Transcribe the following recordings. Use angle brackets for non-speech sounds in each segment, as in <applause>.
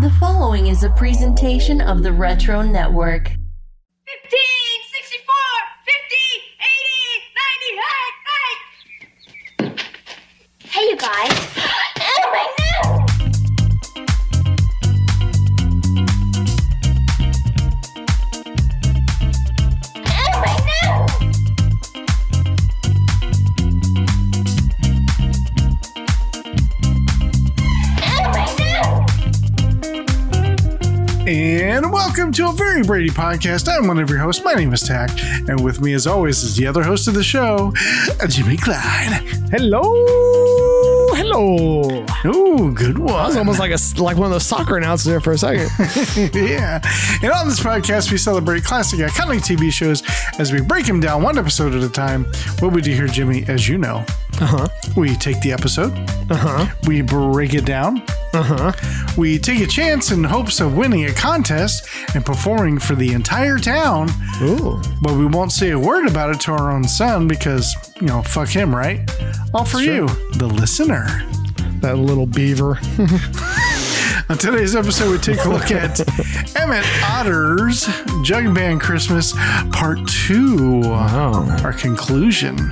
The following is a presentation of the Retro Network. 15, 64, 50, 80, 90, hey, hey! Hey, you guys. Welcome to a very Brady podcast. I'm one of your hosts. My name is Tach, and with me, as always, is the other host of the show, Jimmy Clyde. Hello, hello. Ooh, good one. That was almost like a like one of those soccer announcers there for a second. <laughs> yeah. And on this podcast, we celebrate classic iconic TV shows as we break them down one episode at a time. What we do here, Jimmy, as you know, Uh huh. we take the episode, Uh huh. we break it down, Uh huh. we take a chance in hopes of winning a contest and performing for the entire town. Ooh. but we won't say a word about it to our own son because, you know, fuck him, right? All for you, the listener. That little beaver. <laughs> On today's episode, we take a look <laughs> at Emmet Otter's Jug Band Christmas Part 2, Wow. our conclusion.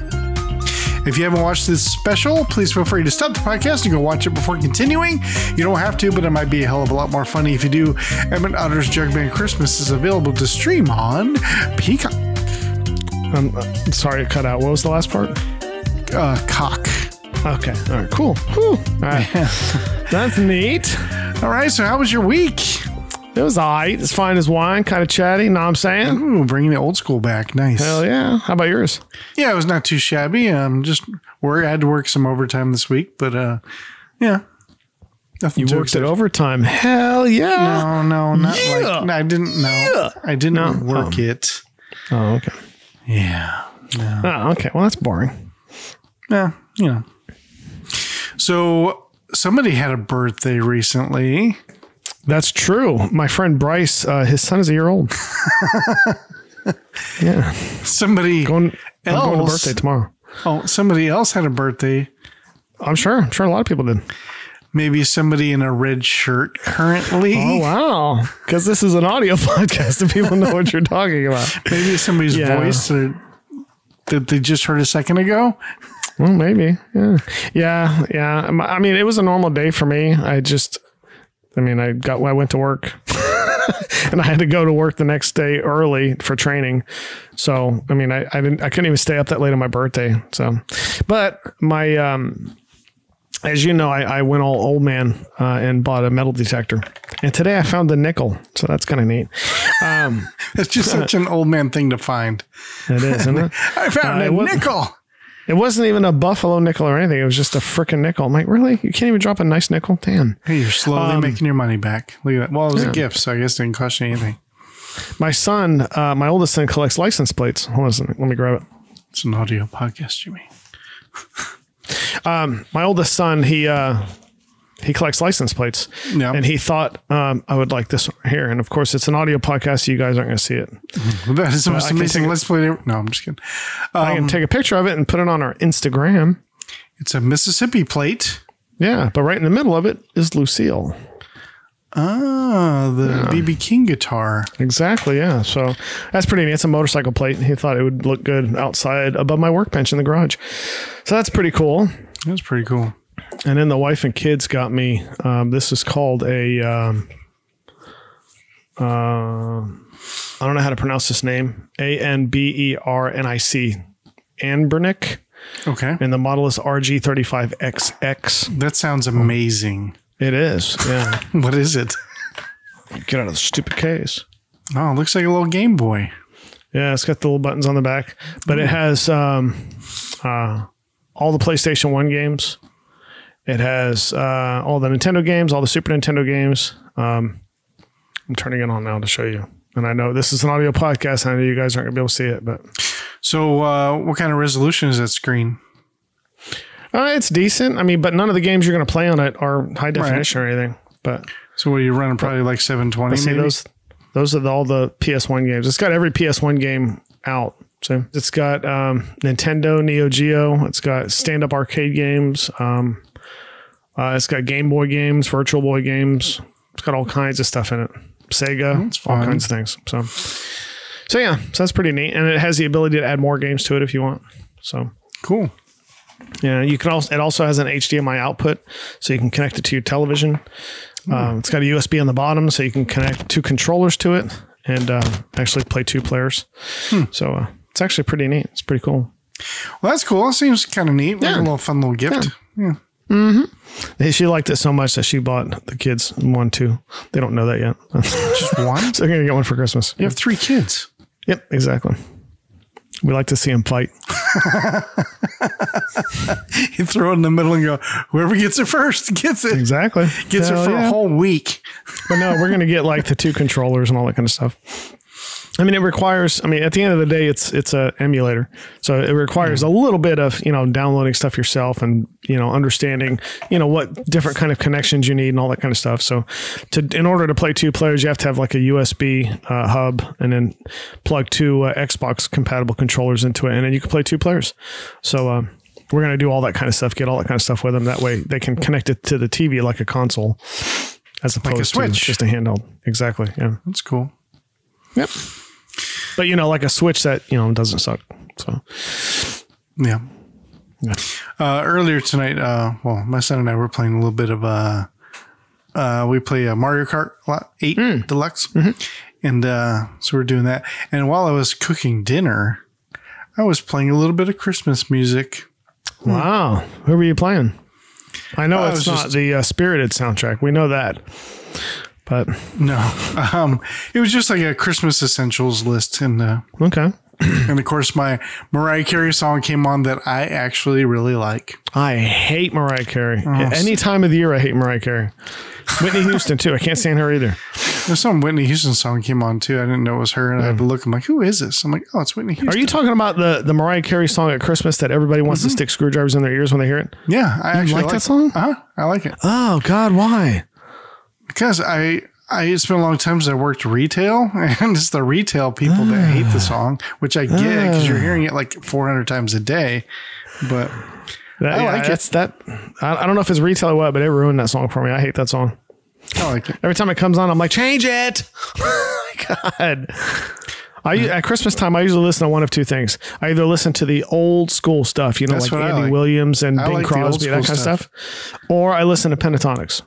If you haven't watched this special, please feel free to stop the podcast and go watch it before continuing. You don't have to, but it might be a hell of a lot more funny if you do. Emmet Otter's Jug Band Christmas is available to stream on Peacock. I'm uh, sorry it cut out. What was the last part? Uh, cock. Okay. All right. Cool. Whew. All right. <laughs> That's neat. All right, so how was your week? It was all right. It's fine as wine. Kind of chatty. Know what I'm saying? Ooh, bringing the old school back. Nice. Hell yeah. How about yours? Yeah, it was not too shabby. Um, just work. I had to work some overtime this week, but uh, yeah, nothing. You worked at overtime. Hell yeah. No, no, not Yeah. like. No, I didn't. know. Yeah. I didn't No, work um, it. Oh, okay. Yeah, Oh, okay. Well, that's boring. yeah, you know. So somebody had a birthday recently. That's true. My friend Bryce, uh, his son is a year old. <laughs> yeah. Somebody. Going, I'm going to birthday tomorrow. oh, somebody else had a birthday. I'm sure. I'm sure a lot of people did. Maybe somebody in a red shirt currently. Oh wow! Because this is an audio <laughs> podcast, and people know what you're talking about. Maybe somebody's Yeah. voice that, that they just heard a second ago. Well, maybe. Yeah, yeah, yeah. I mean, it was a normal day for me. I just, I mean, I got, I went to work, <laughs> and I had to go to work the next day early for training. So, I mean, I, I didn't, I couldn't even stay up that late on my birthday. So, but my, um, as you know, I, I went all old man uh, and bought a metal detector, and today I found the nickel. So that's kind of neat. Um, <laughs> It's just such an old man thing to find. it is, isn't it? <laughs> I found Uh, a it nickel. It wasn't even a buffalo nickel or anything. It was just a freaking nickel. I'm like, really? You can't even drop a nice nickel? Damn. Hey, you're slowly Um, making your money back. Look at that. Well, it was a gift, so I guess it didn't cost you anything. My son, uh, my oldest son, collects license plates. Hold on a second. Let me grab it. It's an audio podcast, Jimmy. Um, my oldest son, he uh, he collects license plates, Yeah. and he thought um, I would like this one here. And of course, it's an audio podcast, so you guys aren't going to see it. <laughs> That is the most I amazing. Let's play it. No, I'm just kidding. I Um, can take a picture of it and put it on our Instagram. It's a Mississippi plate. Yeah, but right in the middle of it is Lucille. Ah, the BB King guitar. Exactly. Yeah. So that's pretty neat. It's a motorcycle plate. He thought it would look good outside above my workbench in the garage. So that's pretty cool. That's pretty cool. And then the wife and kids got me. Um, this is called a. Um, uh, I don't know how to pronounce this name. A N B E R N I C. Anbernic. Okay. And the model is RG35XX. That sounds amazing. It is. Yeah. <laughs> What is it? Get out of the stupid case. Oh, it looks like a little Game Boy. Yeah, it's got the little buttons on the back, but it has um, uh, all the PlayStation 1 games. It has uh, all the Nintendo games, all the Super Nintendo games. Um, I'm turning it on now to show you. And I know this is an audio podcast, and I know you guys aren't going to be able to see it, but So, uh, what kind of resolution is that screen? uh, it's decent. I mean, but none of the games you're going to play on it are high definition or anything. But So, what are you running? Probably like 720. see, maybe? those those are the, all the PS1 games. It's got every PS1 game out. So it's got um, Nintendo, Neo Geo. It's got stand up arcade games. Um, uh, it's got Game Boy games, Virtual Boy games, It's got all kinds of stuff in it. Sega, all kinds of things. So, so yeah, so that's pretty neat, and it has the ability to add more games to it if you want. So, Cool. yeah, you can also. It also has an HDMI output, so you can connect it to your television. Um, it's got a USB on the bottom, so you can connect two controllers to it and uh, actually play two players. So uh, it's actually pretty neat. It's pretty cool. Well, that's cool. It seems kind of neat. Like Yeah. a little fun little gift. Yeah. Mm-hmm. She liked it so much that she bought the kids one too. They don't know that yet, <laughs> Just one. so they're gonna get one for Christmas. You have three kids. Yep, exactly. We like to see them fight. <laughs> You throw it in the middle and go, whoever gets it first <laughs> gets it. Exactly. Gets Hell it for yeah. a whole week. But no, we're gonna get like the two controllers and all that kind of stuff. I mean, it requires. I mean, at the end of the day, it's it's a emulator, so it requires a little bit of you know downloading stuff yourself and you know understanding you know what different kind of connections you need and all that kind of stuff. So, to in order to play two players, you have to have like a USB uh, hub and then plug two uh, Xbox compatible controllers into it, and then you can play two players. So. Uh, we're going to do all that kind of stuff, get all that kind of stuff with them. That way they can connect it to the TV like a console as opposed to Switch. just a handheld. Exactly. Yeah. That's cool. Yep. But you know, like a Switch that you know doesn't suck. So Yeah. Yeah. Uh, earlier tonight, uh, well, my son and I were playing a little bit of uh, uh, we play a Mario Kart a lot, 8 Deluxe, and uh, so we're doing that. And while I was cooking dinner, I was playing a little bit of Christmas music. wow, who were you playing? I know Uh, it's was not just- the uh, Spirited soundtrack. We know that, but No, um, it was just like a Christmas essentials list, and uh, okay. and of course my Mariah Carey song came on that I actually really like. I hate Mariah Carey. Oh, Any time of the year, I hate Mariah Carey. Whitney Houston too. I can't stand her either. There's some Whitney Houston song came on too. I didn't know it was her, and I had to look. I'm like, who is this? I'm like, oh, it's Whitney Houston. Are you talking about the the Mariah Carey song at Christmas that everybody wants to stick screwdrivers in their ears when they hear it? Yeah, I actually like that song? Uh huh. I like it Oh God, why? Because I I it's been a long time since I worked retail, <laughs> and it's the retail people that hate Ah. the song, which I get because you're hearing it like 400 times a day. But That, I yeah, like it. that. I, I don't know if it's retail or what, but it ruined that song for me. I hate that song. I like it. Every time it comes on, I'm like, change it. Oh <laughs> my god. I at Christmas time I usually listen to one of two things. I either listen to the old school stuff, you know, That's like Andy like. Williams and I Bing like Crosby, that kind school of stuff, or I listen to Pentatonix.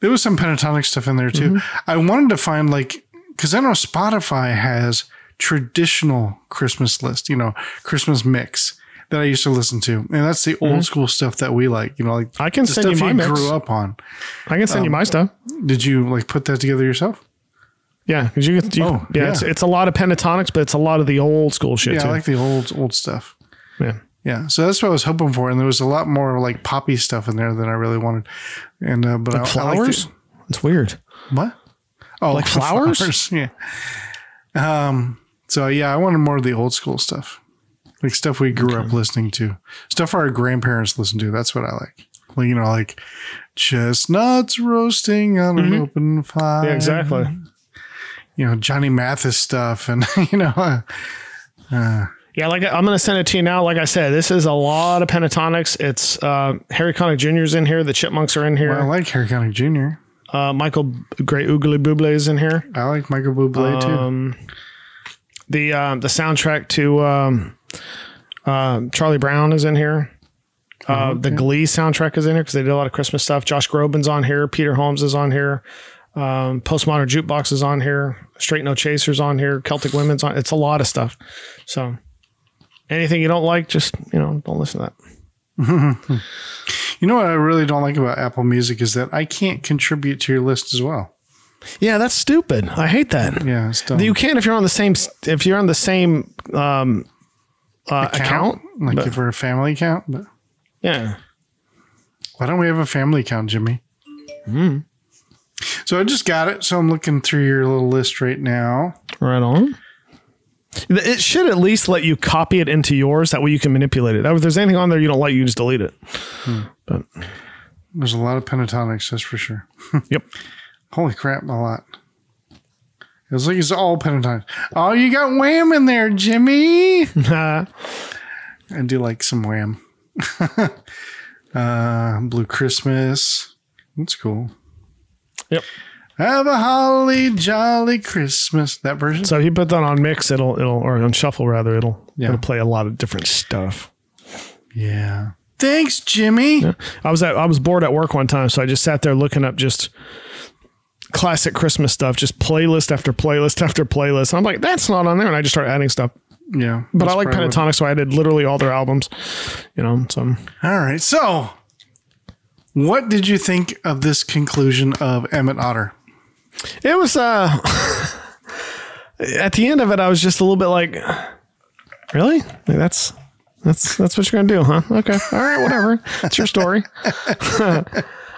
There was some pentatonic stuff in there too. Mm-hmm. I wanted to find like because I know Spotify has traditional Christmas list, you know, Christmas mix that I used to listen to, and that's the old school stuff that we like. You know, like Mm-hmm. I can send you my you mix. grew up on. I can send Um, you my stuff. Did you like put that together yourself? Yeah, because you, you Oh, yeah, yeah. It's, it's a lot of Pentatonix, but it's a lot of the old school shit Yeah, too. I like the old old stuff. yeah. Yeah, so that's what I was hoping for, and there was a lot more like poppy stuff in there than I really wanted. And uh, but I, I Flowers? the, It's weird. what? Oh, Like flowers? <laughs> Yeah. Um. So yeah, I wanted more of the old school stuff, like stuff we grew up listening to, stuff our grandparents listened to. That's what I like. Like you know, like chestnuts roasting on an open fire. Mm-hmm. Yeah, exactly. You know, Johnny Mathis stuff, and <laughs> you know, uh, Yeah, like I'm gonna send it to you now. Like I said, this is a lot of Pentatonix. It's uh, Harry Connick Jr.'s in here. The Chipmunks are in here. I like Harry Connick Jr. Uh, Michael Gray Oogly Booblé is in here. I like Michael Bublé too. Um, the um, the soundtrack to um, uh, Charlie Brown is in here. Uh, The Glee soundtrack is in here because they did a lot of Christmas stuff. Josh Groban's on here. Peter Hollens is on here. Um, Postmodern Jukebox is on here. Straight No Chaser's on here. Celtic Women's on. It's a lot of stuff. So anything you don't like, just you know, don't listen to that. <laughs> You know what I really don't like about Apple Music is that I can't contribute to your list as well. Yeah, that's stupid. I hate that. Yeah, it's dumb. You can if you're on the same if you're on the same um, uh, account. like but- if we're a family account. But Yeah. why don't we have a family account, Jimmy? Hmm. So I just got it. So I'm looking through your little list right now. Right on. It should at least let you copy it into yours. That way you can manipulate it. If there's anything on there you don't like, you just delete it. But There's a lot of Pentatonix, that's for sure. <laughs> yep. Holy crap, a lot. It was like it's all Pentatonix. Oh, you got Wham in there, Jimmy. <laughs> I do like some Wham. <laughs> uh, Blue Christmas. That's cool. Yep. Have a holly jolly Christmas. That version. So if you put that on mix, it'll it'll or on shuffle rather, it'll Yeah. it'll play a lot of different stuff. yeah. Thanks, Jimmy. I was at I was bored at work one time, so I just sat there looking up just classic Christmas stuff, just playlist after playlist after playlist. I'm like, that's not on there, and I just started adding stuff. Yeah. But I like Pentatonic, so I did literally all their albums. You know, so All right. So, what did you think of this conclusion of Emmet Otter? It was uh <laughs> at the end of it, I was just a little bit like, really? Like, that's that's that's what you're gonna do, huh? Okay, all right, whatever. It's your story. <laughs>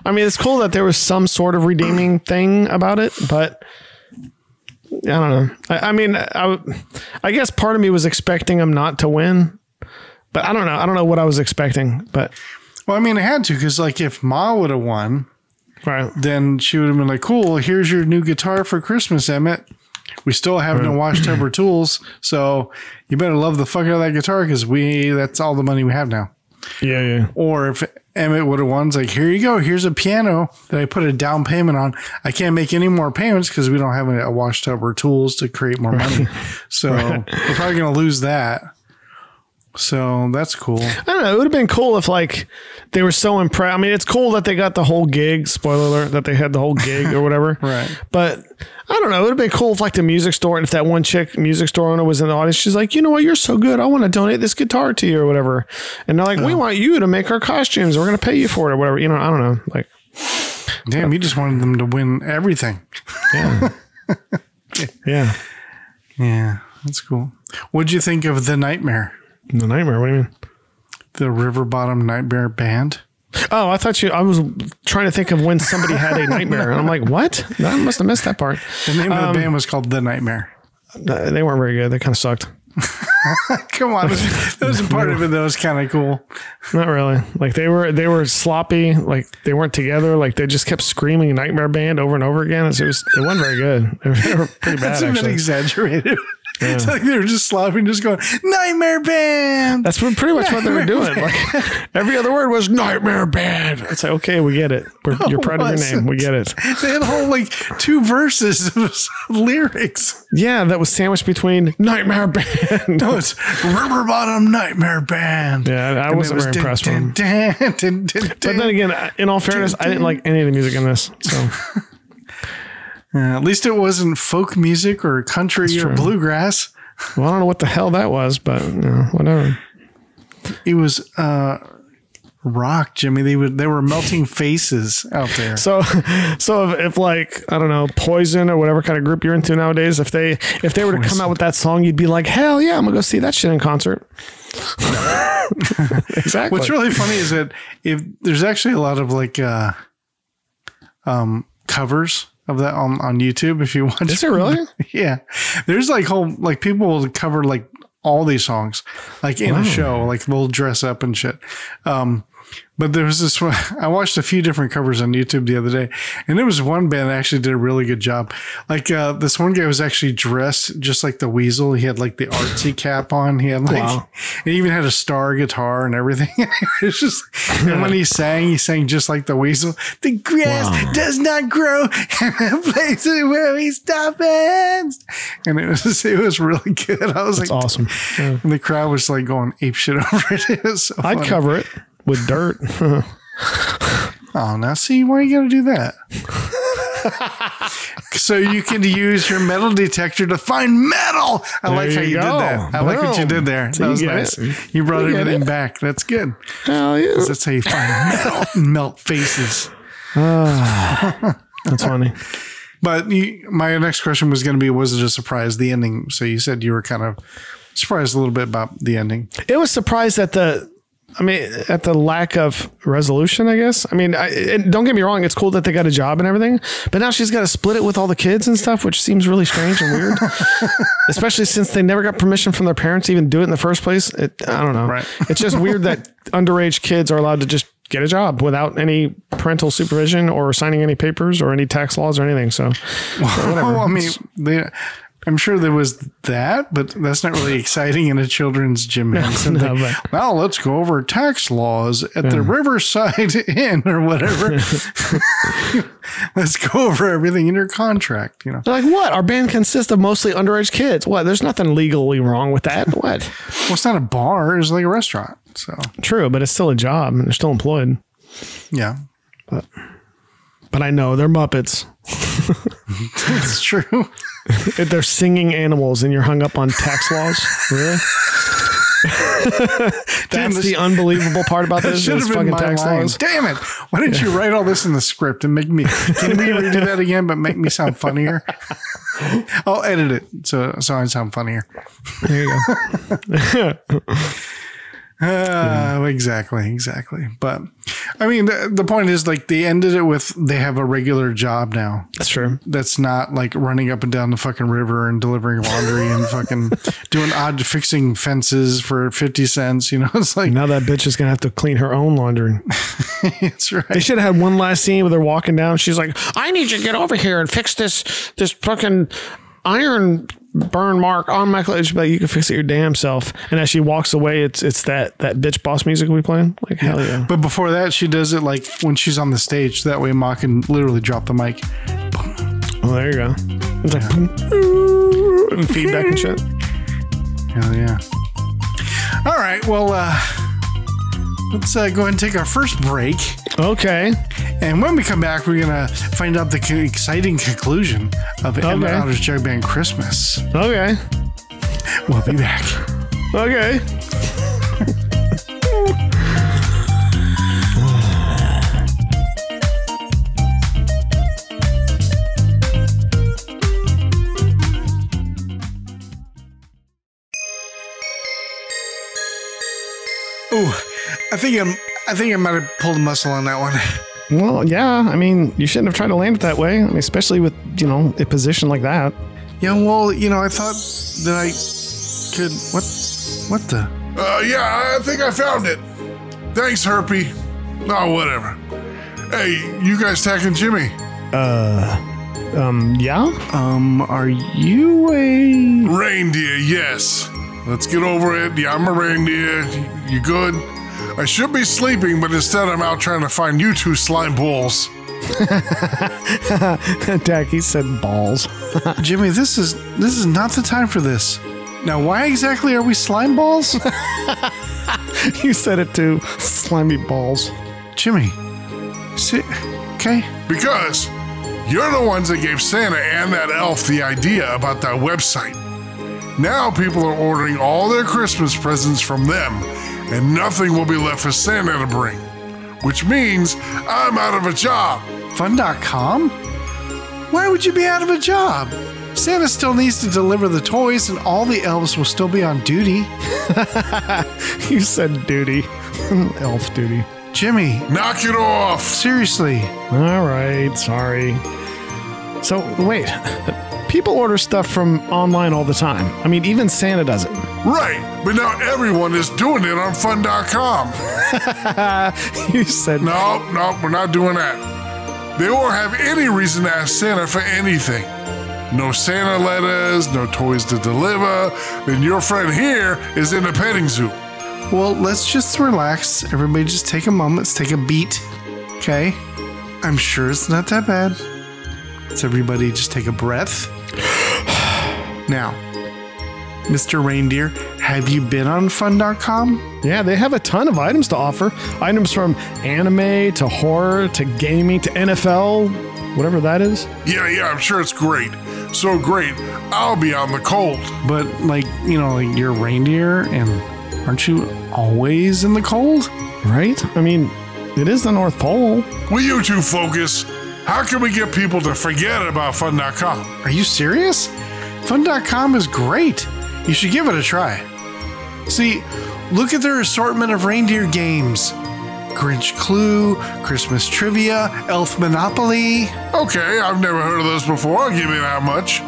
I mean, it's cool that there was some sort of redeeming thing about it, but I don't know. I, I mean, I guess part of me was expecting him not to win, but I don't know. I don't know what I was expecting, but Well, I mean, it had to because, like, if Ma would have won, right. then she would have been like, "Cool, here's your new guitar for Christmas, Emmet. We still have no Watchtower tools, so you better love the fuck out of that guitar because we—that's all the money we have now." Yeah, yeah. Or if Emmet would have won, it's like, "Here you go. Here's a piano that I put a down payment on. I can't make any more payments because we don't have any a, a or tools to create more money. <laughs> So we're probably gonna lose that." So that's cool. I don't know. It would have been cool if like they were so impressed. I mean, it's cool that they got the whole gig. Spoiler alert: that they had the whole gig or whatever. <laughs> Right. But I don't know. It would have been cool if like the music store and if that one chick music store owner was in the audience. She's like, you know what? You're so good. I want to donate this guitar to you or whatever. And they're like, we want you to make our costumes. We're gonna pay you for it or whatever. You know, I don't know. Like, Damn, you just wanted them to win everything. Yeah. <laughs> yeah, Yeah, that's cool. What'd you think of the Nightmare? The nightmare. What do you mean? the River Bottom Nightmare Band. Oh, I thought you. I was trying to think of when somebody had a nightmare, and I'm like, what? I must have missed that part. The name Um, of the band was called The Nightmare. Uh, They weren't very good. They kind of sucked. <laughs> Come on, that was a part of it that was kind of cool. Not really. Like they were they were sloppy. Like they weren't together. Like they just kept screaming "Nightmare Band" over and over again. It was it wasn't very good. <laughs> They were pretty bad That's a bit actually. Exaggerated. It's like <laughs> they were just slopping, just going Nightmare Band. That's pretty much what they were doing. Like <laughs> every other word was "Nightmare Band." It's like okay, we get it. We're, <laughs> you're proud of your name. We get it. They had whole like two verses of lyrics. Yeah, that was sandwiched between "Nightmare Band." No, it's River Bottom Nightmare Band. Yeah, I And wasn't was very impressed with dun, them. dun, dun, dun, But then again, in all fairness, I didn't like any of the music in this. So Uh, at least it wasn't folk music or country or true. bluegrass. well, I don't know what the hell that was, but you know, whatever. It was uh, rock, Jimmy. They would they were melting <laughs> faces out there. So, <laughs> so if, if like I don't know, Poison or whatever kind of group you're into nowadays, if they if they were to come out with that song, you'd be like, hell yeah, I'm gonna go see that shit in concert. <laughs> exactly. What's really funny is that if there's actually a lot of like uh, um, covers of that on, on YouTube. If you <laughs> want. Is it really? <laughs> yeah, there's like whole like people will cover like all these songs like in a show. Like they'll dress up and shit. Um, but there was this one. <laughs> I watched a few different covers on YouTube the other day, and there was one band that actually did a really good job. Like uh, this one guy was actually dressed just like the Weasel. He had like the artsy cap on. He had like, Wow. <laughs> he even had a star guitar and everything. <laughs> it's just, and when he sang, he sang just like the Weasel. The grass does not grow in the places where we stop ends. And it was, it was really good. I was That's like, awesome. Yeah. and the crowd was like going ape shit over it. It was so I'd funny. cover it with dirt. <laughs> Oh, now see why you got to do that. <laughs> so you can use your metal detector to find metal. I like how you you did that. I like what you did there. So that was nice. it. You brought You everything it. back. That's good. hell yeah. That's how you find <laughs> metal and melt faces. Ah, that's funny. But you, my next question was going to be: Was it a surprise? The ending. So you said you were kind of surprised a little bit about the ending. It was surprised that the. I mean, at the lack of resolution, I guess. I mean, I, and don't get me wrong; it's cool that they got a job and everything, but now she's got to split it with all the kids and stuff, which seems really strange and weird. <laughs> Especially since they never got permission from their parents to even do it in the first place. It, I don't know. Right. <laughs> it's just weird that underage kids are allowed to just get a job without any parental supervision or signing any papers or any tax laws or anything. So, <laughs> Oh, I mean, they, I'm sure there was that, but that's not really exciting in a children's gym. <laughs> No, but- now let's go over tax laws at the Riverside <laughs> Inn or whatever. <laughs> let's go over everything in your contract. You know, They're like, what? Our band consists of mostly underage kids. What? There's nothing legally wrong with that. What? well, it's not a bar; it's like a restaurant. So True, but it's still a job and they're still employed. yeah, But I know they're Muppets. it's true. <laughs> They're singing animals and you're hung up on tax laws. Really? <laughs> <laughs> That's this- the unbelievable part about this. should have been my tax line. laws. Damn it! Why didn't you write all this in the script and make me? Can we redo that again, but make me sound funnier? I'll edit it so so I sound funnier. There you go. Uh, exactly, exactly. But I mean, the, the point is like they ended it with they have a regular job now. That's true. That's not like running up and down the fucking river and delivering laundry and <laughs> fucking doing odd fixing fences for fifty cents. You know, <laughs> it's like Now that bitch is gonna have to clean her own laundry. <laughs> That's right. They should have had one last scene where they're walking down. She's like, "I need you to get over here and fix this this fucking iron burn mark on my clothes." She's like, "You can fix it your damn self." And as she walks away, it's it's that that bitch boss music we playing. Like hell yeah. But before that, she does it like when she's on the stage. That way, Ma can literally drop the mic. Oh, there you go. It's like <laughs> and feedback and shit. Hell yeah. All right. Well, uh, let's uh, go ahead and take our first break. Okay. And when we come back, we're going to find out the co- exciting conclusion of Emma Okay. Otter's Jug Band Christmas. Okay. We'll be back. Okay. I think I'm. I think I might have pulled a muscle on that one. Well, yeah. I mean, you shouldn't have tried to land it that way. I mean, especially with you know a position like that. Yeah, well, you know, I thought that I could. What? What the? Uh, yeah, I think I found it. Thanks, Herpy. Oh, whatever. Hey, you guys tagging Jimmy? Uh, um. Yeah. Um, are you a? Reindeer, yes. Let's get over it. Yeah, I'm a reindeer. You good? I should be sleeping, but instead I'm out trying to find you two slime balls. <laughs> Dak, he said balls. <laughs> Jimmy, this is this is not the time for this. Now, why exactly are we slime balls? <laughs> you said it too. Slimy balls. Jimmy, sit. Okay. Because you're the ones that gave Santa and that elf the idea about that website. Now people are ordering all their Christmas presents from them, and nothing will be left for Santa to bring. Which means I'm out of a job. Fun.com? Why would you be out of a job? Santa still needs to deliver the toys, and all the elves will still be on duty. <laughs> You said duty. <laughs> Elf duty. Jimmy, Knock it off! seriously. All right. Sorry. So wait. People order stuff from online all the time. I mean, even Santa does it. Right, but now everyone is doing it on fun.com. <laughs> You said No, no, we're not doing that. They won't have any reason to ask Santa for anything. No Santa letters, no toys to deliver. Then your friend here is in a petting zoo. Well, let's just relax. Everybody just take a moment. Let's take a beat. Okay? I'm sure it's not that bad. Let's everybody just take a breath. Now, Mr. Reindeer, have you been on fun.com? Yeah, they have a ton of items to offer. Items from anime to horror to gaming to NFL, whatever that is. Yeah, yeah, I'm sure it's great. So great, I'll be on the cold. But, like, you know, like you're reindeer and aren't you always in the cold? Right? I mean, it is the North Pole. Will you two focus? How can we get people to forget about fun.com? Are you serious? Fun.com is great. You should give it a try. See, look at their assortment of reindeer games Grinch Clue, Christmas Trivia, Elf Monopoly. Okay, I've never heard of those before. I'll give you that much.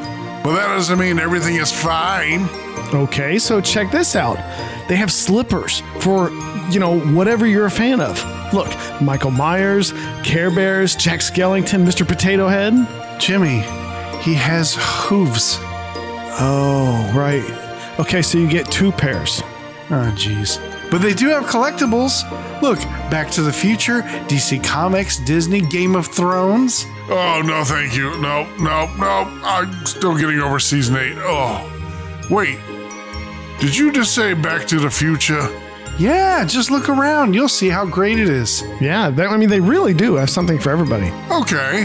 But that doesn't mean everything is fine. Okay, so check this out. They have slippers for, you know, whatever you're a fan of. Look, Michael Myers, Care Bears, Jack Skellington, Mr. Potato Head. Jimmy, he has hooves. Oh, right. Okay, so you get two pairs. Oh, jeez. But they do have collectibles. Look, Back to the Future, DC Comics, Disney, Game of Thrones. Oh, no, thank you. No, no, no. I'm still getting over season eight. Oh, wait. Did you just say Back to the Future? Yeah, just look around. You'll see how great it is. Yeah, they, I mean, they really do have something for everybody. Okay.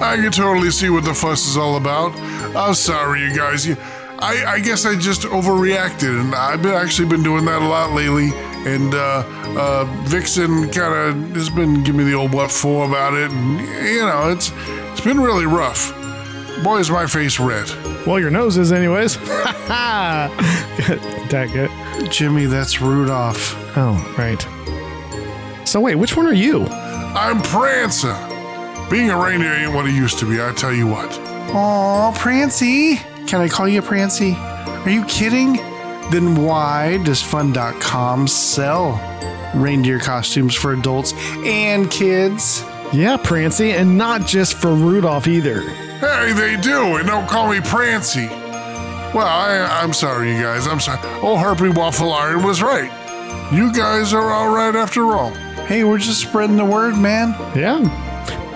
I can totally see what the fuss is all about. I'm sorry, you guys. You, I, I guess I just overreacted, and I've been, actually been doing that a lot lately. And uh, uh, Vixen kind of has been giving me the old what for about it, and you know it's it's been really rough. Boy, is my face red. Well, your nose is, anyways. <laughs> that good. Jimmy, that's Rudolph. Oh, right. So wait, which one are you? I'm Prancer. Being a reindeer ain't what it used to be. I tell you what. Aw, Prancy. Can I call you Prancy? Are you kidding? Then why does Fun.com sell reindeer costumes for adults and kids? Yeah, Prancy, and not just for Rudolph either. Hey, they do, and don't call me Prancy. Well, I, I'm sorry, you guys. I'm sorry. Old Harpy Waffle Iron was right. You guys are all right after all. Hey, we're just spreading the word, man. Yeah.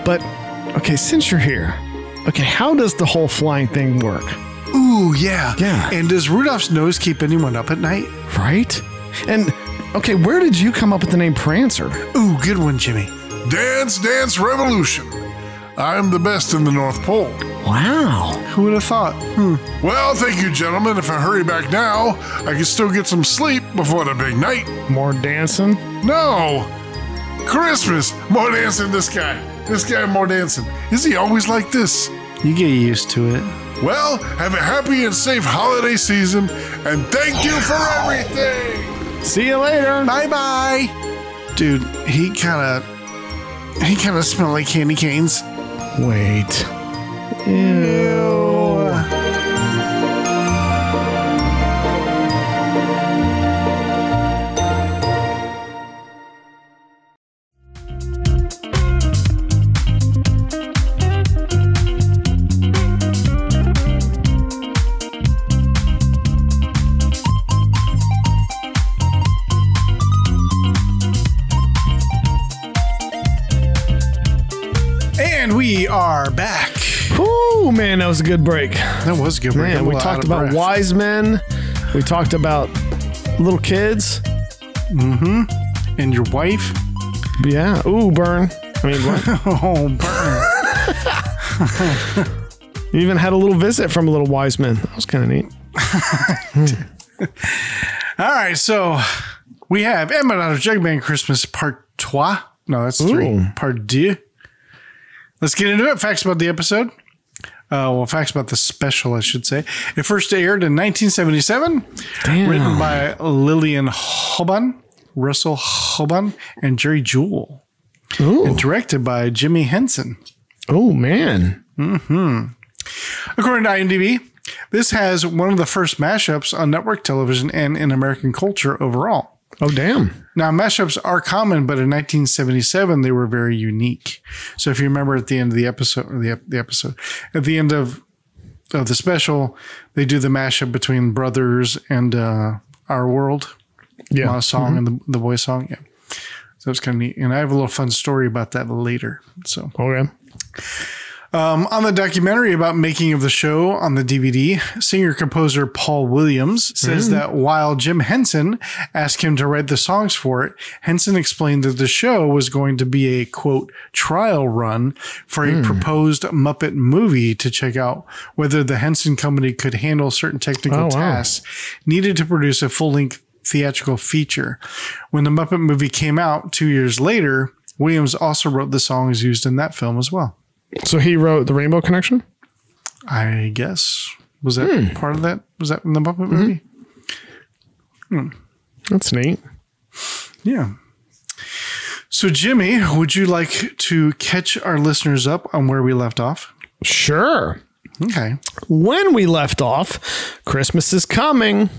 But, okay, since you're here, okay, how does the whole flying thing work? Ooh, yeah. Yeah. And does Rudolph's nose keep anyone up at night? Right? And, okay, where did you come up with the name Prancer? Ooh, good one, Jimmy. Dance, dance, revolution. I'm the best in the North Pole. Wow. Who would have thought? Hmm. Well, thank you, gentlemen. If I hurry back now, I can still get some sleep before the big night. More dancing? No! Christmas! More dancing, this guy. This guy more dancing. Is he always like this? You get used to it. Well, have a happy and safe holiday season, and thank you for everything! See you later. Bye bye. Dude, he kind of. He kind of smelled like candy canes. Wait. And was a good break. That was good. We're Man, we talked about breath. wise men. We talked about little kids. Mm-hmm. And your wife? Yeah. Ooh, burn. I mean, what? <laughs> Oh, burn. <laughs> you even had a little visit from a little wise man. That was kind of neat. <laughs> All right, so we have out of Jugman Christmas Part Trois. No, that's three. Ooh. Part Deux. Let's get into it. Facts about the episode. Uh, well, facts about the special, I should say. It first aired in 1977. Damn. Written by Lillian Hoban, Russell Hoban, and Jerry Juhl. Ooh. And directed by Jimmy Henson. Oh, man. Hmm. According to IMDb, this has one of the first mashups on network television and in American culture overall. Oh, damn. Now, mashups are common, but in 1977 they were very unique. So, if you remember at the end of the episode, or the, the episode, at the end of of the special, they do the mashup between Brothers and uh, Our World, Yeah. song and the, the voice song. Yeah, so it's kind of neat. And I have a little fun story about that later. So, Okay. Um, on the documentary about making of the show on the DVD, singer composer Paul Williams says that while Jim Henson asked him to write the songs for it, Henson explained that the show was going to be a quote trial run for a proposed Muppet movie to check out whether the Henson company could handle certain technical Oh, wow. tasks needed to produce a full length theatrical feature. When the Muppet movie came out two years later, Williams also wrote the songs used in that film as well. So he wrote The Rainbow Connection? I guess was that hmm. part of that? Was that in the Muppet movie? Mm-hmm. Hmm. That's neat. Yeah. So Jimmy, would you like to catch our listeners up on where we left off? Sure. Okay. When we left off, Christmas is coming,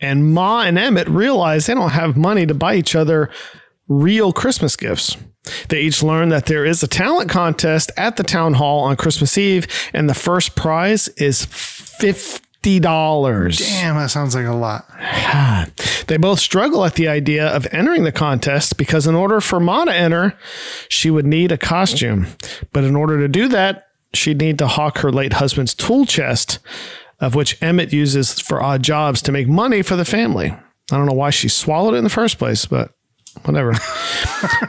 and Ma and Emmet realize they don't have money to buy each other real Christmas gifts. They each learn that there is a talent contest at the town hall on Christmas Eve, and the first prize is fifty dollars. Damn, that sounds like a lot. <sighs> They both struggle at the idea of entering the contest because, in order for Ma to enter, she would need a costume. But in order to do that, she'd need to hawk her late husband's tool chest, of which Emmett uses for odd jobs to make money for the family. I don't know why she swallowed it in the first place, but whatever.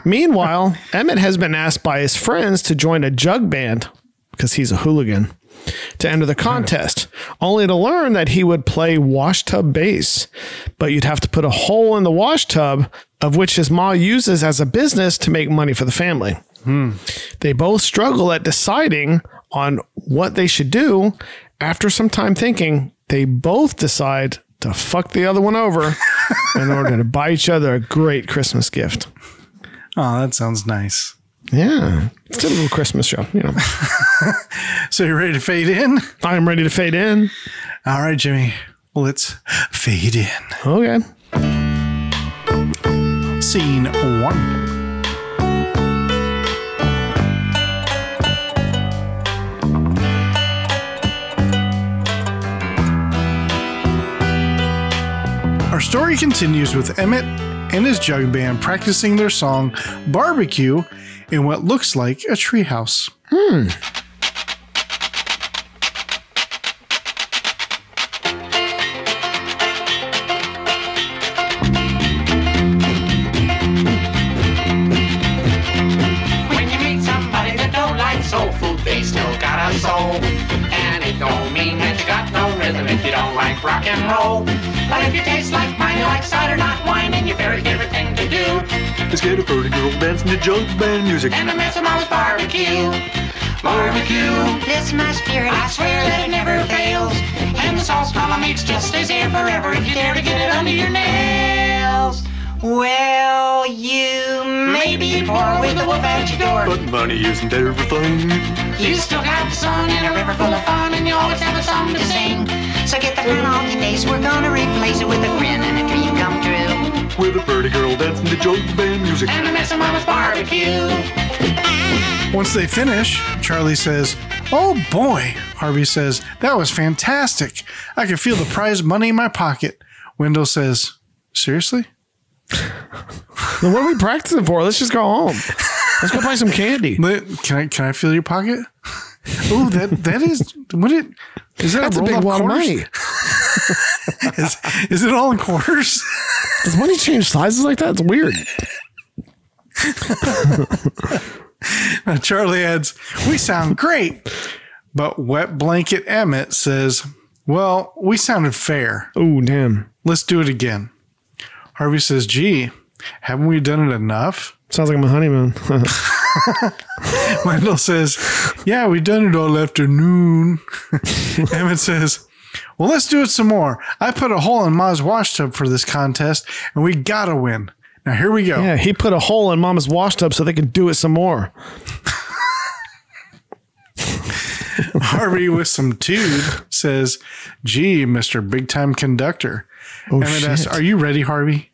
Meanwhile, Emmet has been asked by his friends to join a jug band because he's a hooligan to enter the contest, only to learn that he would play washtub bass. But you'd have to put a hole in the washtub, of which his ma uses as a business to make money for the family. Hmm. They both struggle at deciding on what they should do. After some time thinking, they both decide to fuck the other one over <laughs> in order to buy each other a great Christmas gift. Oh, that sounds nice. Yeah, it's a little Christmas show, you know. <laughs> So you're ready to fade in? I am ready to fade in. All right, Jimmy. Well, let's fade in. Okay. Scene one. Story continues with Emmett and his jug band practicing their song Barbecue in what looks like a treehouse. Hmm. When you meet somebody that don't like soul food, they still got a soul. And it don't mean that you got no rhythm if you don't like rock and roll. But if you taste like mine, you like cider, not wine, and your very favorite thing to do. Let's get a pretty girl dancing to jug band music. And the mess of mama's barbecue. Barbecue. This my spirit, I swear that it never fails. And the sauce mama makes just stays here forever if you dare to get it under your nails. Well, you may be poor with the wolf at your door. But money isn't everything. You still got the sun and a river full of fun, and you always have a song to sing. So get the grin off your face. We're gonna replace it with a grin and a dream come true. With a pretty girl dancing to jug band music. And the mess of mama's barbecue. Once they finish, Charlie says, Oh boy. Harvey says, That was fantastic. I can feel the prize money in my pocket. Wendell says, Seriously? What are we practicing for? Let's just go home. Let's go buy some candy. <laughs> Can I can I feel your pocket? Oh, that that is what it is that That's a rolled big wad of money. <laughs> Is, is it all in quarters? Does money change sizes like that? It's weird. Uh, Charlie adds, "We sound great," but Wet Blanket Emmet says, "Well, we sounded fair. Oh, damn. Let's do it again." Harvey says, "Gee, haven't we done it enough?" Sounds like I'm a honeymoon. <laughs> Wendell says, Yeah, we done it all afternoon. <laughs> Emmet says, Well, let's do it some more. I put a hole in Ma's wash tub for this contest, and we gotta win. Now here we go. yeah, he put a hole in mama's washtub so they could do it some more. <laughs> Harvey with some tude says, Gee, Mr. Big Time Conductor. Oh, Emmet asks, shit. Are you ready, Harvey?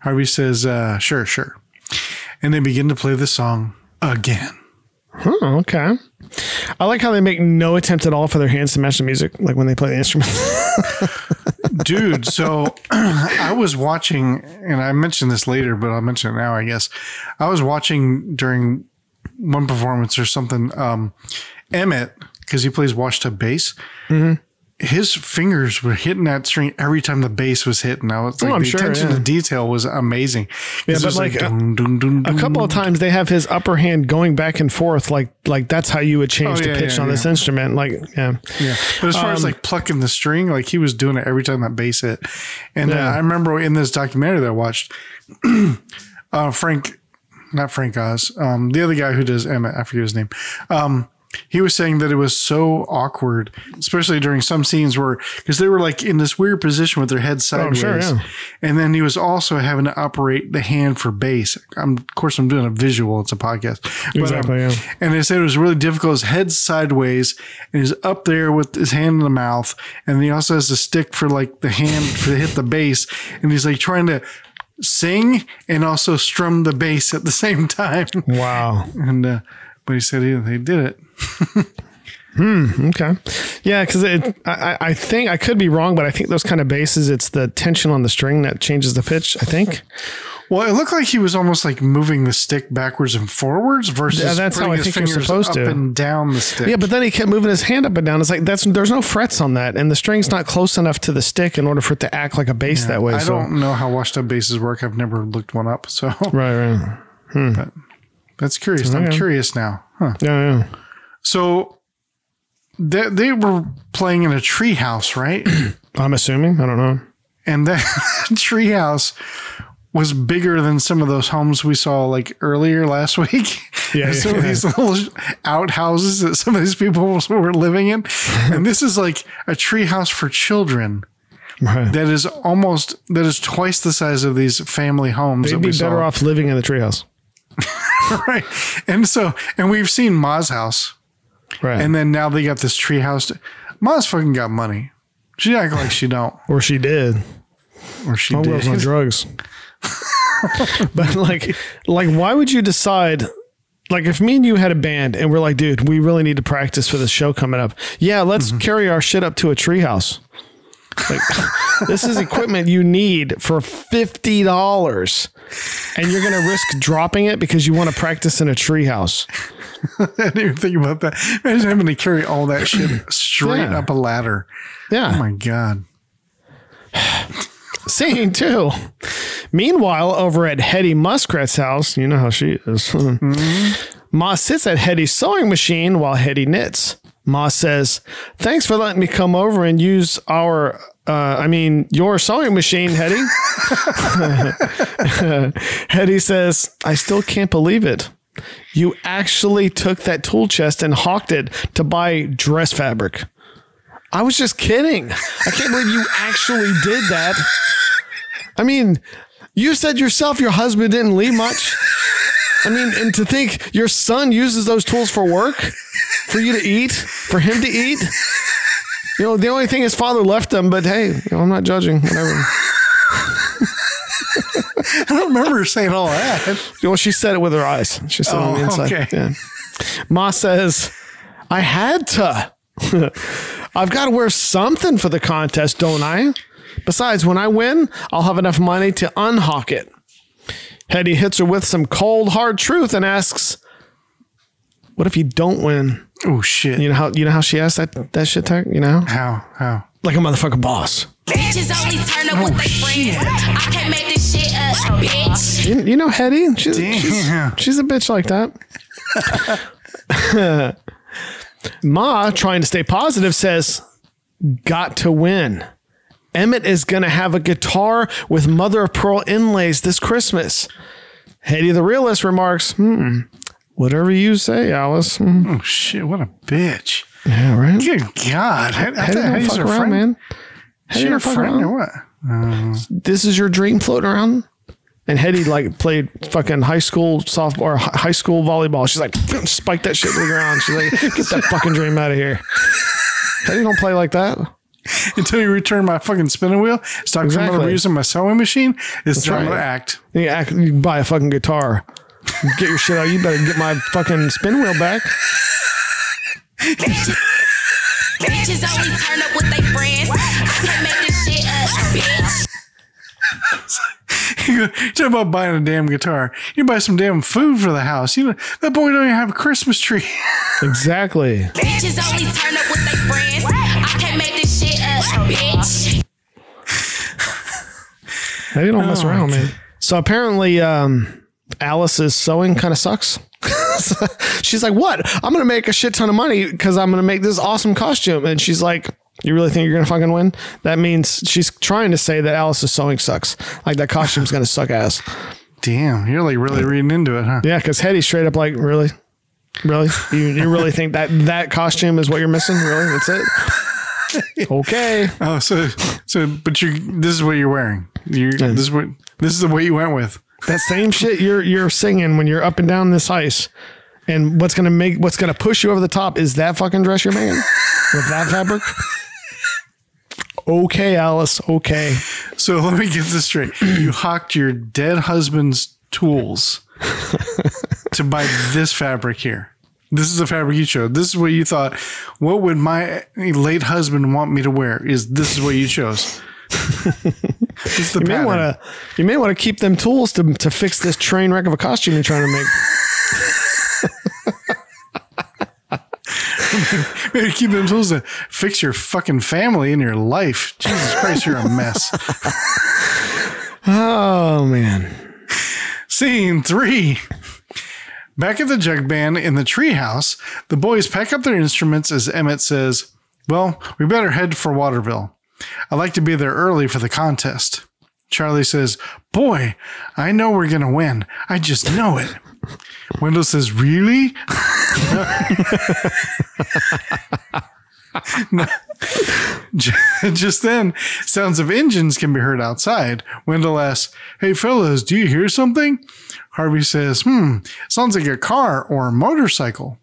Harvey says, uh, Sure, sure. And they begin to play the song again. Okay. I like how they make no attempt at all for their hands to match the music, like when they play the instrument. <laughs> dude so <clears throat> i was watching and i mentioned this later but i'll mention it now i guess i was watching during one performance or something um emmet because he plays washtub bass Mm-hmm. His fingers were hitting that string every time the bass was hitting i was like Oh, the sure, attention yeah. to detail was amazing Yeah, but was like, uh, dun, dun, dun, a couple of times they have his upper hand going back and forth, like like that's how you would change Oh, the pitch yeah, on this instrument. Like, yeah, Yeah. But as far as Um, like plucking the string, like he was doing it every time that bass hit. And uh, I remember in this documentary that I watched, <clears throat> uh, Frank, not Frank Oz, um, the other guy who does Emmet, I forget his name. Um, he was saying that it was so awkward, especially during some scenes where, because they were like in this weird position with their head sideways. sure, yeah. And then he was also having to operate the hand for bass. I'm, of course, I'm doing a visual. It's a podcast. But, um, Exactly, yeah. and they said it was really difficult. His head's sideways and he's up there with his hand in the mouth. And he also has a stick for like the hand to hit the bass. And he's like trying to sing and also strum the bass at the same time. wow. And, uh, but he said he, they did it. <laughs> Hmm. Okay. Yeah, because I, I I think I could be wrong, but I think those kind of basses, it's the tension on the string that changes the pitch. I think. Well, it looked like he was almost like moving the stick backwards and forwards versus Yeah, that's how I his think you're fingers supposed up to. and down the stick. Yeah, but then he kept moving his hand up and down. It's like that's there's no frets on that, and the string's not close enough to the stick in order for it to act like a bass that way. I so don't know how washed up basses work. I've never looked one up, so right, right, that's curious. I'm Okay. curious now. Huh. yeah, yeah. So they, they were playing in a tree house, right? <clears throat> I'm assuming. I don't know. and that <laughs> tree house was bigger than some of those homes we saw like earlier last <laughs> week. Yeah, some of yeah. these little outhouses that some of these people <laughs> were living in. and this is like a tree house for children Right. that is almost that is twice the size of these family homes They'd be better saw. off living in the treehouse. <laughs> right. And so and we've seen Ma's house. Right. And then now they got this tree house. Ma's fucking got money. She act like she don't. or she did. Or she Homegirl's on <laughs> drugs. <laughs> but like, like, why would you decide? Like, if me and you had a band and we're like, dude, we really need to practice for this show coming up. Yeah, let's Mm-hmm. carry our shit up to a treehouse. Like, <laughs> this is equipment you need for fifty dollars, and you're gonna risk dropping it because you want to practice in a treehouse. <laughs> I didn't even think about that. Imagine having to carry all that shit <clears throat> straight Yeah. up a ladder. Yeah. Oh my god. <sighs> Scene two. Meanwhile, over at Hetty Muskrat's house, you know how she is. <laughs> Mm-hmm. Ma sits at Hetty's sewing machine while Hetty knits. Ma says, Thanks for letting me come over and use our, uh, I mean, your sewing machine, Hetty. <laughs> Hetty says, I still can't believe it. You actually took that tool chest and hawked it to buy dress fabric. I was just kidding. I can't believe you actually did that. I mean, you said yourself your husband didn't leave much. I mean, and to think your son uses those tools for work, for you to eat, for him to eat. You know, the only thing his father left him, but hey, you know, I'm not judging, whatever. <laughs> I don't remember her saying all that. You know, she said it with her eyes. She said it on the Oh, inside. okay. Yeah. Ma says, I had to. <laughs> I've got to wear something for the contest, don't I? Besides, when I win, I'll have enough money to unhawk it. Hetty hits her with some cold, hard truth and asks, What if you don't win? Oh shit. You know how you know how she asked that that shit tag? You know? how? How? Like a motherfucking boss. Bitches only turn up with their friends. I can't make this shit up, bitch. You, you know Hetty? She's, she's, she's a bitch like that. <laughs> Ma, trying to stay positive, says, Got to win. Emmet is going to have a guitar with mother of pearl inlays this Christmas. Hetty the realist remarks, Hmm, whatever you say, Alice. Hmm. Oh shit. What a bitch. Yeah, right? Good God. How, Hetty don't fuck around, friend? man. Hetty your friend around. or what? this is your dream floating around? And Hetty like played fucking high school softball or high school volleyball. She's like, spike that shit to the ground. She's like, get that fucking dream out of here. Hetty don't play like that. <laughs> Until you return my fucking spinning wheel, stop coming over Exactly. using my sewing machine. It's time to act. You, act, you buy a fucking guitar. Get your shit out. You better get my fucking spin wheel back. Bitches only turn up with their friends. I can't make this shit up, bitch. <laughs> You talk about buying a damn guitar. You buy some damn food for the house. You know that boy don't even have a Christmas tree. <laughs> Exactly. Bitches only turn up with their friends. Shit up, bitch. Hetty don't mess around, man. So apparently, um, Alice's sewing kind of sucks. <laughs> she's like, "What? I'm gonna make a shit ton of money because I'm gonna make this awesome costume." And she's like, "You really think you're gonna fucking win?" That means she's trying to say that Alice's sewing sucks. Like that costume's gonna suck ass. Damn, you're like really reading into it, huh? Yeah, because Hetty's straight up like, "Really, really? You you really think that that costume is what you're missing? Really? That's it?" <laughs> okay. Oh, so so, but you this is what you're wearing. You this is what this is the way you went with. that same shit you're you're singing when you're up and down this ice. And what's gonna make what's gonna push you over the top is that fucking dress you're making with that fabric. Okay, Alice. Okay. So let me get this straight. You hawked your dead husband's tools <laughs> to buy this fabric here. This is a fabric you chose. This is what you thought. What would my late husband want me to wear? Is this is what you chose? this is the <laughs> You may want to you may want to keep them tools to to fix this train wreck of a costume you're trying to make. <laughs> Maybe keep them tools to fix your fucking family and your life. Jesus Christ, you're a mess. <laughs> Oh man. Scene three. Back at the jug band in the treehouse, the boys pack up their instruments as Emmet says, Well, we better head for Waterville. I'd like to be there early for the contest. Charlie says, Boy, I know we're going to win. I just know it. Wendell says, Really? <laughs> <laughs> Just then, sounds of engines can be heard outside. Wendell asks, Hey fellas, do you hear something? Harvey says, Hmm, sounds like a car or a motorcycle.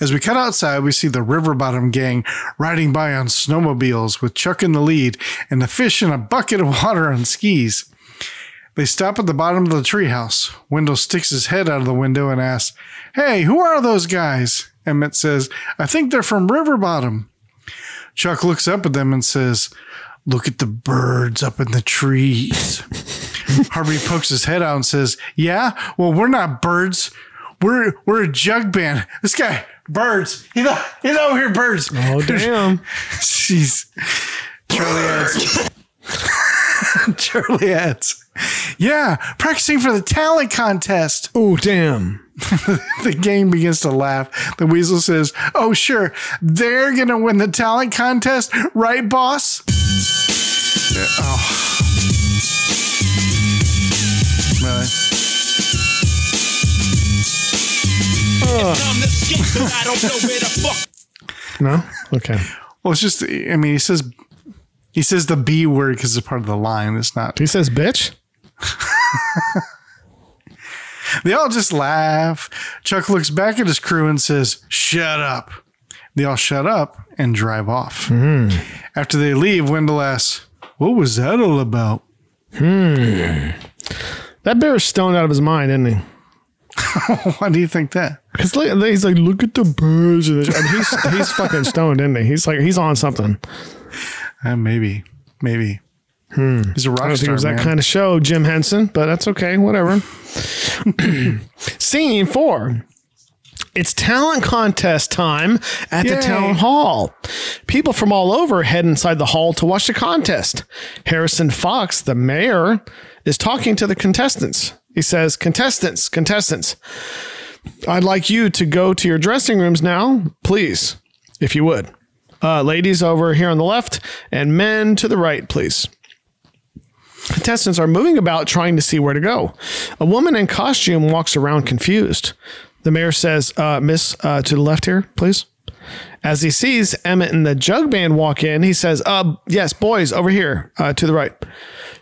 As we cut outside, we see the River Bottom gang riding by on snowmobiles with Chuck in the lead and the fish in a bucket of water on skis. They stop at the bottom of the treehouse. Wendell sticks his head out of the window and asks, Hey, who are those guys? Emmet says, I think they're from River Bottom. Chuck looks up at them and says, Look at the birds up in the trees. <laughs> Harvey pokes his head out and says, Yeah, well, we're not birds. We're we're a jug band. This guy, birds. He's, o- he's over here, birds. Oh <laughs> damn. Jeez. Charlie adds. <laughs> Charlie adds. Yeah, practicing for the talent contest. Oh damn. <laughs> The gang begins to laugh. The weasel says, Oh, sure, they're going to win the talent contest, right, boss? Yeah, Oh. No? Okay. Well, it's just, I mean, he says, he says the B word because it's part of the line. It's not. He says bitch? <laughs> They all just laugh. Chuck looks back at his crew and says, Shut up. They all shut up and drive off. After they leave, Wendell asks, What was that all about? Hmm. That bear is stoned out of his mind, isn't he? <laughs> Why do you think that? Because he's like, look at the birds. And he's <laughs> he's fucking stoned, isn't he? He's like, he's on something. Uh, maybe. Maybe. He's a rock don't think it star, was that kind of show, Jim Henson, but that's okay. Whatever. <clears throat> Scene four. It's talent contest time at the town hall. People from all over head inside the hall to watch the contest. Harrison Fox, the mayor, is talking to the contestants. He says, Contestants, contestants, I'd like you to go to your dressing rooms now, please, if you would. Uh, ladies over here on the left and men to the right, please. Contestants are moving about trying to see where to go. A woman in costume walks around confused. The mayor says, uh, Miss, uh, to the left here, please. As he sees Emmet and the jug band walk in, he says, uh, Yes, boys, over here, uh, to the right.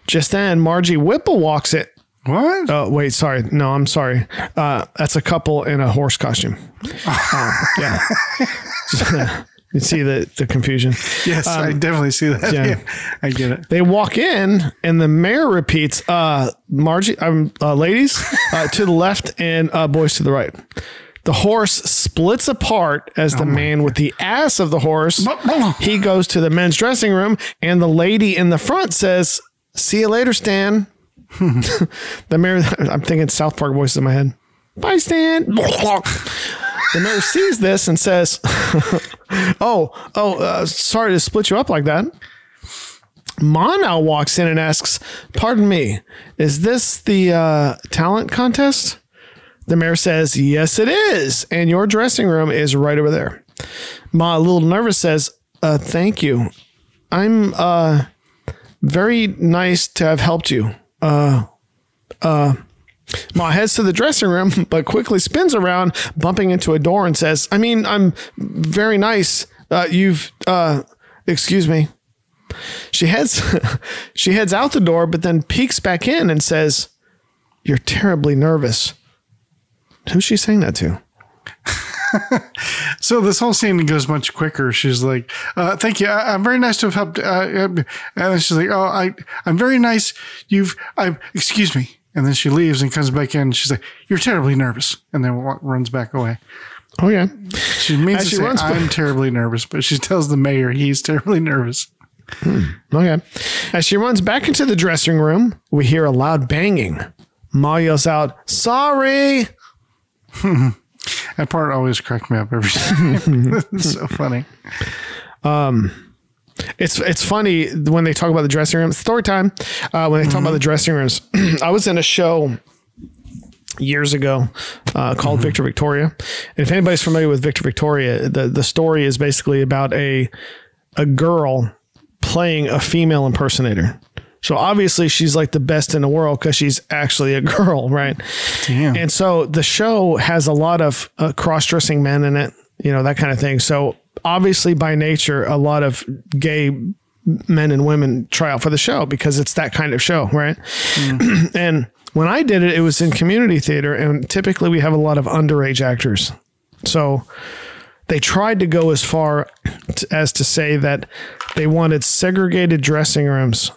Just then, Margie Whipple walks in. What? Oh, wait, sorry. No, I'm sorry. Uh, that's a couple in a horse costume. <laughs> Um, yeah. <laughs> you see the, the confusion. yes, I definitely see that. yeah. Yeah. <laughs> I get it. They walk in, and the mayor repeats, uh, Margie, um, uh, ladies uh, to the left and uh, boys to the right. The horse splits apart as the man with the ass of the horse. He goes to the men's dressing room, and the lady in the front says, See you later, Stan. <laughs> the mayor, I'm thinking South Park voices in my head. Bye, Stan. <laughs> The mayor sees this and says, <laughs> "Oh, oh, uh, sorry to split you up like that." Ma now walks in and asks, "Pardon me, is this the uh, talent contest?" The mayor says, "Yes, it is, and your dressing room is right over there." Ma, a little nervous, says, uh, "Thank you. I'm uh, very nice to have helped you." Ma heads to the dressing room, <laughs> but quickly spins around, bumping into a door and says, I mean, I'm very nice. Uh, you've, uh, excuse me. She heads, <laughs> she heads out the door, but then peeks back in and says, You're terribly nervous. Who's she saying that to? So this whole scene goes much quicker. She's like, uh, "Thank you. I, I'm very nice to have helped." Uh, and then she's like, "Oh, I, I'm very nice. You've, I, excuse me." And then she leaves and comes back in. She's like, "You're terribly nervous," and then runs back away. Oh yeah. She means As to she say, runs- I'm terribly nervous, but she tells the mayor he's terribly nervous. Okay. As she runs back into the dressing room, we hear a loud banging. Ma yells out, "Sorry!" <laughs> That part always cracked me up every <laughs> time. it's so funny. Um, It's it's funny when they talk about the dressing room. Story time. Uh, when they talk about the dressing rooms, <clears throat> I was in a show years ago uh, called Victor Victoria. And if anybody's familiar with Victor Victoria, the the story is basically about a a girl playing a female impersonator. So obviously she's like the best in the world because she's actually a <laughs> girl, right? Damn. And so the show has a lot of uh, cross-dressing men in it, you know, that kind of thing. So obviously by nature, a lot of gay men and women try out for the show because it's that kind of show, right? <clears throat> and when I did it, it was in community theater, and typically we have a lot of underage actors. So they tried to go as far t- as to say that they wanted segregated dressing rooms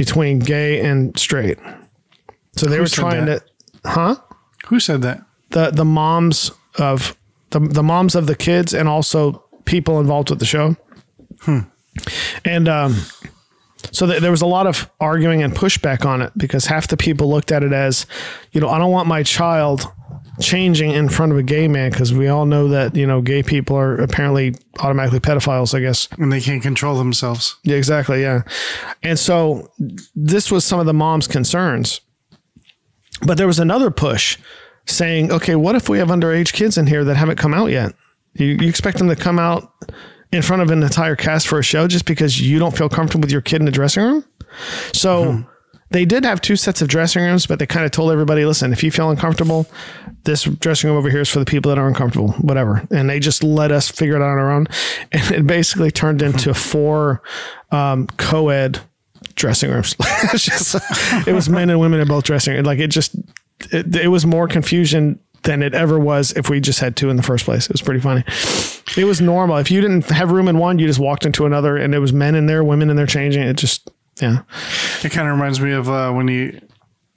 between gay and straight. So they were trying that? to, huh? Who said that? The the moms of the the moms of the kids and also people involved with the show. And um, so th- there was a lot of arguing and pushback on it because half the people looked at it as, you know, I don't want my child changing in front of a gay man because we all know that you know gay people are apparently automatically pedophiles. I guess. And they can't control themselves. Yeah, exactly. Yeah. And so this was some of the mom's concerns. But there was another push saying, okay, what if we have underage kids in here that haven't come out yet? You, you expect them to come out in front of an entire cast for a show just because you don't feel comfortable with your kid in the dressing room? So hmm. They did have two sets of dressing rooms, but they kind of told everybody, listen, if you feel uncomfortable, this dressing room over here is for the people that are uncomfortable, whatever. And they just let us figure it out on our own. <laughs> And it basically turned into four um, co ed dressing rooms. <laughs> just, it was men and women in both dressing rooms. Like it just, it, it was more confusion than it ever was if we just had two in the first place. It was pretty funny. It was normal. If you didn't have room in one, you just walked into another and it was men in there, women in there changing. It just, yeah. It kind of reminds me of uh, when you,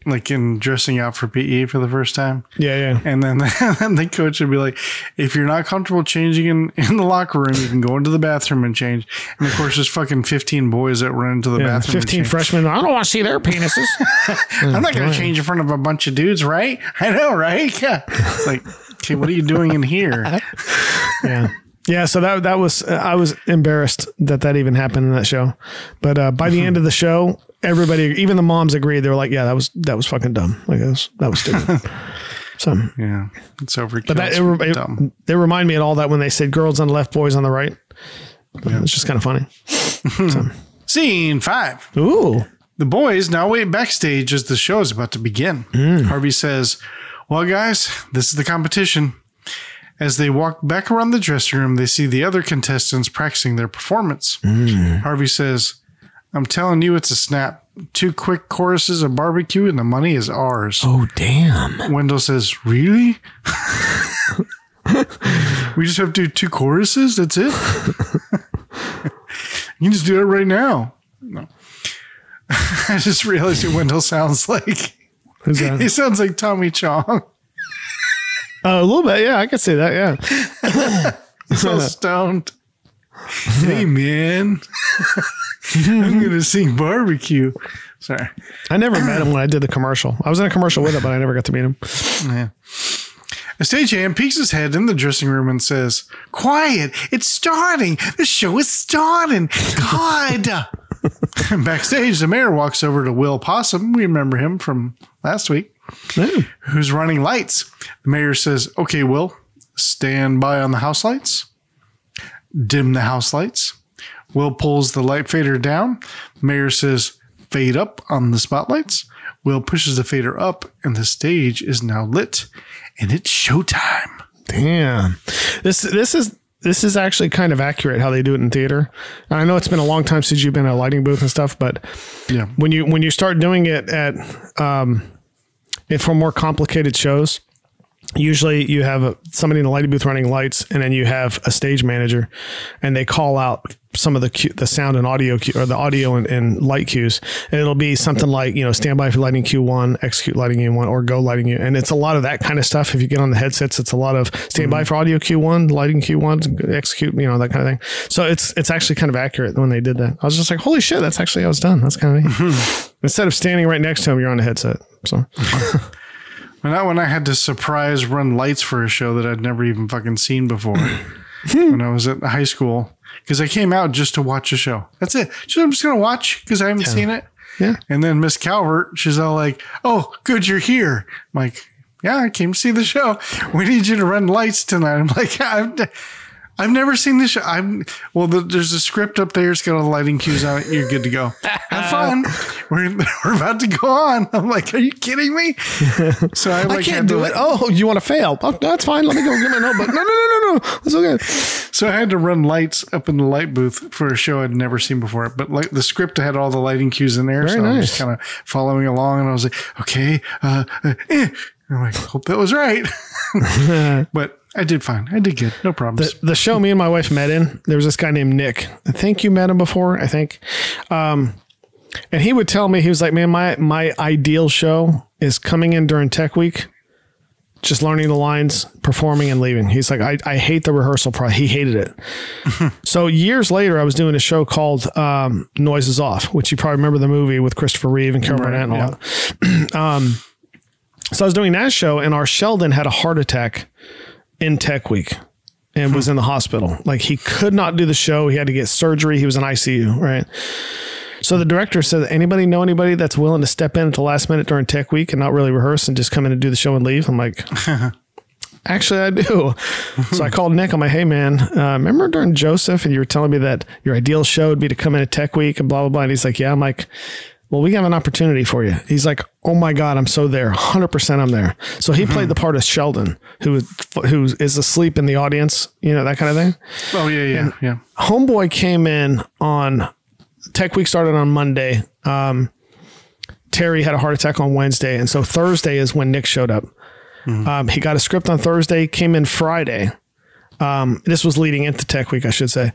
like, in dressing out for PE for the first time. Yeah, yeah. And then <laughs> and the coach would be like, if you're not comfortable changing in, in the locker room, you can go into the bathroom and change. And of course, there's fucking 15 boys that run into the Yeah, bathroom. 15 freshmen. I don't want to see their penises. <laughs> I'm not going to change in front of a bunch of dudes, right? I know, right? Yeah. It's like, okay, what are you doing in here? <laughs> yeah. Yeah, so that that was uh, I was embarrassed that that even happened in that show, but uh, by the end of the show, everybody, even the moms, agreed. They were like, "Yeah, that was that was fucking dumb. Like that was that was stupid." <laughs> so, Yeah, it's overkill. but that it, it, dumb. they remind me of all that when they said girls on the left, boys on the right. Yeah. It's just kind of funny. <laughs> Scene five. Ooh, The boys now wait backstage as the show is about to begin. Harvey says, Well, guys, this is the competition. As they walk back around the dressing room, they see the other contestants practicing their performance. Mm. Harvey says, I'm telling you, it's a snap. Two quick choruses of barbecue, and the money is ours. oh damn! Wendell says, Really? <laughs> we just have to do two choruses? That's it? <laughs> you can just do it right now. No. <laughs> I just realized who Wendell sounds like. Who's He sounds like Tommy Chong. Uh, a little bit, yeah. I could say that, yeah. <laughs> All stoned. Hey, man. <laughs> I'm going to sing barbecue. Sorry. I never met him when I did the commercial. I was in a commercial with it, but I never got to meet him. Yeah. A stagehand peeks his head in the dressing room and says, Quiet, it's starting. The show is starting. God. <laughs> Backstage, the mayor walks over to Will Possum. We remember him from last week, who's running lights. The mayor says, Okay, Will, stand by on the house lights, dim the house lights. Will pulls the light fader down. The mayor says, Fade up on the spotlights. Will pushes the fader up, and the stage is now lit, and it's showtime. Damn. This this is this is actually kind of accurate how they do it in theater. And I know it's been a long time since you've been at a lighting booth and stuff, but Yeah. when you when you start doing it at um for more complicated shows, usually you have a, somebody in the lighting booth running lights and then you have a stage manager and they call out some of the cue, the sound and audio cue, or the audio and, and light cues. And it'll be something like you know stand by for lighting cue one, execute lighting cue one, or go lighting cue. And it's a lot of that kind of stuff. If you get on the headsets, it's a lot of stand by mm-hmm. for audio cue one, lighting cue one, execute, you know that kind of thing. So it's it's actually kind of accurate when they did that. I was just like, holy shit, that's actually how it's done. That's kind of neat. <laughs> Instead of standing right next to him, you're on a headset. So <laughs> And that when I had to surprise run lights for a show that I'd never even fucking seen before <laughs> when I was at high school. Because I came out just to watch a show. That's it. Just, I'm just going to watch because I haven't seen it. Yeah. And then Miss Calvert, she's all like, oh, good, you're here. I'm like, yeah, I came to see the show. We need you to run lights tonight. I'm like, <laughs> I've, I've never seen this show. I'm well. The, there's a script up there. It's got all the lighting cues on it. You're good to go. Have fun. <laughs> We're, we're about to go on. I'm like, are you kidding me? <laughs> So I, like, I can't do like- it. Oh, you want to fail? Oh, that's fine. Let me go get my notebook. No, no, no, no, no. That's okay. So I had to run lights up in the light booth for a show I'd never seen before. But like the script had all the lighting cues in there, Very so I'm nice. just kind of following along. And I was like, okay, uh, uh, eh. I'm like, hope that was right. <laughs> but I did fine. I did good. No problems. the, the show me and my wife met in, there was this guy named Nick. I think you met him before, I think. Um, and he would tell me, he was like, man, my, my ideal show is coming in during tech week, just learning the lines, performing and leaving. He's like, I, I hate the rehearsal pro. He hated it. <laughs> so years later, I was doing a show called um, Noises Off, which you probably remember the movie with Christopher Reeve and Carol Right, Burnett and all yeah. that. <clears throat> um, so I was doing that show and our Sheldon had a heart attack in tech week and was in the hospital. Like he could not do the show. He had to get surgery. He was in ICU, right? So the director said, anybody know anybody that's willing to step in at the last minute during tech week and not really rehearse and just come in and do the show and leave? I'm like, <laughs> actually, I do. so I called Nick. I'm like, hey, man, uh, remember during Joseph and you were telling me that your ideal show would be to come in at tech week and blah, blah, blah. And he's like, yeah. I'm like, well, we have an opportunity for you. He's like, oh my God, I'm so there. 100% I'm there. So he played the part of Sheldon, who, who is asleep in the audience, you know, that kind of thing. oh yeah, yeah, yeah. Homeboy came in on Tech Week started on Monday. Um, Terry had a heart attack on Wednesday, and so Thursday is when Nick showed up. Um, he got a script on Thursday, came in Friday. Um, this was leading into Tech Week, I should say,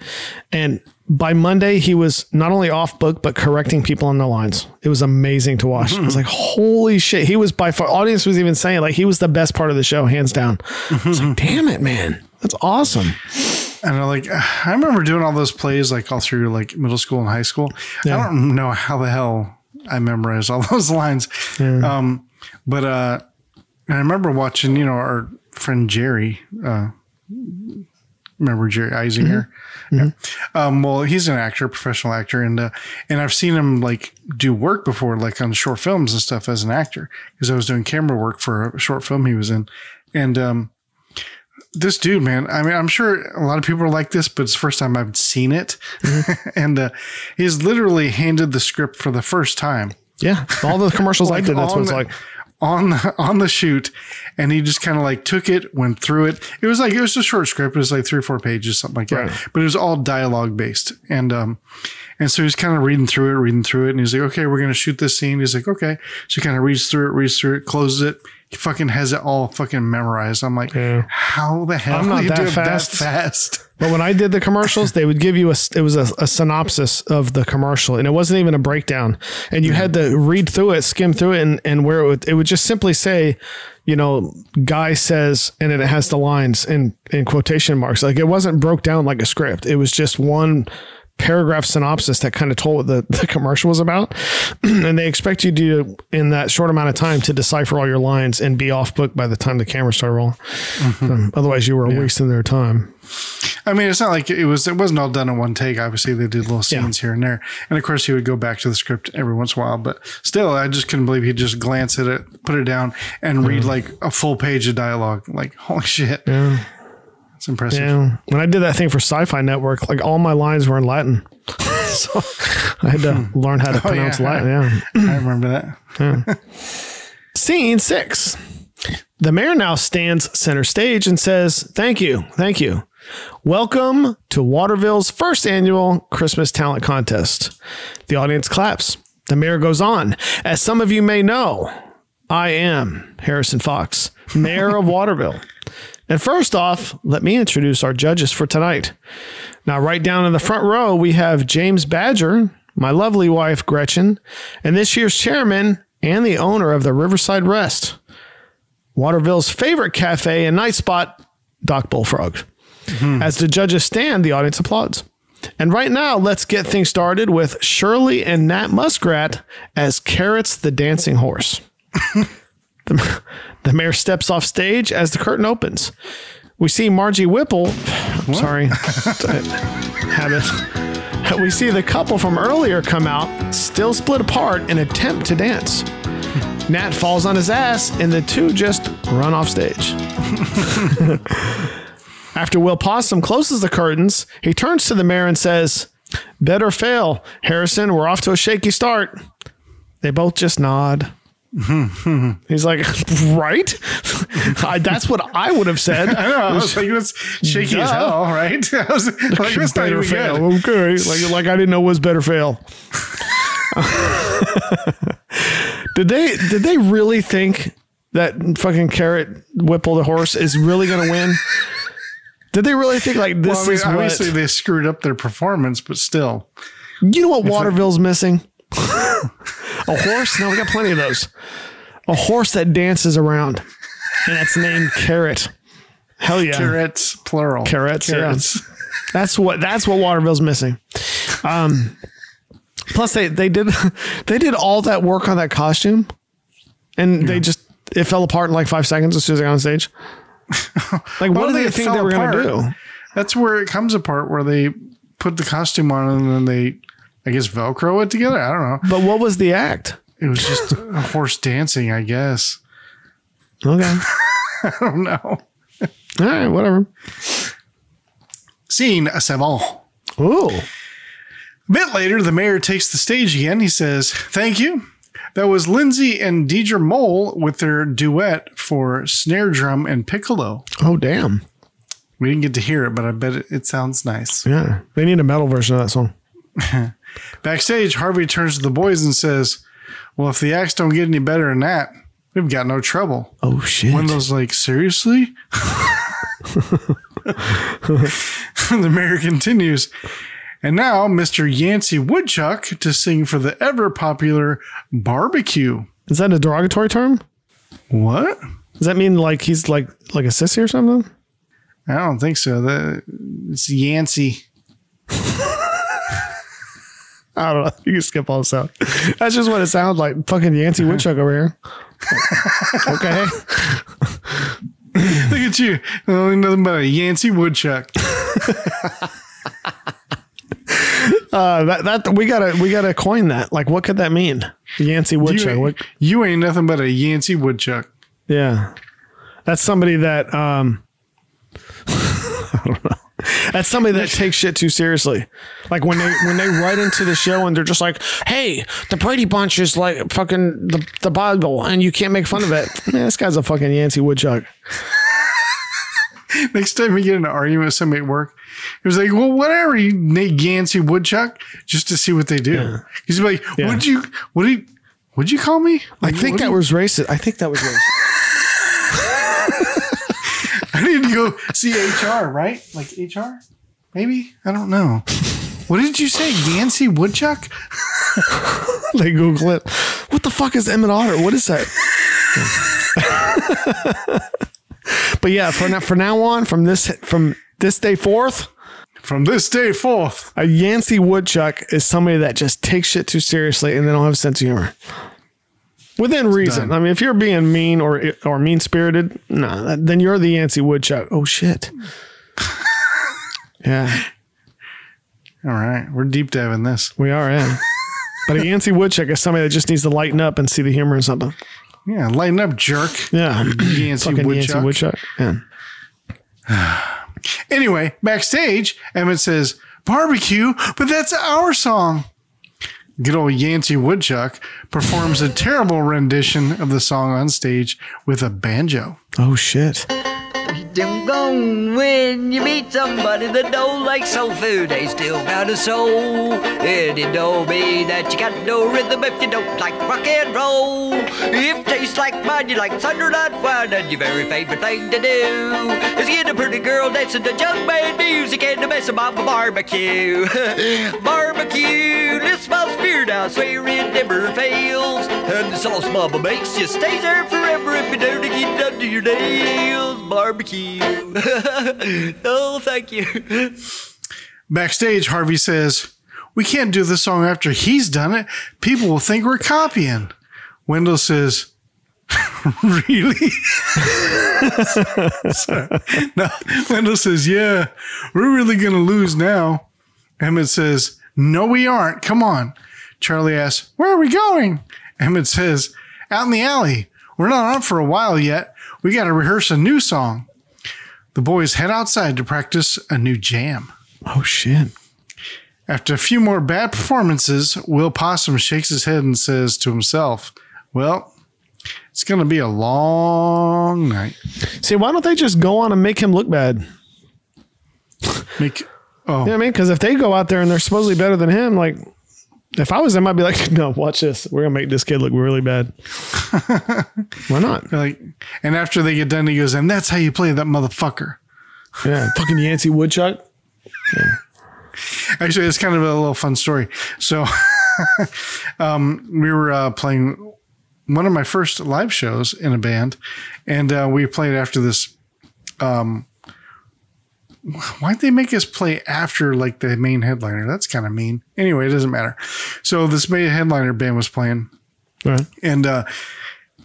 and by Monday he was not only off book but correcting people on the lines. It was amazing to watch. I was like, holy shit! He was by far. Audience was even saying like he was the best part of the show, hands down. I was like, damn it, man, that's awesome. And I like I remember doing all those plays like all through like middle school and high school. I don't know how the hell I memorized all <laughs> those lines. Um, but uh, I remember watching, you know, our friend Jerry. Uh, remember Jerry Eisinger? Yeah. Um, well, he's an actor, professional actor, and uh, and I've seen him like do work before, like on short films and stuff as an actor, because I was doing camera work for a short film he was in, and um, this dude, man, I mean, I'm sure a lot of people are like this, but it's the first time I've seen it. <laughs> and uh, he's literally handed the script for the first time. Yeah, all the commercials I did, that's what it's the- like. On the, <laughs> on the shoot, and he just kind of like took it, went through it. It was like it was a short script. It was like three or four pages, something like that. But it was all dialogue based, and um, and so he's kind of reading through it, reading through it, and he's like, "Okay, we're gonna shoot this scene." He's like, "Okay," so he kind of reads through it, reads through it, closes it. He fucking has it all fucking memorized. I'm like, Yeah. how the hell I'm <laughs> not do you that do fast. that fast? But when I did the commercials, they would give you a it was a, a synopsis of the commercial, and it wasn't even a breakdown, and you had to read through it, skim through it, and and where it would it would just simply say, you know, guy says, and then it has the lines in in quotation marks, like it wasn't broke down like a script. It was just one paragraph synopsis that kind of told what the, the commercial was about <clears throat> and they expect you to in that short amount of time to decipher all your lines and be off book by the time the camera started rolling Um, otherwise you were wasting their time I mean, it's not like it was. It wasn't all done in one take. Obviously, they did little scenes here and there, and of course, he would go back to the script every once in a while. But still, I just couldn't believe he'd just glance at it, put it down, and read like a full page of dialogue. Like, holy shit, yeah it's impressive. Yeah. When I did that thing for Sci-Fi Network, like all my lines were in Latin, <laughs> so I had to hmm. learn how to <laughs> oh, pronounce yeah. Latin. Yeah. I remember that. <laughs> Scene six. The mayor now stands center stage and says, "Thank you, thank you. Welcome to Waterville's first annual Christmas talent contest." The audience claps. The mayor goes on, "As some of you may know, I am Harrison Fox, mayor of Waterville." And first off, let me introduce our judges for tonight. Now, right down in the front row, we have James Badger, my lovely wife, Gretchen, and this year's chairman and the owner of the Riverside Rest, Waterville's favorite cafe and night spot, Doc Bullfrog. Mm-hmm. As the judges stand, the audience applauds. And right now, let's get things started with Shirley and Nat Muskrat as Carrots the Dancing Horse. <laughs> <laughs> the, mayor steps off stage as the curtain opens. We see Margie Whipple. I'm sorry, habit. We see the couple from earlier come out, still split apart, and attempt to dance. Nat falls on his ass, and the two just run off stage. <laughs> After Will Possum closes the curtains, he turns to the mayor and says, Better fail. Harrison, we're off to a shaky start. They both just nod. He's like, <laughs> Right? I, that's what I would have said. <laughs> I know. I was like, that's shaky as hell, right? <laughs> I was like, that's not better even fail. good. Okay. Like, like I didn't know was better fail. did they did they really think that fucking carrot Whipple the horse is really gonna win? Did they really think like this Well, I mean, is what obviously they screwed up their performance, but still. you know what Waterville's missing? <laughs> a horse? No, we got plenty of those. A horse that dances around. And that's named Carrot. Hell yeah. Carrots, plural. Carrots, yeah. Carrots. That's what that's what Waterville's missing. Um, plus they they did <laughs> they did all that work on that costume, and they just it fell apart in like five seconds as soon as they got on stage. <laughs> Like, what do they think they were going to do? That's where it comes apart, where they put the costume on and then they, I guess, Velcro it together. I don't know. But what was the act? It was just a horse dancing, I guess. Okay, <laughs> I don't know. all right, whatever. Scene seven. Ooh, A bit later, the mayor takes the stage again. He says, Thank you. That was Lindsay and Deidre Mole with their duet for snare drum and piccolo. oh damn, We didn't get to hear it, but I bet it, it sounds nice. yeah. They need a metal version of that song. <laughs> Backstage, Harvey turns to the boys and says, Well, if the acts don't get any better than that, we've got no trouble. Oh shit. One of those, like, seriously? the mayor continues. And now, Mr. Yancey Woodchuck to sing for the ever popular barbecue. Is that a derogatory term? What? Does that mean like he's like like a sissy or something? I don't think so. That it's Yancey. I don't know. <laughs> You can skip all this out. That's just what it sounds like. Fucking Yancey Woodchuck over here. <laughs> okay. Look at you. Only nothing but a Yancey Woodchuck. <laughs> Uh, that that we gotta we gotta coin that. Like, what could that mean? Yancey You Woodchuck. ain't, What, you ain't nothing but a Yancey Woodchuck. yeah, that's somebody that um, I don't know. That's somebody that takes shit too seriously. Like when they when they write into the show and they're just like, "Hey, the Brady Bunch is like fucking the the Bible, and you can't make fun of it." <laughs> Man, this guy's a fucking Yancey Woodchuck. <laughs> Next time we get in an argument with somebody at work, it was like, well, whatever, you Nate Yancey Woodchuck, just to see what they do. He's like, Yeah. you, what did, what'd you call me? I think that was racist. I think that was racist. I need to go see HR, right? Like HR? Maybe? I don't know. What did you say? Yancey Woodchuck? <laughs> they Google it. What the fuck is Emmet Otter? What is that? <laughs> but yeah, for now, for now on, from this from this day forth, From this day forth. a Yancey Woodchuck is somebody that just takes shit too seriously and they don't have a sense of humor. Within reason. done. I mean, if you're being mean or or mean spirited, no, that, then you're the Yancey Woodchuck. Oh shit. <laughs> yeah, All right. We're deep diving this. we are. in. But a Yancey Woodchuck is somebody that just needs to lighten up and see the humor in something. Yeah. Lighten up, jerk. Yeah. Yancey Fucking Woodchuck. Yancey Woodchuck. Yeah. <sighs> Anyway, backstage, Emmet says, barbecue, but that's our song. Good old Yancey Woodchuck performs a terrible rendition of the song on stage with a banjo. Oh shit. Gone. When you meet somebody that don't like soul food, they still got a soul. It don't mean that you got no rhythm if you don't like rock and roll. If tastes like mine, you like thunder night wine, and your very favorite thing to do is get a pretty girl dancing to jug band music and the mess about the barbecue. <laughs> barbecue, this smells beer now, swear it never fails. And the sauce mama makes just stays there forever if you don't get under your nails. Barbecue. <laughs> oh, thank you. Backstage, Harvey says, We can't do the song after he's done it. People will think we're copying. Wendell says, <laughs> Really? <laughs> No, Wendell says, Yeah, we're really going to lose now. Emmet says, No, we aren't. Come on. Charlie asks, Where are we going? Emmet says, Out in the alley. We're not on for a while yet. We got to rehearse a new song. The boys head outside to practice a new jam. Oh shit. After a few more bad performances, Will Possum shakes his head and says to himself, Well, it's going to be a long night. See, why don't they just go on and make him look bad? Make, oh. You know what oh, I mean? Because if they go out there and they're supposedly better than him, like if I was them, I'd be like, <laughs> no, watch this. We're gonna make this kid look really bad. <laughs> why not? like, and after they get done, he goes, And that's how you play that motherfucker. Yeah, fucking Yancey Woodchuck. Yeah. Actually, it's kind of a little fun story. So, <laughs> um, we were uh, playing one of my first live shows in a band, and uh, we played after this. Um, why'd they make us play after like the main headliner? That's kind of mean. Anyway, it doesn't matter. So this main headliner band was playing, Right. and uh,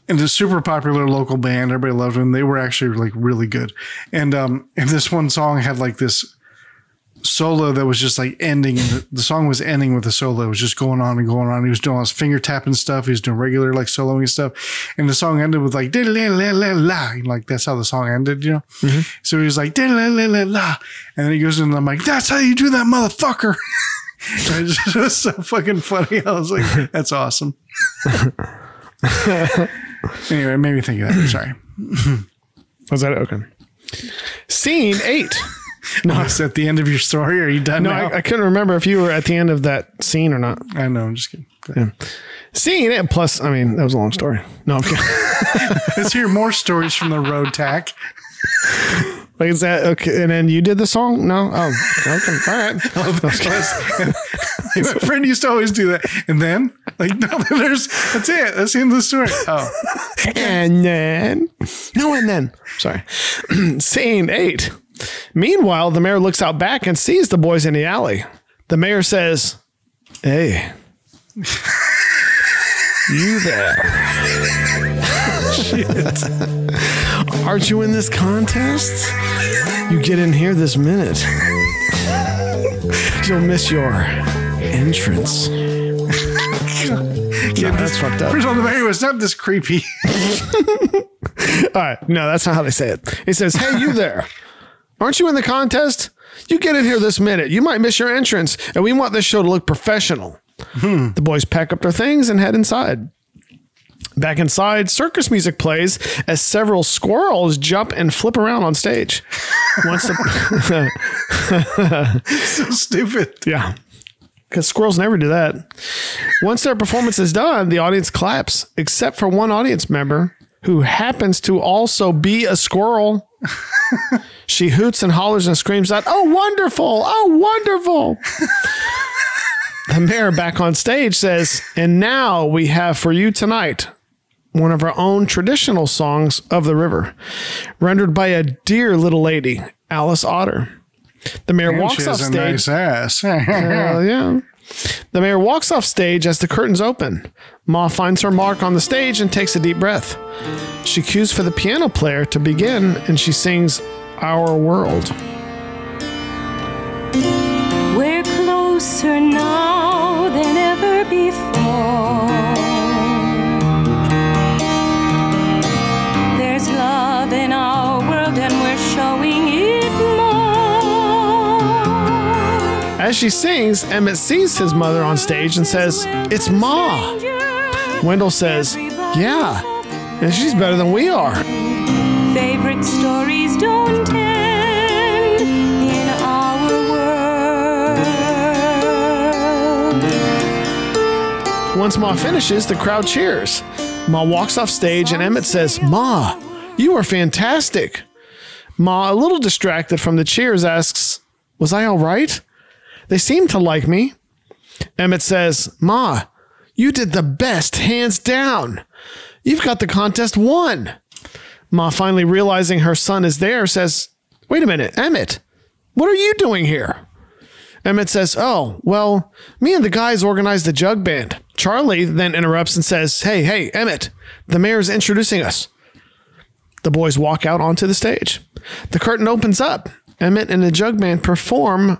and a super popular local band. Everybody loved them. They were actually like really good. And um, and this one song had like this solo that was just like ending. The, the song was ending with a solo. It was just going on and going on. He was doing all his finger tapping stuff. He was doing regular like soloing stuff. And the song ended with like, la la la la. Like that's how the song ended, you know? Mm-hmm. So he was like, la la la la. And then he goes and I'm like, that's how you do that motherfucker. <laughs> It just was so fucking funny. I was like, <laughs> that's awesome. <laughs> anyway, it made me think of that. I'm sorry. Was that okay? Scene eight. <laughs> No, it's at the end of your story. Are you done No, now? I, I couldn't remember if you were at the end of that scene or not. I know. I'm just kidding. Ahead. Scene eight. Plus, I mean, that was a long story. No, I'm kidding. <laughs> Let's hear more stories from the road Tach. like, is that okay? And then you did the song? No. Oh, okay. All right. <laughs> Oh, My friend used to always do that. And then, like, no, there's that's it. That's the end of the story. Oh, and then no and then sorry <clears throat> scene eight meanwhile the mayor looks out back and sees the boys in the alley the mayor says hey you there <laughs> aren't you in this contest you get in here this minute you'll miss your entrance <laughs> yeah, that's fucked up. First all, the mayor was not this creepy. <laughs> All right. No, that's not how they say it. He says, Hey, you there. Aren't you in the contest? You get in here this minute. You might miss your entrance, and we want this show to look professional. Hmm. The boys pack up their things and head inside. Back inside, circus music plays as several squirrels jump and flip around on stage. <laughs> Once the, <laughs> so stupid. yeah, because squirrels never do that. Once their performance is done, the audience claps, except for one audience member who happens to also be a squirrel. <laughs> she hoots and hollers and screams out, Oh, wonderful! Oh, wonderful! the mayor back on stage says, And now we have for you tonight one of our own traditional songs of the river, rendered by a dear little lady, Alice Otter. The mayor And walks off stage. nice ass. <laughs> Yeah. The mayor walks off stage as the curtains open. Ma finds her mark on the stage and takes a deep breath. She cues for the piano player to begin and she sings Our World. We're closer now As she sings, Emmet sees his mother on stage and says, It's Ma. Wendell says, Yeah, and she's better than we are. Favorite stories don't end in our world. Once Ma finishes, the crowd cheers. Ma walks off stage and Emmet says, Ma, you are fantastic. Ma, a little distracted from the cheers, asks, Was I all right? They seem to like me. Emmet says, Ma, you did the best, hands down. You've got the contest won. Ma, finally realizing her son is there, says, Wait a minute, Emmet, what are you doing here? Emmet says, Oh, well, me and the guys organized the jug band. Charlie then interrupts and says, Hey, hey, Emmet, the mayor's introducing us. The boys walk out onto the stage. The curtain opens up. Emmett and the jug band perform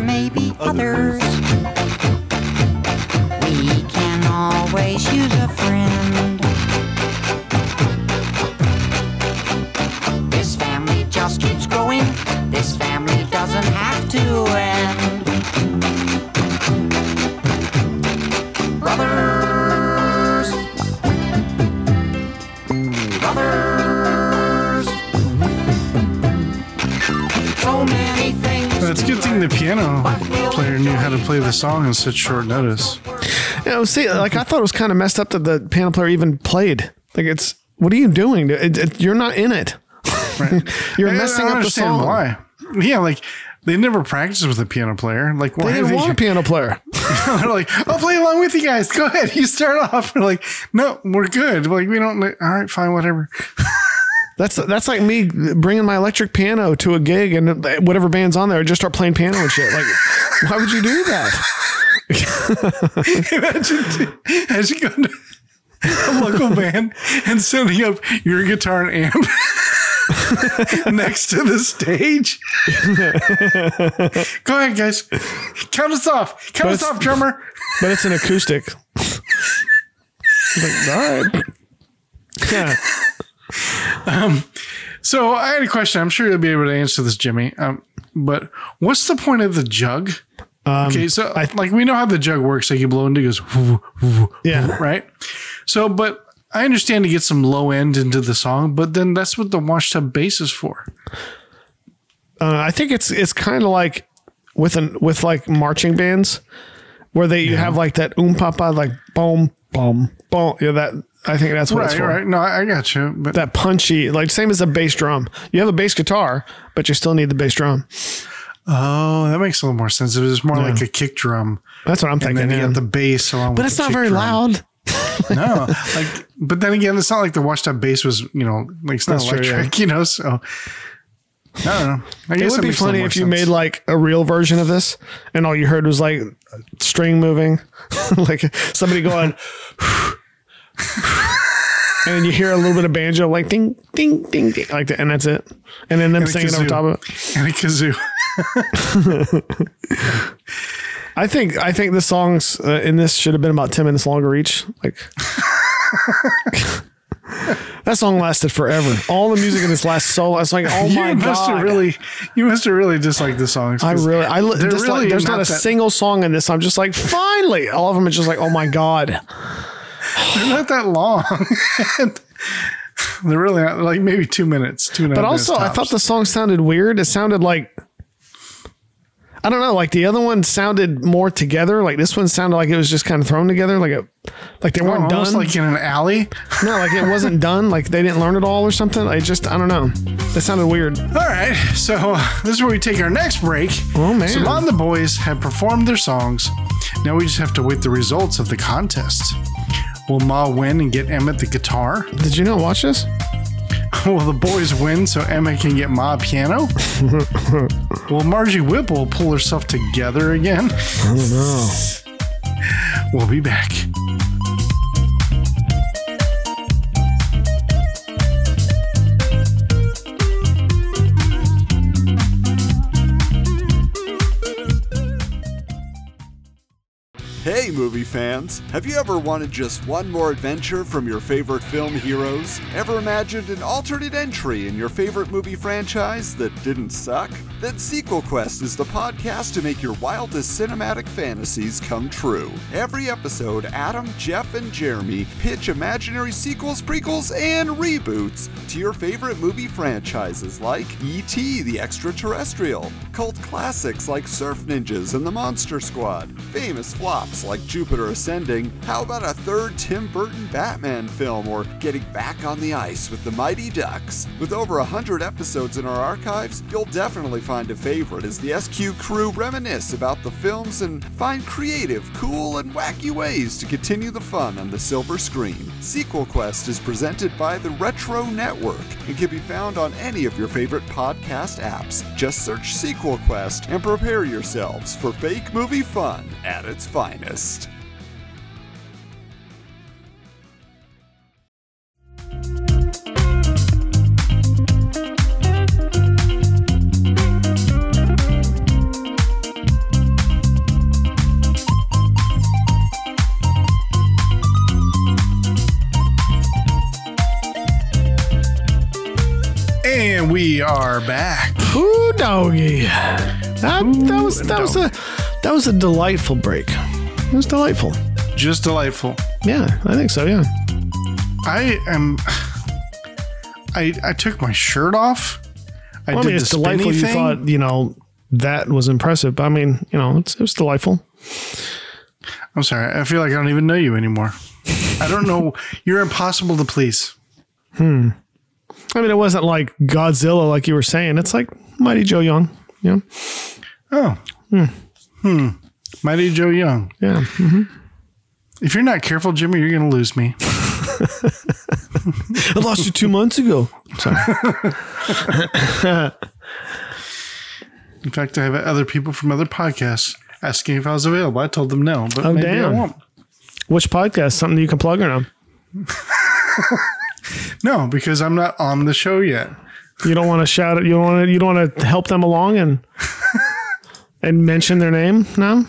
This family doesn't have to end. Brothers. Brothers. So many things. Uh, it's a good thing the piano player knew how to play the song in such short notice. You know, see, like I thought it was kind of messed up that the piano player even played. Like it's, what are you doing? It- it- you're not in it. <laughs> you're I- I messing don't up the song. Why? Yeah, like they never practiced with a piano player. Like why They didn't do want a <laughs> piano player. They're like, I'll play along with you guys. Go ahead. You start off. <laughs> We're like, no, we're good. Like we don't. All right, fine, whatever. <laughs> That's that's like me bringing my electric piano to a gig and whatever band's on there, I just start playing piano and shit. Like, why would you do that? Imagine as you go to a local band and setting up your guitar and amp <laughs> next to the stage. <laughs> Go ahead, guys. Count us off. Count But us off, drummer. But it's an acoustic. like, all right. Yeah. Um, so I had a question. I'm sure you'll be able to answer this, Jimmy. Um, but what's the point of the jug? Um, okay, so like we know how the jug works. Like you blow into it, goes, <laughs> Yeah. right. So, but I understand to get some low end into the song, but then that's what the washtub bass is for. Uh, I think it's it's kind of like with an with like marching bands where they you have like that oom papa like boom boom boom yeah that I think that's what it's Right, for. right. No, I got you. But That punchy like same as a bass drum. You have a bass guitar, but you still need the bass drum. oh, that makes a little more sense. It was more Yeah. like a kick drum. That's what I'm And thinking. then you yeah. got the bass along but it's not very drum. loud. <laughs> no, like, but then again, it's not like the washed up bass was, you know, like it's not That's true, electric, you know. So I don't know. I It guess would be makes a little funny more if you made like a real version of this, and all you heard was like string moving, <laughs> like somebody going, <sighs> and then you hear a little bit of banjo, like ding, ding, ding, ding, like that, and that's it. And then them And a singing over kazoo. top of it. and a kazoo. <laughs> I think I think the songs uh, in this should have been about ten minutes longer each. Like <laughs> that song lasted forever. All the music in this last solo, it's like, oh my you must god! have really, you must have really disliked the songs. I really, I li- dislike- really there's not, a that- single song in this. I'm just like, finally, all of them are just like, oh my god. They're not that long. <laughs> They're really not, like maybe two minutes. Two. and But also, I thought the song sounded weird. It sounded like, I don't know, like the other one sounded more together. Like this one sounded like it was just kind of thrown together, like it, like they Oh, weren't almost done. like in an alley. no, like it wasn't <laughs> done. Like they didn't learn it all or something. I just, I don't know. That sounded weird. All right, so this is where we take our next break. Oh man. So on the boys have performed their songs. Now we just have to wait the results of the contest. Will Ma win and get Emmet the guitar? Did you not watch this? <laughs> Will the boys win so Emma can get Ma piano? <laughs> Will Margie Whipple pull herself together again? I don't know. We'll be back. Hey, movie fans! Have you ever wanted just one more adventure from your favorite film heroes? Ever imagined an alternate entry in your favorite movie franchise that didn't suck? Then Sequel Quest is the podcast to make your wildest cinematic fantasies come true. Every episode, Adam, Jeff, and Jeremy pitch imaginary sequels, prequels, and reboots to your favorite movie franchises like E.T. the Extraterrestrial, cult classics like Surf Ninjas and the Monster Squad, famous flops like Jupiter Ascending. How about a third Tim Burton Batman film or getting back on the ice with the Mighty Ducks? With over 100 episodes in our archives, you'll definitely find a favorite as the SQ crew reminisce about the films and find creative, cool, and wacky ways to continue the fun on the silver screen. Sequel Quest is presented by the Retro Network and can be found on any of your favorite podcast apps. Just search Sequel Quest and prepare yourselves for fake movie fun at its finest. And we are back. Ooh, doggy. That, that was that was a that was a delightful break. It was delightful. Just delightful. Yeah, I think so. Yeah. I am. I I took my shirt off. I Well, I mean, it's delightful. You thought you know that was impressive. But I mean, you know, it's, it was delightful. I'm sorry. I feel like I don't even know you anymore. I don't know. <laughs> You're impossible to please. Hmm. I mean, it wasn't like Godzilla, like you were saying. It's like Mighty Joe Young. Yeah. Oh. Hmm. Hmm. Mighty Joe Young. Yeah. hmm If you're not careful, Jimmy, you're going to lose me. <laughs> I lost you two months ago. Sorry. <laughs> In fact, I have other people from other podcasts asking if I was available. I told them no, but Oh, maybe I damn. won't. Which podcast? Something you can plug or no? <laughs> No, because I'm not on the show yet. You don't want to shout it. You don't want to. You don't want to help them along and and mention their name. No.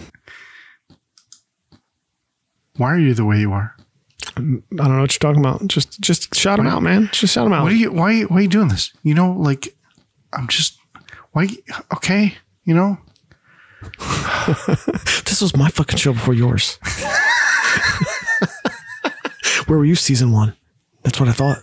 Why are you the way you are? I don't know what you're talking about. Just just shout them out, man. Just shout them out. What are you? Why? Why are you doing this? You know, like I'm just. Why? Okay, you know. <laughs> this was my fucking show before yours. <laughs> Where were you season one? That's what I thought.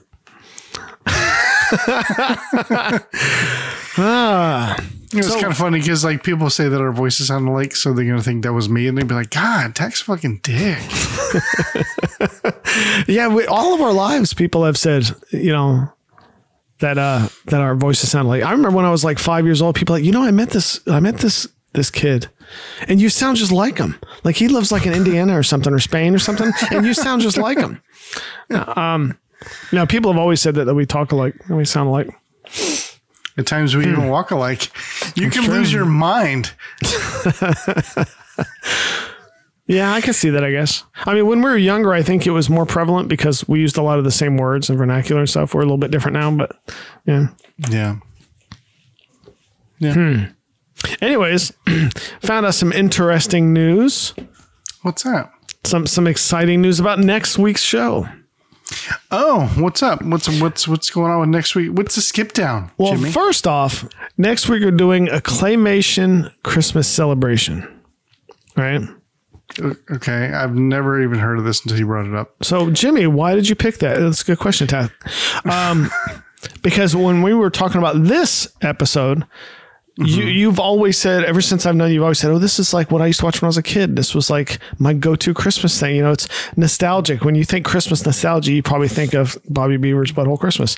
Ah, It's So- kind of funny because like people say that our voices sound alike, so they're gonna think that was me, and they'd be like, "God, Tach's fucking dick." <laughs> yeah. We, all of our lives, people have said, you know, that uh that our voices sound like. I remember when I was like five years old, people like, you know, I met this, I met this this kid, and you sound just like him. Like he lives like in Indiana or something or Spain or something, and you sound just like him. <laughs> Um, know, people have always said that that we talk alike and we sound alike. At times we even walk alike. You can lose your mind. <laughs> Yeah, I can see that, I guess. I mean, when we were younger, I think it was more prevalent because we used a lot of the same words and vernacular and stuff. We're a little bit different now, but yeah. Yeah. Yeah. Hmm. Anyways, <clears throat> found us some interesting news. What's that? Some some exciting news about next week's show. Oh, what's up? What's what's what's going on with next week? What's the skip down, Well, Jimmy? first off, next week we're doing a claymation Christmas celebration. Right? okay, I've never even heard of this until you brought it up. So, Jimmy, why did you pick that? That's a good question, Tad. Um, <laughs> because when we were talking about this episode, you, you've always said, ever since I've known you, you've always said, oh, this is like what I used to watch when I was a kid. This was like my go to Christmas thing. You know, it's nostalgic. When you think Christmas nostalgia, you probably think of Bobby Beaver's Butthole Christmas.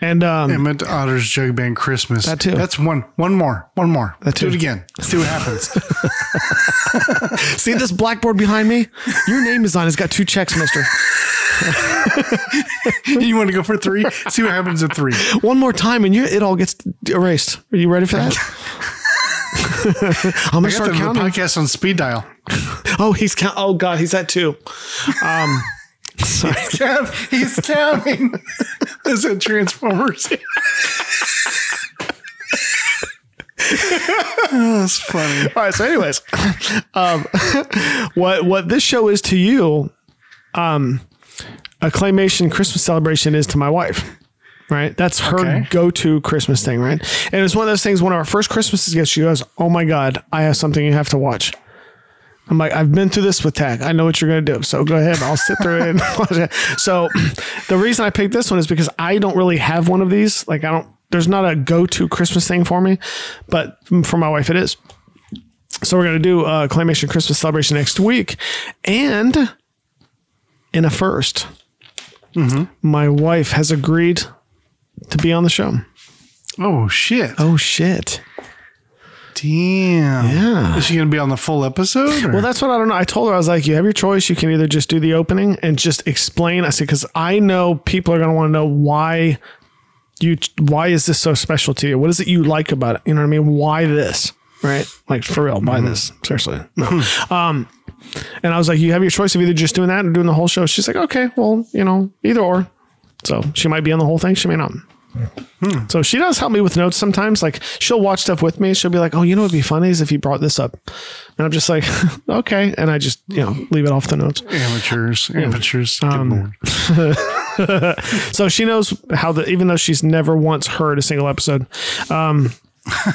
And um, Emmet Otter's Jug Band Christmas. That too. That's one. One more. One more. That Do too. it again. Let's see what happens. <laughs> <laughs> see this blackboard behind me? Your name is on. it. It's got two checks, mister. <laughs> you want to go for three? See what happens at three. One more time and you it all gets erased. Are you ready for that? <laughs> I'm gonna start counting. podcast on speed dial. <laughs> Oh, he's count. Oh God, he's at two. Um, <laughs> sorry. Count- He's counting. Is it Transformers? That's funny. All right. So, anyways, um, what what this show is to you, um, a claymation Christmas celebration is to my wife. Right, that's her Okay. go-to Christmas thing, right? And it's one of those things. One of our first Christmases gets, she goes, "Oh my God, I have something you have to watch." I'm like, I've been through this with Tach. I know what you're gonna do. So go ahead. I'll sit through it. And <laughs> watch it. So <clears throat> the reason I picked this one is because I don't really have one of these. Like I don't. There's not a go-to Christmas thing for me, but for my wife it is. So we're gonna do a claymation Christmas celebration next week, and in a 1st mm-hmm. my wife has agreed to be on the show. Oh shit. Oh shit. Damn. Yeah. Is she gonna be on the full episode? or- Well, that's what I don't know. I told her I was like, you have your choice. You can either just do the opening and just explain. I said because I know people are going to want to know why you why is this so special to you? What is it you like about it? You know what I mean? Why this? Right? Like for real? Why this? Seriously? No. um, and I was like, you have your choice of either just doing that or doing the whole show. She's like, okay, well, you know, either or. So she might be on the whole thing. She may not. So she does help me with notes sometimes. Like she'll watch stuff with me. She'll be like, "Oh, you know what'd be funny is if you brought this up," and I'm just like, <laughs> "Okay," and I just you know leave it off the notes. amateurs, amateurs. Um, <laughs> so she knows how the even though she's never once heard a single episode, um,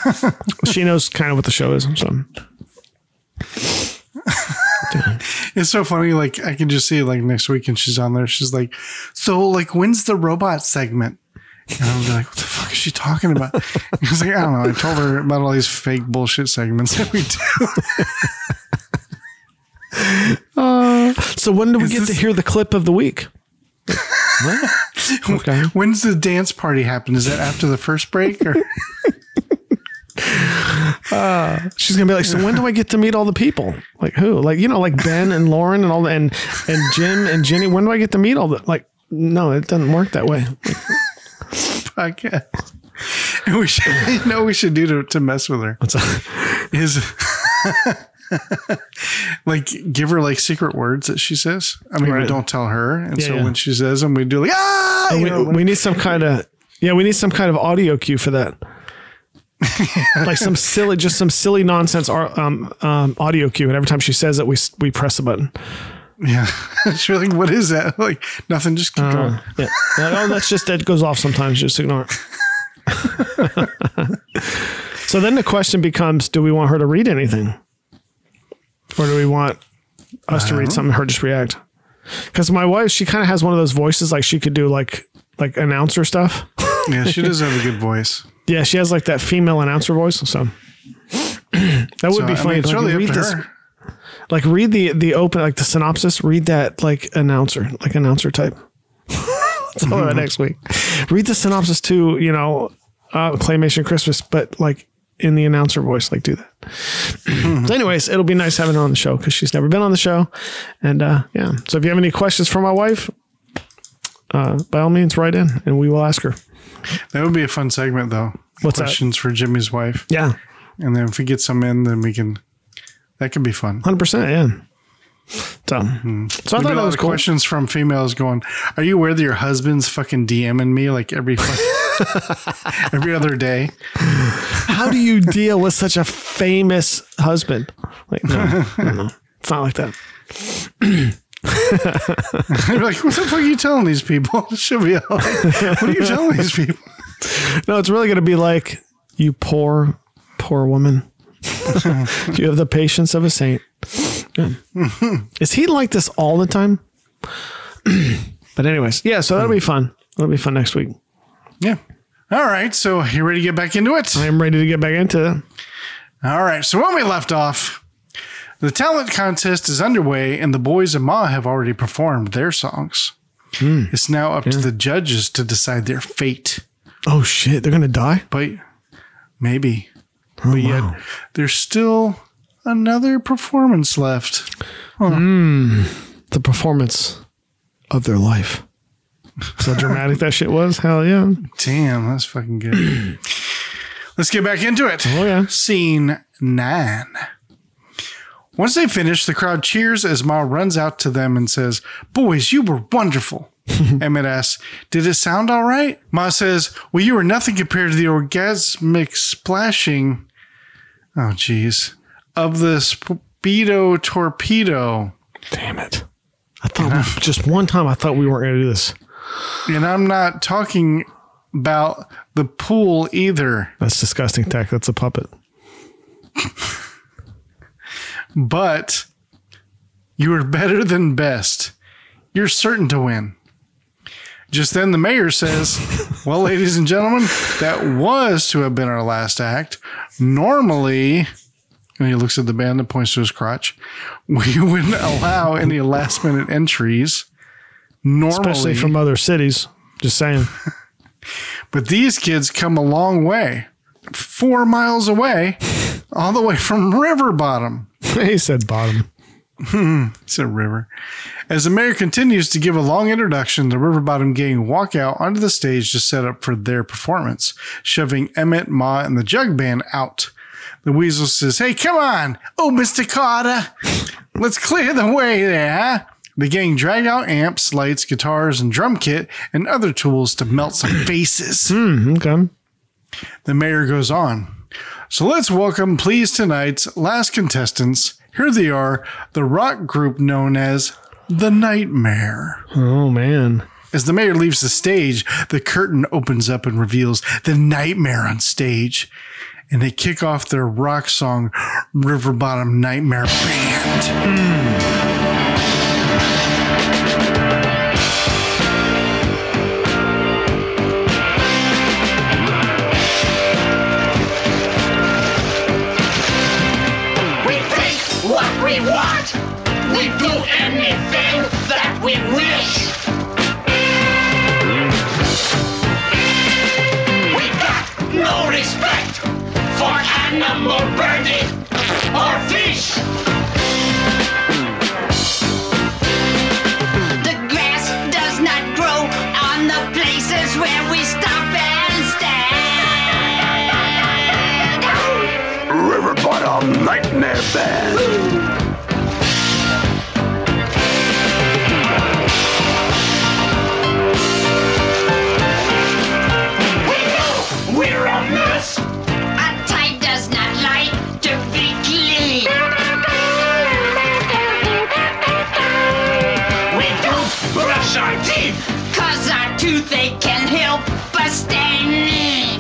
<laughs> she knows kind of what the show is. So It's so funny. Like I can just see it like next week, and she's on there. She's like, "So like, when's the robot segment?" And I'm like, "What the fuck is she talking about?" And <laughs> He's like, "I don't know." I told her about all these fake bullshit segments that we do. <laughs> uh, so when do we get to hear the clip of the week? <laughs> what? Okay. When's the dance party happen? Is that after the first break or? Uh, she's gonna be like, so when do I get to meet all the people? Like who? Like you know, like Ben and Lauren and all the and and Jim and Jenny. When do I get to meet all the like? No, it doesn't work that way. podcast. And we should, you know, what we should do to, to mess with her. What's that? Is <laughs> like give her like secret words that she says. I mean, we don't tell her, and Yeah, so yeah. when she says them, we do like ah. We, know, we need some kind of yeah, we need some kind of audio cue for that. <laughs> like some silly, just some silly nonsense um, um, audio cue, and every time she says it, we we press a button. yeah. <laughs> She's like, what is that? <laughs> Like nothing. Just keep going. Uh, yeah. Like, oh, that's just that goes off sometimes. Just ignore it. so then the question becomes: Do we want her to read anything, or do we want us to read something? and Her just react. Because my wife, she kind of has one of those voices, like she could do like like announcer stuff. Yeah, she does have a good voice. Yeah, she has like that female announcer voice. So <clears throat> that would So, be I funny. mean, it's like, really read this, her. like read the the open like the synopsis. Read that like announcer, like announcer type. <laughs> That's all right next week. Read the synopsis to you know uh, claymation Christmas, but like in the announcer voice. Like do that. <clears throat> so, anyways, it'll be nice having her on the show because she's never been on the show, and uh, yeah. So if you have any questions for my wife, uh, by all means, write in and we will ask her. That would be a fun segment, though. What's that? questions for Jimmy's wife? Yeah, And then if we get some in, then we can. That could be fun. hundred percent. Yeah. So, hmm. so I thought that was cool. questions from females going, "Are you aware that your husband's fucking DMing me like every <laughs> every other day?" How do you deal with such a famous husband? Like, no, no, no. it's not like that. <clears throat> You're like, "What the fuck are you telling these people?" <laughs> She'll be all "What are you telling these people?" <laughs> No, it's really going to be like, you poor, poor woman. <laughs> you have the patience of a saint. Yeah. Is he like this all the time? <clears throat> but, anyways, yeah, so that'll be hmm. fun. That'll be fun next week. Yeah. All right. So you ready to get back into it? I am ready to get back into it. All right. So when we left off, the talent contest is underway, and the boys and Ma have already performed their songs. Hmm. It's now up to the judges to decide their fate. Oh, shit. They're going to die? But maybe. Oh, but yet, there's still another performance left. Hmm. The performance of their life. So dramatic that shit was? Hell yeah. Damn, that's fucking good. <clears throat> Let's get back into it. Oh, yeah. Scene nine. Once they finish, the crowd cheers as Ma runs out to them and says, Boys, you were wonderful. <laughs> Emmet asks, Did it sound all right? Ma says, Well, you were nothing compared to the orgasmic splashing Oh, geez. Of the Speedo Torpedo. Damn it. I thought we, <laughs> just one time I thought we weren't going to do this. And I'm not talking about the pool either, That's disgusting Tach. That's a puppet. <laughs> but you are better than best. You're certain to win. Just then, the mayor says, Well, ladies and gentlemen, that was to have been our last act. Normally, and he looks at the band and points to his crotch, we <laughs> wouldn't allow any last minute entries. Normally, Especially from other cities. Just saying. <laughs> But these kids come a long way, four miles away, all the way from River Bottom. <laughs> he said bottom. It's a river. As the mayor continues to give a long introduction, the River Bottom gang walk out onto the stage to set up for their performance, shoving Emmet, Ma, and the Jug Band out. The Weasel says, Hey, come on! Oh, Mr. Carter! Let's clear the way there. The gang drag out amps, lights, guitars, and drum kit, and other tools to melt some faces. Hmm, okay. The mayor goes on. So let's welcome, please, tonight's last contestants. Here they are, the rock group known as The Nightmare. Oh, man. As the mayor leaves the stage, the curtain opens up and reveals the Nightmare on stage. And they kick off their rock song, River Bottom Nightmare Band. We we wish. We got no respect for animal, birdie, or fish. The grass does not grow on the places where we stop and stand. Nightmare Band. Our toothache can help us stay neat.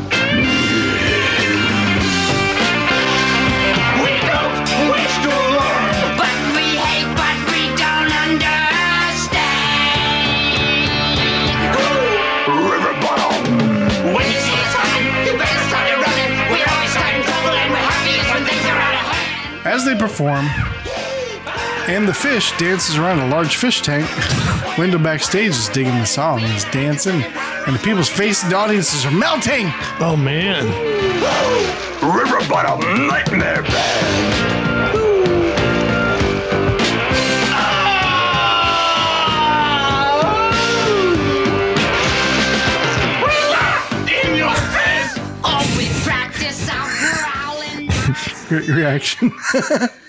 We don't wish to learn. But we hate what we don't understand. River Bottom. When you see us coming, you better start running. We're always starting trouble and we're happiest when things are out of hand. As they perform, and the fish dances around a large fish tank. Window backstage is digging the song, He's dancing, and the people's faces and audiences are melting. Oh, man. River Bottom Nightmare Band. In your face. We practice our growling. <laughs> Great reaction. <laughs>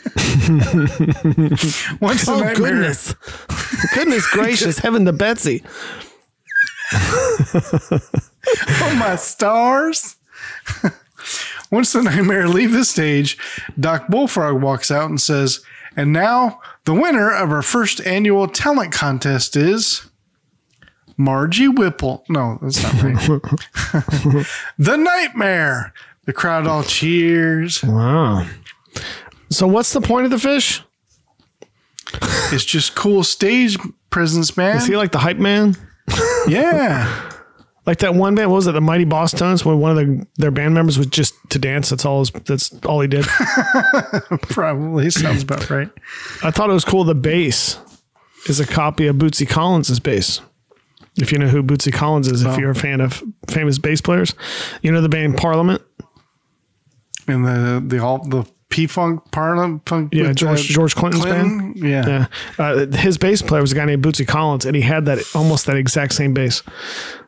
<laughs> The Oh, nightmare, goodness. goodness gracious. Heaven to Betsy. oh my stars. <laughs> Once the nightmare leave the stage, Doc Bullfrog walks out and says, "And now the winner of our first annual talent contest is." Margie Whipple. No, that's not right. <laughs> the Nightmare. The crowd all cheers. Wow. So, what's the point of the fish? It's just cool stage presence, man. Is he like the hype man? yeah. <laughs> Like that one band, what was it? The Mighty Bosstones, where one of the, their band members was just to dance. That's all. His, that's all he did. <laughs> Probably sounds about <laughs> right. I thought it was cool. The bass is a copy of Bootsy Collins's bass. If you know who Bootsy Collins is, Oh. if you're a fan of famous bass players, you know the band Parliament. And the the all the P Funk Parliament Funk. Yeah, George uh, George Clinton's Clinton? band. Yeah. yeah. Uh, his bass player was a guy named Bootsy Collins, and he had that almost that exact same bass.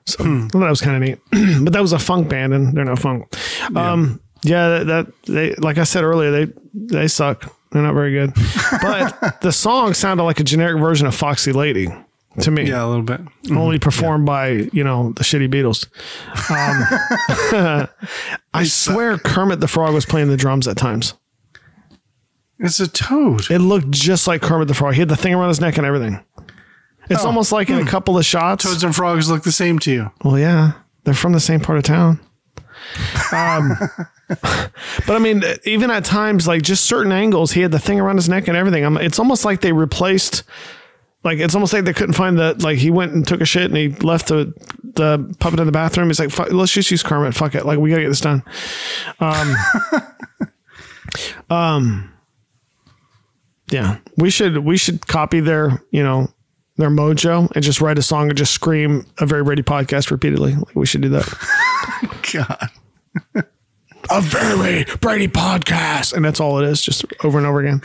So Hmm. Thought that was kind of neat. <clears throat> but that was a funk band, and they're no funk. Um, yeah, that, that they like I said earlier, they they suck. They're not very good. <laughs> But the song sounded like a generic version of Foxy Lady. to me. Yeah, a little bit. Only performed by you know the shitty Beatles. Um, <laughs> <laughs> I swear Kermit the Frog was playing the drums at times. It's a toad. It looked just like Kermit the Frog. He had the thing around his neck and everything. It's Oh, almost like in a couple of shots. Toads and frogs look the same to you. Well, yeah, they're from the same part of town. Um, <laughs> but I mean, even at times, like just certain angles, he had the thing around his neck and everything. I'm, it's almost like they replaced, like it's almost like they couldn't find the, like he went and took a shit and he left the the puppet in the bathroom. He's like, Fuck, let's just use Kermit. Fuck it, like we gotta get this done. Um, <laughs> um, yeah, we should we should copy their you know their mojo and just write a song and just scream a very Brady podcast repeatedly. Like, we should do that. <laughs> God. <laughs> a very Brady podcast, and that's all it is, just over and over again.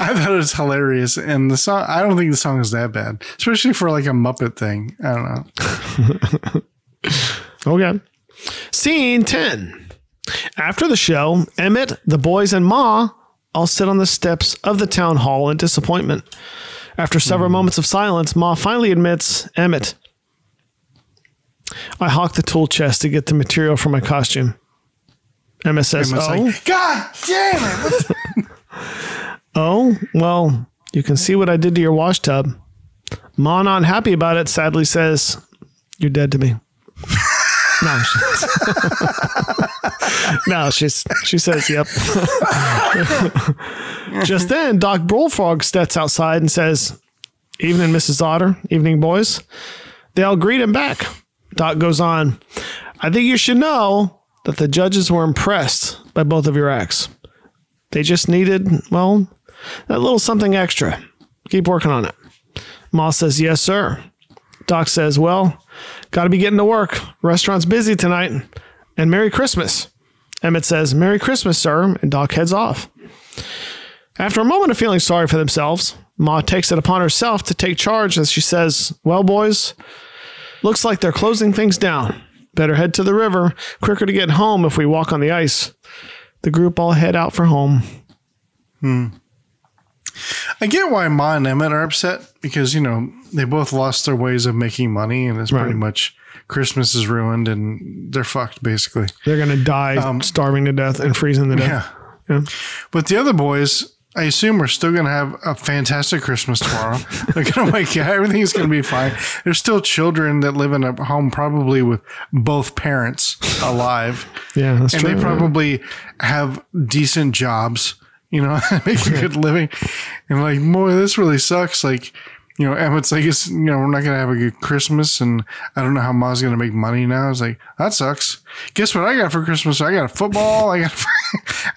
I thought it was hilarious, and the song. I don't think the song is that bad, especially for like a Muppet thing. I don't know. <laughs> Okay. Scene 10. After the show, Emmet, the boys, and Ma all sit on the steps of the town hall in disappointment. After several hmm. moments of silence, Ma finally admits, Emmet, I hawked the tool chest to get the material for my costume. Emmet says, Emmet's Oh, like, God damn it! <laughs> Oh, well, you can see what I did to your wash tub. Ma, not happy about it, sadly says, You're dead to me. <laughs> no, <laughs> <laughs> no, she's she says, "Yep." <laughs> Just then, Doc Bullfrog steps outside and says, "Evening, Mrs. Otter. Evening, boys." They all greet him back. Doc goes on, "I think you should know that the judges were impressed by both of your acts. They just needed, well, a little something extra. Keep working on it." Moss says, "Yes, sir." Doc says, Well, got to be getting to work. Restaurant's busy tonight. And Merry Christmas. Emmet says, Merry Christmas, sir. And Doc heads off. After a moment of feeling sorry for themselves, Ma takes it upon herself to take charge as she says, Well, boys, looks like they're closing things down. Better head to the river. Quicker to get home if we walk on the ice. The group all head out for home. Hmm. I get why Ma and Emmet are upset because you know they both lost their ways of making money, and it's pretty much Christmas is ruined, and they're fucked basically. They're going to die Um, starving to death and freezing to death. Yeah. But the other boys, I assume, are still going to have a fantastic Christmas tomorrow. <laughs> They're going to wake up. Everything's going to be fine. There's still children that live in a home probably with both parents alive. Yeah, that's and true. they probably have decent jobs, you know, <laughs> make a good living. And like, boy, this really sucks. Like, you know, Emmet's like, it's, you know, we're not going to have a good Christmas. And I don't know how Ma's going to make money now. It's like, that sucks. Guess what I got for Christmas? I got a football. I got, <laughs>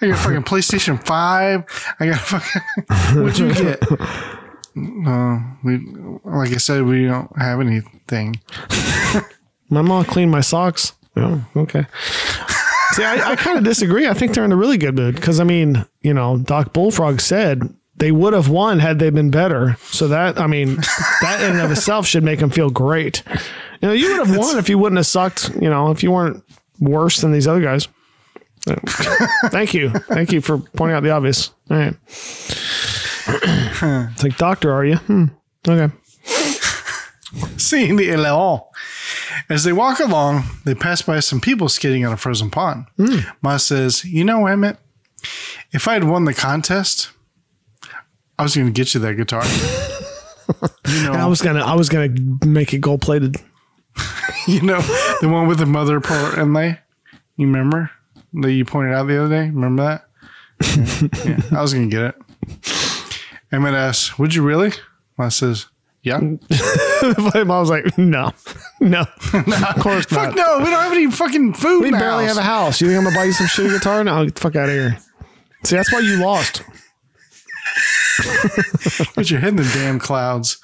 I got a fucking PlayStation 5. I got a fucking, <laughs> what'd you get? Uh, we, like I said, we don't have anything. <laughs> My mom cleaned my socks. Oh, okay. See, I, I kind of disagree. I think they're in a really good mood because I mean, you know, Doc Bullfrog said they would have won had they been better. So that, I mean, that in and of itself should make them feel great. You know, you would have won if you wouldn't have sucked. You know, if you weren't worse than these other guys. <laughs> Thank you, thank you for pointing out the obvious. All right. it's like doctor, are you? Hmm. Okay. Seeing the Eleon. As they walk along, they pass by some people skating on a frozen pond. Ma says, You know, Emmet, if I had won the contest, I was going to get you that guitar. <laughs> you know, I was gonna, I was gonna make it gold plated. <laughs> you know, the one with the mother pearl inlay. You remember that you pointed out the other day? Remember that? Yeah, yeah, I was going to get it. Emmet asks, Would you really? I says, Yeah. <laughs> My mom was like, no, no, of course not. Fuck no, we don't have any fucking food. We barely house. have a house. You think I'm gonna buy you some shitty guitar? No, get the fuck out of here. See, that's why you lost. Put your head in the damn clouds.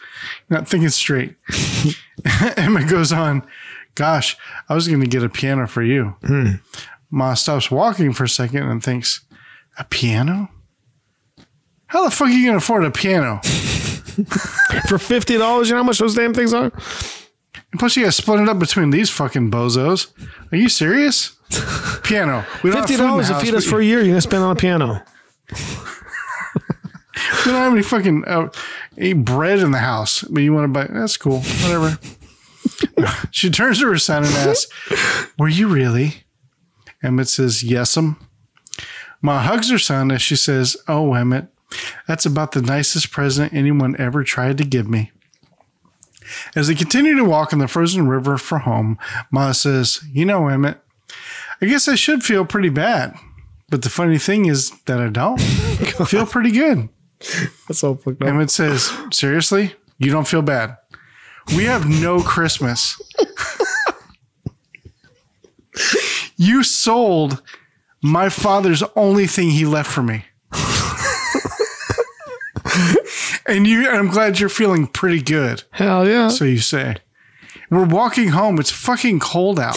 You're not thinking straight. <laughs> Emma goes on, Gosh, I was going to get a piano for you. Hmm. Ma stops walking for a second and thinks, A piano? How the fuck are you going to afford a piano? <laughs> For fifty dollars, you know how much those damn things are? And plus, you got to split it up between these fucking bozos. Are you serious? <laughs> Piano. We don't Fifty food in the dollars to house. feed us for a year. You're gonna spend on a piano. We don't have any fucking uh, any bread in the house, but you want to buy. That's cool. Whatever. <laughs> she turns to her son and asks, "Were you really?" Emmet says, "Yes'm." Ma hugs her son as she says, "Oh, Emmet, that's about the nicest present anyone ever tried to give me." As they continue to walk in the frozen river for home, Ma says, You know, Emmet, I guess I should feel pretty bad. But the funny thing is that I don't. <laughs> Feel pretty good. <laughs> That's all fucked up. Emmet says, Seriously? You don't feel bad? We have no Christmas. <laughs> you sold my father's only thing he left for me. <laughs> and you and I'm glad you're feeling pretty good. Hell yeah. So you say. We're walking home. It's fucking cold out.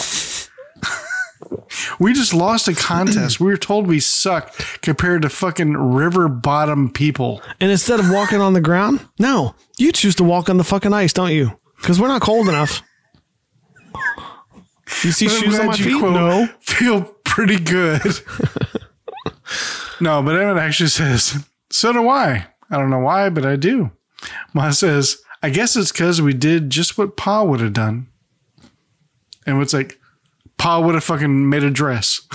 We just lost a contest. We were told we suck compared to fucking river bottom people. And instead of walking on the ground, no, you choose to walk on the fucking ice, don't you? Because we're not cold enough. You see But shoes on my you feet? quote, No. Feel pretty good. no, but Emmet actually says, so do I. I don't know why, but I do. Ma says, I guess it's because we did just what Pa would have done. And it's like, Pa would have fucking made a dress. <laughs>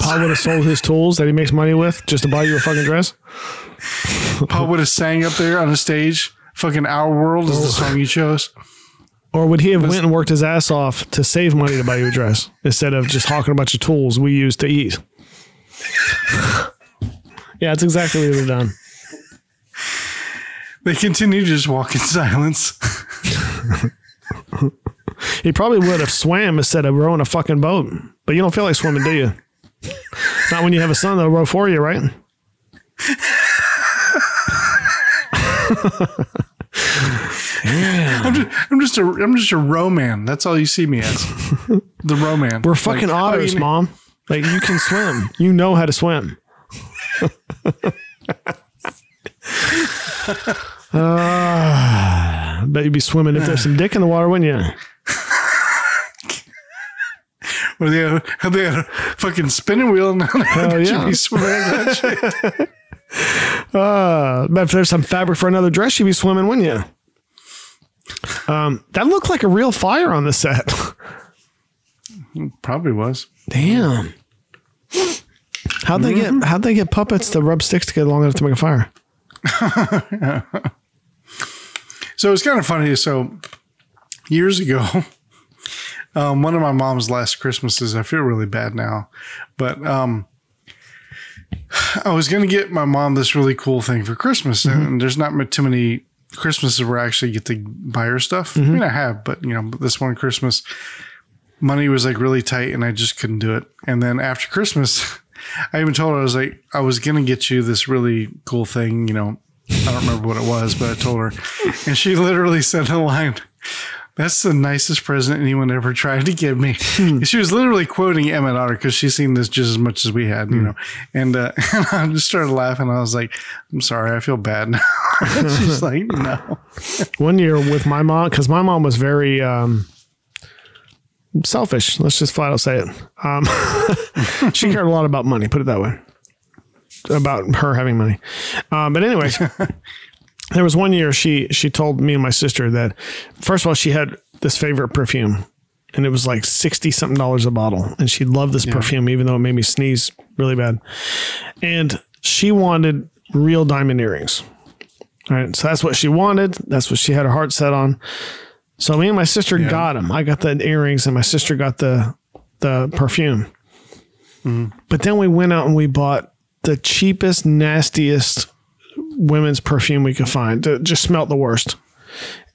Pa would have sold his tools that he makes money with just to buy you a fucking dress. <laughs> Pa would have sang up there on a stage. Fucking Our World is the oh. song you chose. Or would he have went and worked his ass off to save money to buy you a dress <laughs> instead of just hawking a bunch of tools we use to eat? yeah, it's exactly what he'd have done. They continue to just walk in silence. He probably would have swam instead of rowing a fucking boat. But you don't feel like swimming, do you? Not when you have a son that'll row for you, right? <laughs> I'm just, I'm just a I'm just a roman. That's all you see me as. The roman. We're fucking Like, otters, mom. Like you can swim. You know how to swim. uh, <laughs> bet you'd be swimming if there's some dick in the water, wouldn't you? Or they had, had they a fucking spinning wheel and <laughs> Hell yeah. be swimming in that shit. <laughs> Uh, but if there's some fabric for another dress, you'd be swimming, wouldn't you? Um, that looked like a real fire on the set. Probably was. Damn. How'd they get how'd they get puppets to rub sticks together long enough to make a fire? <laughs> So it's kind of funny. So years ago, <laughs> um, one of my mom's last Christmases, I feel really bad now, but um, I was going to get my mom this really cool thing for Christmas, and there's not too many Christmases where I actually get to buy her stuff. I mean, I have, but you know, this one Christmas, money was like really tight, and I just couldn't do it. And then after Christmas, <laughs> I even told her I was like, I was going to get you this really cool thing, you know. I don't remember what it was, but I told her, and she <laughs> literally said the line, "That's the nicest present anyone ever tried to give me." <laughs> she was literally quoting Emmet Otter because she's seen this just as much as we had, you know. And, uh, <laughs> and I just started laughing. I was like, "I'm sorry, I feel bad now." <laughs> she's like, "No." One year with my mom, because my mom was very um, selfish. Let's just flat out say it. Um, she cared a lot about money. Put it that way. About her having money. Um, but anyways, there was one year she she told me and my sister that first of all she had this favorite perfume, and it was like sixty something dollars a bottle, and she loved this perfume even though it made me sneeze really bad, and she wanted real diamond earrings. All right. So that's what she wanted. That's what she had her heart set on. So me and my sister got them. I got the earrings and my sister got the the perfume. Mm-hmm. But then we went out and we bought the cheapest, nastiest women's perfume we could find. It just smelled the worst.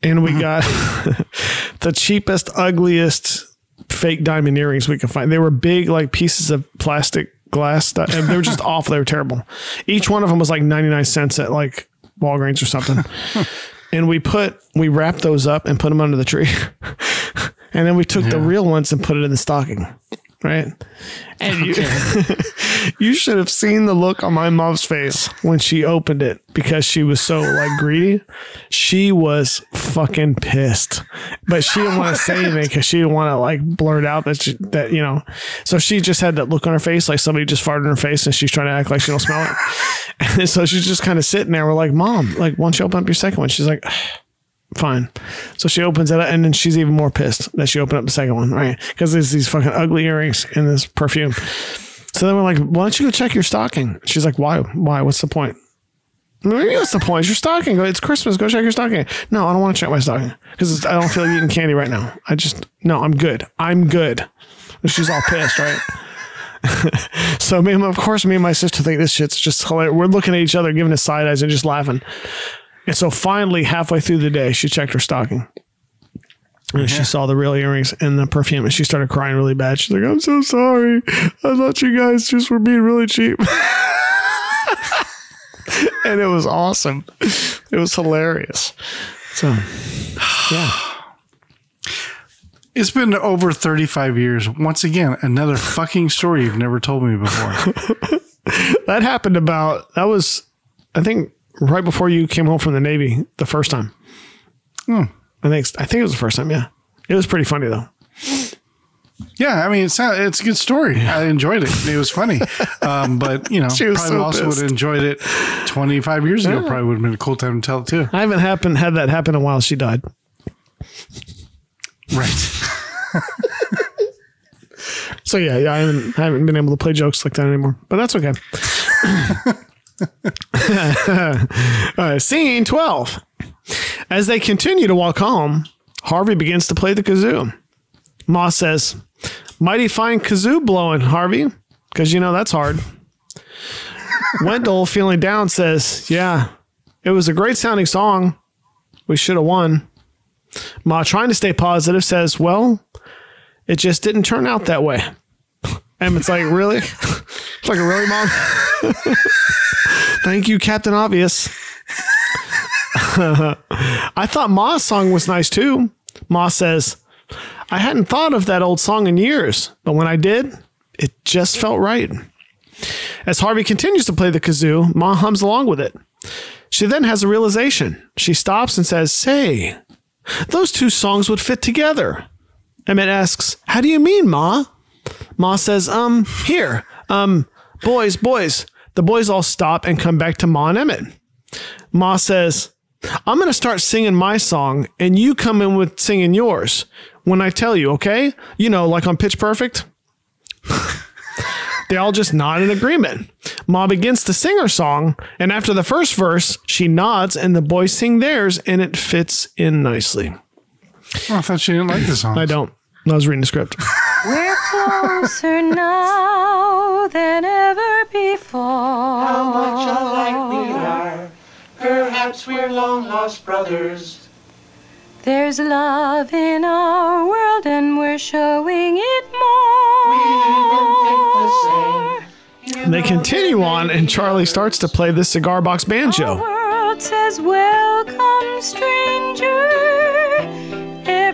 And we mm-hmm. got <laughs> the cheapest, ugliest fake diamond earrings we could find. They were big, like pieces of plastic glass stuff. And they were just <laughs> awful. They were terrible. Each one of them was like 99 cents at like Walgreens or something. <laughs> and we put, we wrapped those up and put them under the tree. and then we took the real ones and put it in the stocking. Right. And you, <laughs> you should have seen the look on my mom's face when she opened it because she was so like greedy. She was fucking pissed, but she didn't want to say <laughs> anything because she didn't want to like blurt out that she, that you know. So she just had that look on her face like somebody just farted in her face and she's trying to act like she don't smell it. <laughs> And so she's just kind of sitting there. We're like, Mom, like, why don't you open up your second one? She's like, fine. So she opens it up, and then she's even more pissed that she opened up the second one, right? Because there's these fucking ugly earrings in this perfume. So then we're like, why don't you go check your stocking? She's like, why? Why? What's the point? Maybe what's the point? It's your stocking. It's Christmas. Go check your stocking. No, I don't want to check my stocking because I don't feel like eating candy right now. I just no, I'm good. I'm good. And she's all pissed, right? <laughs> so me, and of course, me and my sister think this shit's just hilarious. We're looking at each other, giving us side eyes, and just laughing. And so finally, halfway through the day, she checked her stocking. And she saw the real earrings and the perfume, and she started crying really bad. She's like, "I'm so sorry. I thought you guys just were being really cheap." <laughs> and it was awesome. It was hilarious. So, yeah. It's been over 35 years. Once again, another fucking story you've never told me before. <laughs> that happened about that was I think right before you came home from the Navy the first time. Hmm. I think I think it was the first time. Yeah, it was pretty funny though. Yeah, I mean, it's not, it's a good story. I enjoyed it. It was funny. <laughs> Um, but, you know, probably so also would have enjoyed it 25 years ago. Yeah. Probably would have been a cool time to tell it too. I haven't happened had that happen in a while. She died. Right. <laughs> So yeah, yeah, I haven't I haven't been able to play jokes like that anymore. But that's okay. <laughs> <laughs> Right, scene twelve. As they continue to walk home, Harvey begins to play the kazoo. Ma says, "Mighty fine kazoo blowing, Harvey, because you know that's hard." <laughs> Wendell, feeling down, says, "Yeah, it was a great sounding song. We should have won." Ma, trying to stay positive, says, "Well, it just didn't turn out that way." And it's like, really? <laughs> It's like, a really, mom? Thank you, Captain Obvious. I thought Ma's song was nice too. Ma says, I hadn't thought of that old song in years, but when I did, it just felt right. As Harvey continues to play the kazoo, Ma hums along with it. She then has a realization. She stops and says, Say, those two songs would fit together. Emmet asks, How do you mean, Ma? Ma says, Um, here, um, boys, boys. The boys all stop and come back to Ma and Emmet. Ma says, I'm going to start singing my song and you come in with singing yours when I tell you, okay? You know, like on Pitch Perfect. <laughs> they all just nod in agreement. Ma begins to sing her song, and after the first verse, she nods and the boys sing theirs, and it fits in nicely. Oh, I thought she didn't like the song. I don't. I was reading the script. <laughs> We're closer now than ever before. How much alike we are. Perhaps we're long lost brothers. There's love in our world and we're showing it more. We even think the same. They continue on, and Charlie starts to play the cigar box banjo. world says, Welcome, stranger.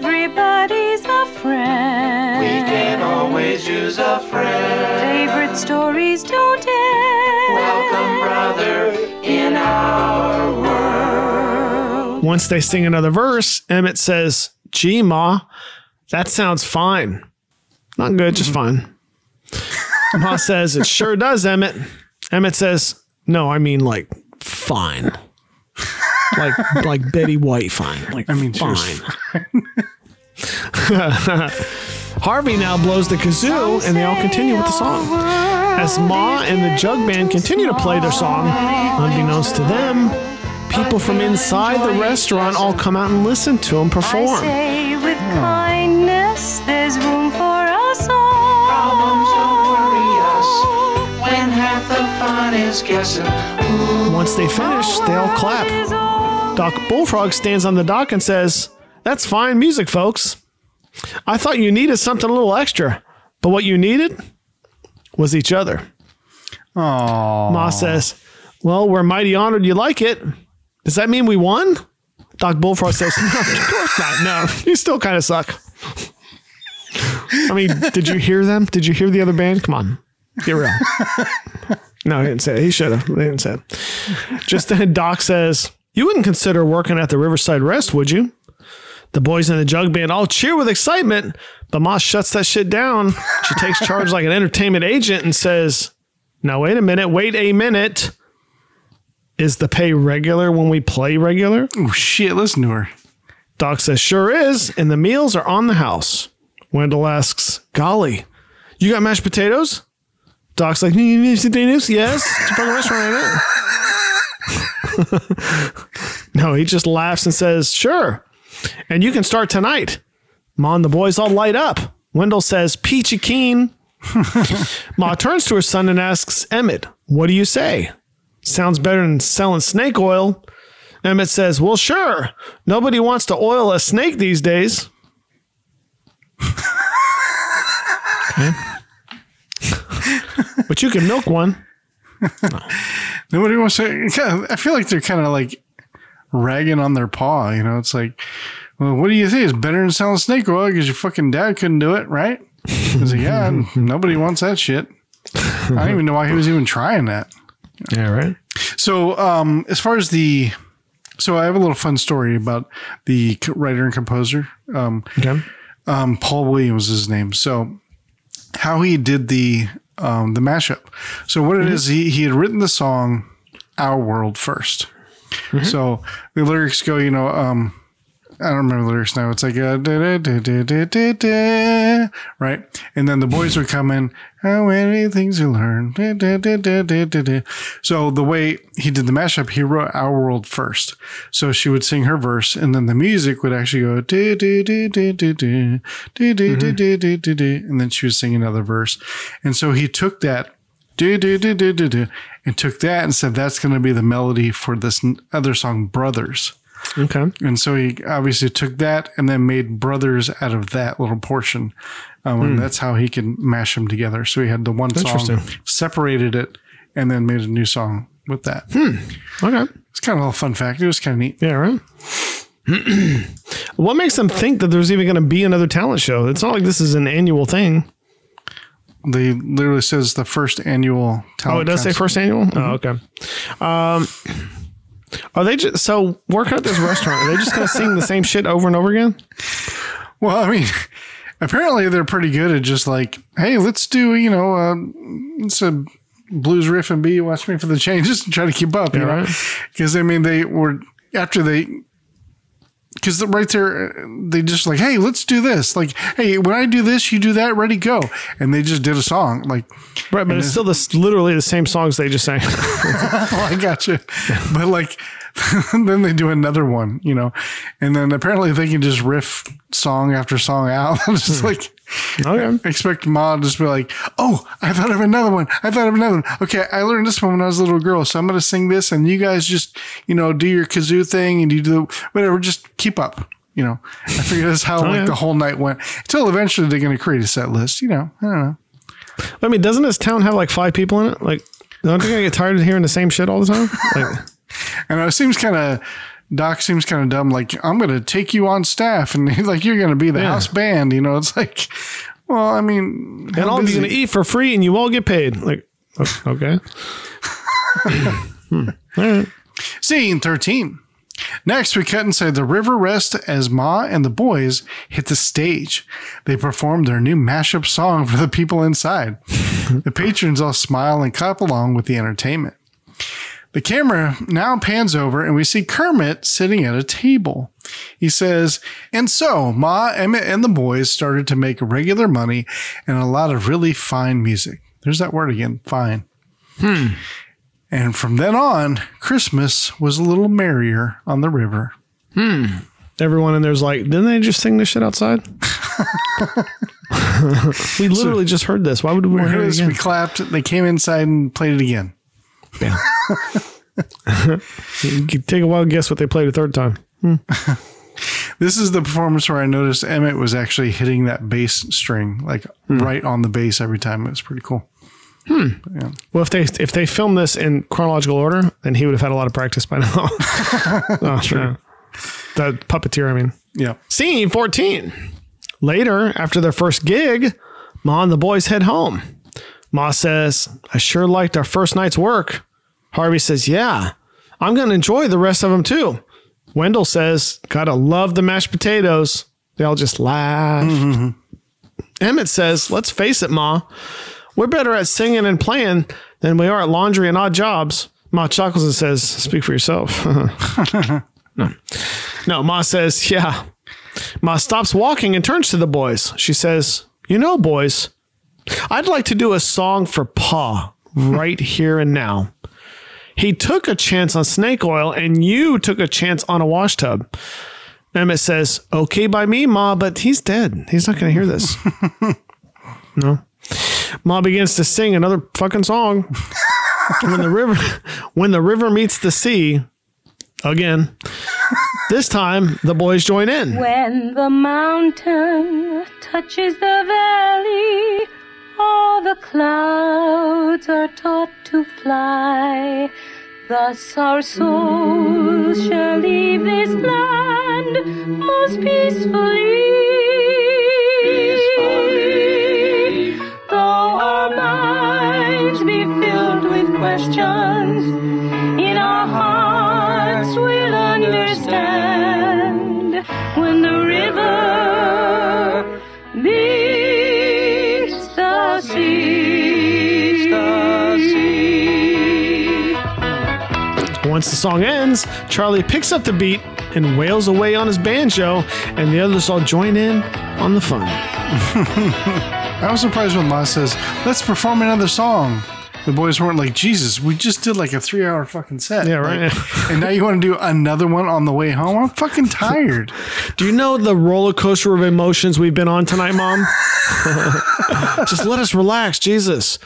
Everybody's a friend. We can always use a friend. Favorite stories don't end. Welcome, brother, in our world. Once they sing another verse, Emmet says, Gee, Ma, that sounds fine. Not good, just fine. Ma says, It sure does, Emmet. Emmet says, No, I mean like fine. Like like Betty White fine. Like I mean, she fine. <laughs> Harvey now blows the kazoo and they all continue with the song. As Ma and the jug band continue to play their song, unbeknownst to them, people from inside the restaurant all come out and listen to them perform. say with kindness, there's room for us all. Problems don't worry us when half the fun is guessing who Once they finish, they all clap. Doc Bullfrog stands on the dock and says, That's fine music, folks. I thought you needed something a little extra, but what you needed was each other. Oh, Ma says, Well, we're mighty honored you like it. Does that mean we won? Doc Bullfrog says, No, <laughs> of course not. No, <laughs> you still kind of suck. I mean, did you hear them? Did you hear the other band? Come on, get real. <laughs> No, he didn't say it. He should have. They didn't say it. Just then, Doc says, You wouldn't consider working at the Riverside Rest, would you? The boys in the jug band all cheer with excitement, but Ma shuts that shit down. She takes charge like an entertainment agent and says, Now, wait a minute, wait a minute. Is the pay regular when we play regular? Oh shit, listen to her. Doc says, Sure is, and the meals are on the house. Wendell asks, Golly, you got mashed potatoes? Doc's like, "Mm, mashed potatoes? Yes. It's a fucking restaurant. <laughs> no, he just laughs and says, Sure. And you can start tonight. Ma and the boys all light up. Wendell says, Peachy keen. <laughs> Ma turns to her son and asks, Emmet, what do you say? Sounds better than selling snake oil. Emmet says, Well, sure. Nobody wants to oil a snake these days. <laughs> Okay. but you can milk one. <laughs> Nobody wants to. I feel like they're kind of like ragging on their paw. You know, it's like, well, what do you think? is better than selling snake oil because your fucking dad couldn't do it, right? He's like, yeah, <laughs> nobody wants that shit. I don't even know why he was even trying that. Yeah, right. So, um, as far as the, so I have a little fun story about the writer and composer. Um, Okay. um, Paul Williams is his name. So how he did the um, the mashup. So what it is, he he had written the song "Our World 1st So the lyrics go, you know, um, I don't remember the lyrics now. It's like uh, da, da, da, right, and then the boys would come in. How many things you learn? So the way he did the mashup, he wrote "Our World" first. So she would sing her verse, and then the music would actually go and then she would sing another verse. And so he took that and took that and said that's going to be the melody for this other song, "Brothers." Okay. And so he obviously took that and then made brothers out of that little portion. Um, And that's how he can mash them together. So he had the one song, separated it, and then made a new song with that. Okay. It's kind of a fun fact. It was kind of neat. Yeah, right. <clears throat> what makes them think that there's even going to be another talent show? It's not like this is an annual thing. They literally says the first annual talent. Oh, it does say first annual. Oh, okay. Um, are they just so working at this restaurant? Are they just going to sing the same shit over and over again? Well, I mean, <laughs> apparently they're pretty good at just like, hey, let's do, you know, uh, it's a blues riff and B, watch me for the changes and try to keep up, you Yeah, know? right. Because, I mean, they were, after they, because right there, uh, they just like, hey, let's do this. Like, hey, when I do this, you do that, ready, go. And they just did a song. Like, Right, but it's still this literally the same songs they just sang. <laughs> oh, I got you. But like, <laughs> then they do another one, you know, and then apparently they can just riff song after song out. I'm <laughs> just hmm. like, Okay. expect Ma to just be like, oh, I thought of another one. I thought of another one. Okay, I learned this one when I was a little girl, so I'm going to sing this, and you guys just, you know, do your kazoo thing and you do whatever. Just keep up. You know, I figure that's how like yeah. the whole night went until eventually they're going to create a set list. You know, I don't know. I mean, doesn't this town have like five people in it? Like, don't you get tired of hearing the same shit all the time? Like, And it seems kind of Doc seems kind of dumb. Like I'm going to take you on staff, and <laughs> he's like you're going to be the Yeah. house band. You know, it's like, well, I mean, and how all of you busy- going to eat for free and you all get paid. Like, okay. Hmm. All right. Scene 13. Next, we cut inside the river rest as Ma and the boys hit the stage. They perform their new mashup song for the people inside. the patrons all smile and clap along with the entertainment. The camera now pans over and we see Kermit sitting at a table. He says, And so Ma, Emmet, and the boys started to make regular money and a lot of really fine music. There's that word again, fine. Hmm. And from then on, Christmas was a little merrier on the river. Hmm. Everyone in there's like, didn't they just sing this shit outside? <laughs> <laughs> we literally just heard this. Why would we We hear this, again? we clapped, they came inside and played it again. <laughs> You can take a wild guess what they played a third time. Hmm. <laughs> This is the performance where I noticed Emmet was actually hitting that bass string, like hmm. right on the bass every time. It was pretty cool. Hmm. Well, if they if they filmed this in chronological order, then he would have had a lot of practice by now. <laughs> oh, sure. The puppeteer, I mean. Yeah. Scene 14. Later, after their first gig, Ma and the boys head home. Ma says, I sure liked our first night's work. Harvey says, Yeah, I'm going to enjoy the rest of them too. Wendell says, Gotta love the mashed potatoes. They all just laugh. Mm-hmm. Emmet says, Let's face it, Ma. We're better at singing and playing than we are at laundry and odd jobs. Ma chuckles and says, Speak for yourself. <laughs> no. No, Ma says, Yeah. Ma stops walking and turns to the boys. She says, You know, boys, I'd like to do a song for Pa right here and now. He took a chance on snake oil and you took a chance on a wash tub. Emmet says, Okay by me, Ma, but he's dead. He's not going to hear this. <laughs> no. Ma begins to sing another fucking song. when the river when the river meets the sea, again. This time the boys join in. When the mountain touches the valley, all the clouds are taught to fly. Thus our souls shall leave this land most peacefully. Though our minds be filled with questions, in our hearts we'll understand when the river Once the song ends, Charlie picks up the beat and wails away on his banjo, and the others all join in on the fun. <laughs> I was surprised when Ma says, "Let's perform another song." The boys weren't like, "Jesus, we just did like a three-hour fucking set." Yeah, right. Like, <laughs> and now you want to do another one on the way home? I'm fucking tired. <laughs> Do you know the roller coaster of emotions we've been on tonight, Mom? Just let us relax, Jesus.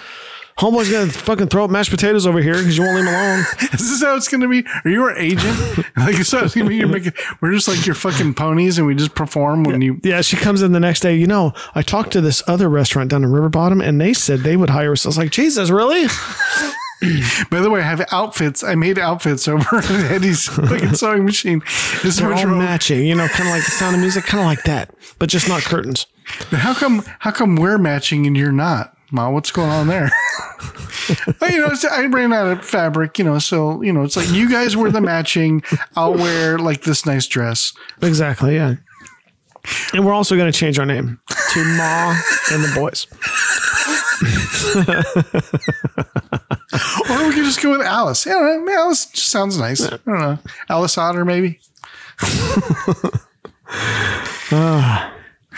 Homeboy's gonna fucking throw up mashed potatoes over here because you won't leave him alone. <laughs> Is this how it's gonna be? Are you our agent? <laughs> like, so it's gonna be you're making, we're just like your fucking ponies, and we just perform when you. Yeah, she comes in the next day. You know, I talked to this other restaurant down in River Bottom, and they said they would hire us. I was like, Jesus, really? <laughs> By the way, I have outfits. I made outfits over at Eddie's fucking sewing machine. This They're all matching. You know, kind of like the sound of music, kind of like that, but just not curtains. But how come? How come we're matching and you're not, Ma? What's going on there? <laughs> You know, I ran out of fabric. You know, so you know, it's like you guys wear the matching. I'll wear like this nice dress. Exactly. Yeah. And we're also going to change our name to Ma and the Boys. <laughs> Or we could just go with Alice. Yeah, I mean, Alice just sounds nice. I don't know. Alice Otter, maybe. <laughs> <sighs>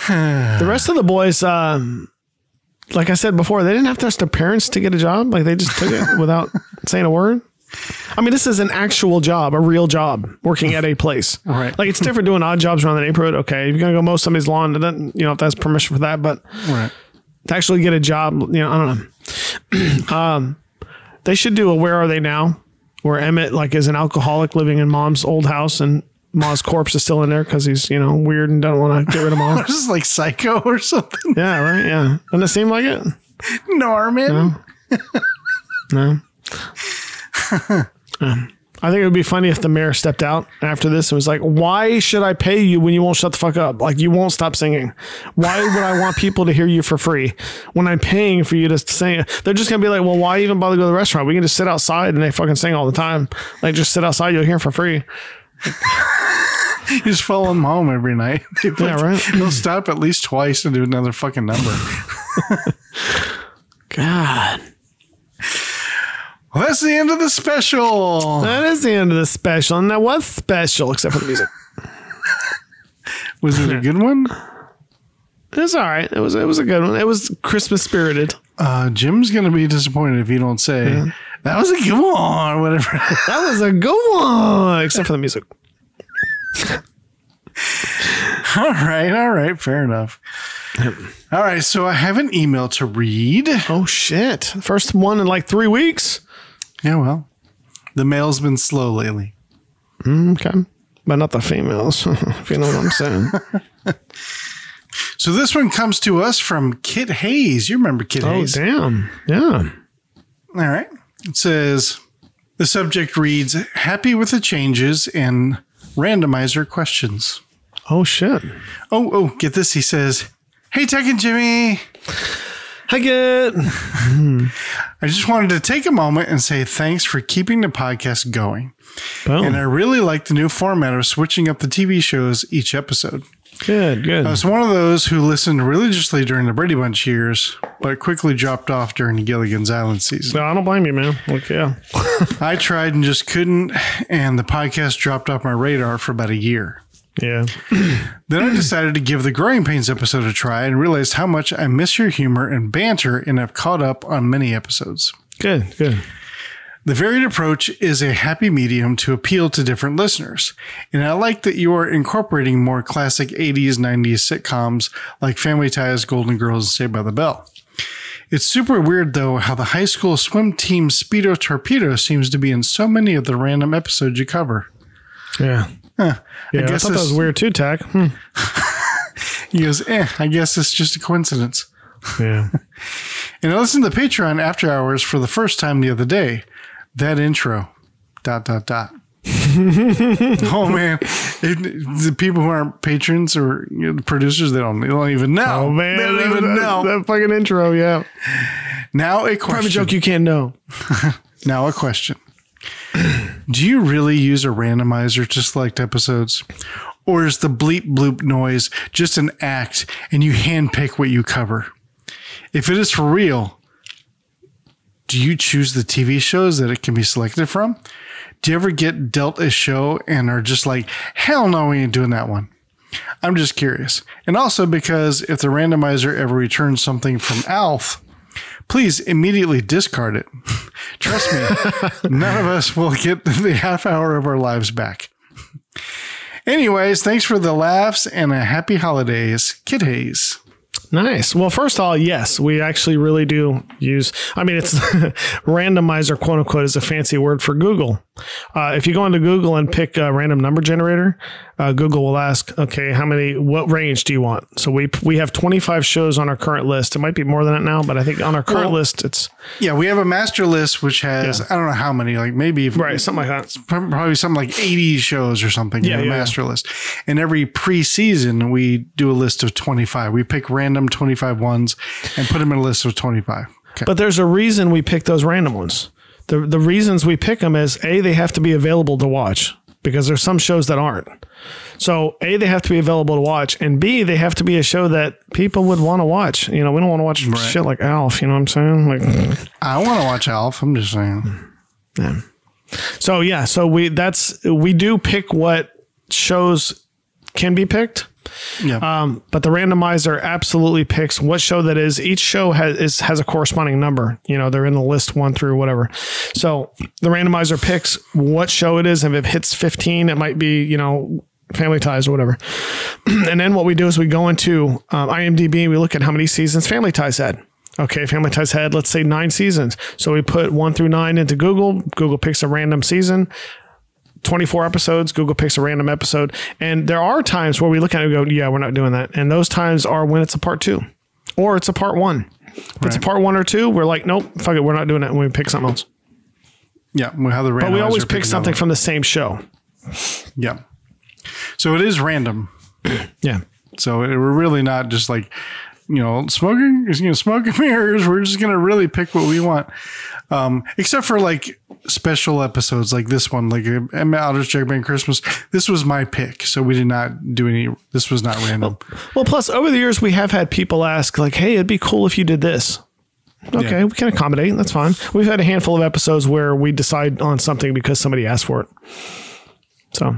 The rest of the boys, um, like I said before, they didn't have to ask their parents to get a job. Like they just took it <laughs> without saying a word. I mean, this is an actual job, a real job, working at a place. Right. Like it's different doing odd jobs around the neighborhood. Okay, if you're gonna go mow somebody's lawn, then you know if that's permission for that. But Right. to actually get a job, you know, I don't know. <clears throat> um, they should do a "Where Are They Now," where Emmet like is an alcoholic living in mom's old house, and Ma's corpse is still in there because he's you know weird and don't want to get rid of. This <laughs> is like Psycho or something. yeah, right. Yeah, doesn't it seem like it? Norman. No. <laughs> Um, I think it would be funny if the mayor stepped out after this and was like, "Why should I pay you when you won't shut the fuck up? Like you won't stop singing. Why would I want people to hear you for free when I'm paying for you to sing?" They're just gonna be like, "Well, why even bother to go to the restaurant? We can just sit outside and they fucking sing all the time. Like just sit outside, you'll hear for free." <laughs> You just follow them home every night. <laughs> Yeah, right. They'll stop at least twice and do another fucking number. <laughs> God, Well, that's the end of the special. that is the end of the special, and that was special except for the music. Was it a good one? It was all right. It was it was a good one. It was Christmas spirited. Uh, Jim's gonna be disappointed if you don't say that was a good one or whatever. <laughs> That was a good one, except for the music. <laughs> all right, all right, fair enough. All right, so I have an email to read. Oh shit! First one in like three weeks. Yeah, well, the mail's been slow lately. Okay, but not the females. <laughs> if you know what I'm saying. So this one comes to us from Kit Hayes. You remember Kit oh Hayes? damn! Yeah. All right. It says the subject reads Happy with the changes and randomizer questions. Oh shit! Oh, oh, get this. He says, Hey, Tach and Jimmy. I get. <laughs> I just wanted to take a moment and say thanks for keeping the podcast going. Boom. And I really like the new format of switching up the TV shows each episode. Good, good. Uh, I was one of those who listened religiously during the Brady Bunch years, but quickly dropped off during the Gilligan's Island season. No, I don't blame you, man. Like, yeah. <laughs> I tried and just couldn't, and the podcast dropped off my radar for about a year. Yeah. <clears throat> Then I decided to give the Growing Pains episode a try and realized how much I miss your humor and banter and have caught up on many episodes. Good, good. The varied approach is a happy medium to appeal to different listeners. And I like that you are incorporating more classic 80s, 90s sitcoms like Family Ties, Golden Girls, and Saved by the Bell. It's super weird though how the high school swim team Speedo Torpedo seems to be in so many of the random episodes you cover. Yeah. Huh. Yeah, I, I guess thought that was weird too, Tach. Hmm. <laughs> He goes, eh, I guess it's just a coincidence. Yeah. <laughs> And I listened to Patreon after hours for the first time the other day. That intro, dot, dot, dot. <laughs> oh man, It- the people who aren't patrons or you know, producers, they don't, they don't even know. Oh man, they don't that, even that- know. that fucking intro. Yeah. now a question. Private joke you can't know. <laughs> Now a question. Do you really use a randomizer to select episodes? Or is the bleep bloop noise just an act and you handpick what you cover? If it is for real, do you choose the TV shows that it can be selected from? Do you ever get dealt a show and are just like, hell no, we ain't doing that one? I'm just curious. And also because if the randomizer ever returns something from Alf, please immediately discard it. <laughs> Trust me, <laughs> none of us will get <laughs> the half hour of our lives back. Anyways, thanks for the laughs and a happy holidays, Kit Hayes. Nice. Well, first of all, yes, we actually really do use. I mean, it's <laughs> randomizer, quote unquote, is a fancy word for Google. Uh, if you go into Google and pick a random number generator, uh, Google will ask, okay, how many, what range do you want? So we we have 25 shows on our current list. It might be more than that now, but I think on our current Well, list, it's Yeah, we have a master list which has Yeah. I don't know how many, like maybe right, something like that. probably something like 80 shows or something Yeah, in the yeah, master list. And every preseason we do a list of 25. We pick random 25 ones and put them in a list of 25. Okay. But there's a reason we pick those random ones. The the reasons we pick them is a they have to be available to watch because there's some shows that aren't. So a they have to be available to watch, and b they have to be a show that people would want to watch. You know, we don't want to watch shit like Alf. You know what I'm saying? Like, I want to watch Alf. I'm just saying. yeah. So yeah, so we that's we do pick what shows can be picked. Yeah. Um, but the randomizer absolutely picks what show that is. Each show has is, has a corresponding number. You know, they're in the list one through whatever. So the randomizer picks what show it is, if it hits fifteen, it might be you know Family Ties or whatever. <clears throat> and then what we do is we go into um, IMDb and we look at how many seasons Family Ties had. Okay, Family Ties had let's say nine seasons. So we put one through nine into Google. Google picks a random season. 24 episodes. Google picks a random episode. And there are times where we look at it and go, yeah, we're not doing that. And those times are when it's a part two or it's a part one. If it's a part one or two, we're like, nope, fuck it, we're not doing it. And we pick something else. Yeah, we have the But we always pick something from the same show. Yeah. So it is random. <clears throat> Yeah. So it, we're really not just like, you know, smoking, is you know, smoking <laughs> mirrors. We're just going to really pick what we want. Um, except for like special episodes like this one, like Emmet Otter's Jug Christmas. This was my pick. So we did not do any, this was not random. Well, plus over the years, we have had people ask, like, hey, it'd be cool if you did this. Okay, Yeah. we can accommodate. That's fine. We've had a handful of episodes where we decide on something because somebody asked for it. So,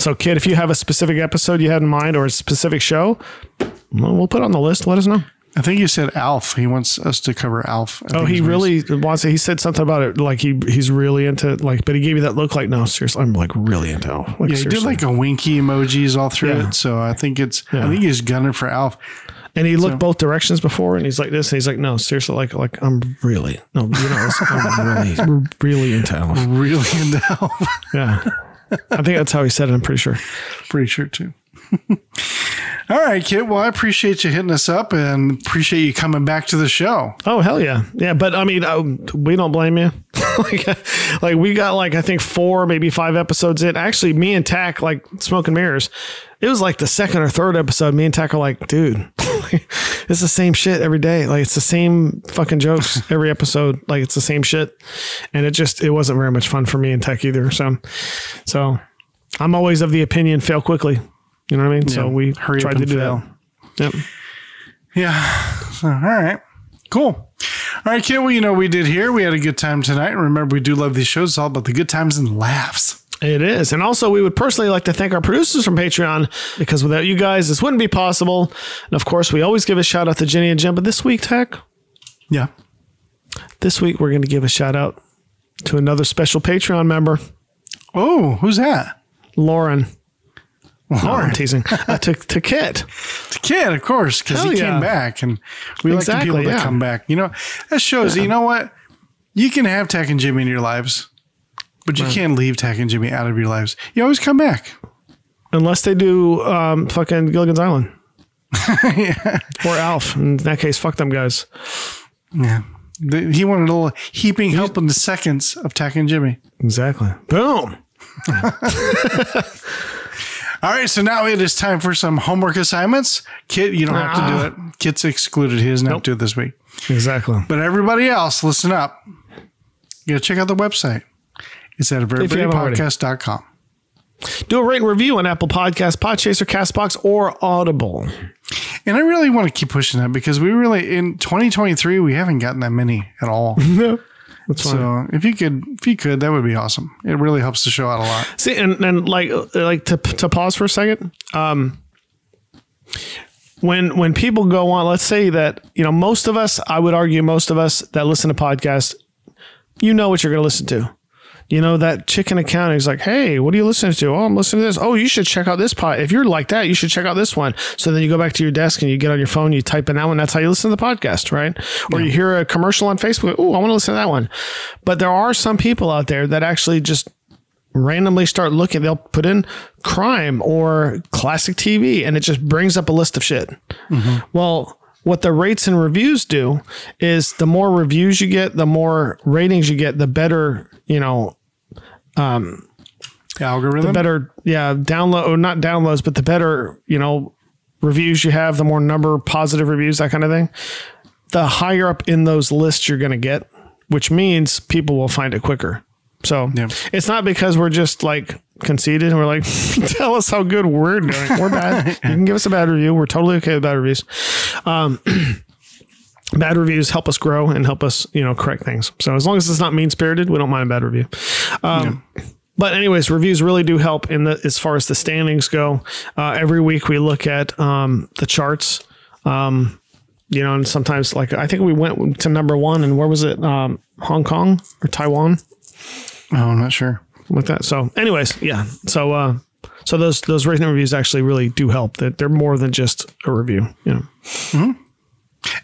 so kid, if you have a specific episode you had in mind or a specific show, well, put it on the list. Let us know. I think you said Alf. He wants us to cover Alf. I Oh, he really wants it. He said something about it, like he he's really into it. like, but he gave me that look, like, no, seriously, I'm like really into. Alf. Like, Yeah, he did like a winky emojis all through Yeah. it. So I think it's, I think he's gunning for Alf. And he looked both directions before, and he's like this, and he's like, no, seriously, like, like I'm really, no, you know, I'm really, <laughs> really into Elf. Really into Alf. Yeah, I think that's how he said it. I'm pretty sure. Pretty sure too. <laughs> All right, Kit. Well, I appreciate you hitting us up and appreciate you coming back to the show. Oh hell yeah, yeah. But I mean, uh, we don't blame you. <laughs> like, like we got like I think four, maybe five episodes in. Actually, me and Tach like smoking mirrors. It was like the second or third episode. Me and Tach are like, dude, <laughs> it's the same shit every day. Like it's the same fucking jokes <laughs> every episode. Like it's the same shit, and it just it wasn't very much fun for me and Tach either. So, so I'm always of the opinion fail quickly. You know what I mean? So we Hurry up tried to do fail. that. Yep. Yeah. So, <sighs> all right. Cool. All right, kid. Well, you know we did here. We had a good time tonight. And remember, we do love these shows. It's all about the good times and laughs. It is. And also, we would personally like to thank our producers from Patreon because without you guys, this wouldn't be possible. And of course, we always give a shout out to Jenny and Jim. But this week, Tach, Yeah. this week, we're going to give a shout out to another special Patreon member, Oh, who's that? Lauren. Lauren, teasing. Uh, to, to Kit. The kid, of course, because he yeah. came back, and we like Exactly, the people that yeah. come back. You know, that shows. You know what? You can have Tach and Jimmy in your lives, but you can't leave Tach and Jimmy out of your lives. You always come back. Unless they do um, fucking Gilligan's Island. <laughs> yeah. Or Alf. In that case, fuck them guys. Yeah. The- he wanted a little heaping help in the seconds of Tach and Jimmy. Exactly. Boom. <laughs> All right, so now it is time for some homework assignments. Kit, you don't have to do ah. it. Kit's excluded. He doesn't have to do it this week. Exactly. But everybody else, listen up. You gotta check out the website. It's at haven't Do a rate and review on Apple Podcasts, Podchaser, Castbox, or Audible. And I really want to keep pushing that because we really in 2023 we haven't gotten that many at all. <laughs> No. That's fine. so if you could, if you could, that would be awesome. It really helps the show out a lot. See, and, and like like to to pause for a second. Um, when when people go on, let's say that you know most of us, I would argue most of us that listen to podcasts, you know what you're going to listen to. You know that chicken accounting is like, hey, what are you listening to? Oh, I'm listening to this. Oh, you should check out this pod. If you're like that, you should check out this one. So then you go back to your desk and you get on your phone, you type in that one. That's how you listen to the podcast, right? Or you hear a commercial on Facebook. Oh, I want to listen to that one. But there are some people out there that actually just randomly start looking. They'll put in crime or classic TV, and it just brings up a list of shit. Mm-hmm. Well, what the rates and reviews do is the more reviews you get, the more ratings you get, the better, you know, Algorithm. the better, yeah, download or not downloads, but the better, you know, reviews you have, the more number positive reviews, that kind of thing. The higher up in those lists you're going to get, which means people will find it quicker. So Yeah. it's not because we're just like conceited and we're like, <laughs> tell us how good we're doing. We're bad. you can give us a bad review. We're totally okay with bad reviews. Um, <clears throat> bad reviews help us grow and help us, you know, correct things. So as long as it's not mean spirited, we don't mind a bad review. Um, But anyways, reviews really do help in the as far as the standings go. Uh, every week we look at um, the charts. Um, you know, and sometimes like I think we went to number one, and where was it? Um, Hong Kong or Taiwan? oh, I'm not sure. with that. So, anyways, yeah. So, uh, so those those rating reviews actually really do help. That they're more than just a review. You know.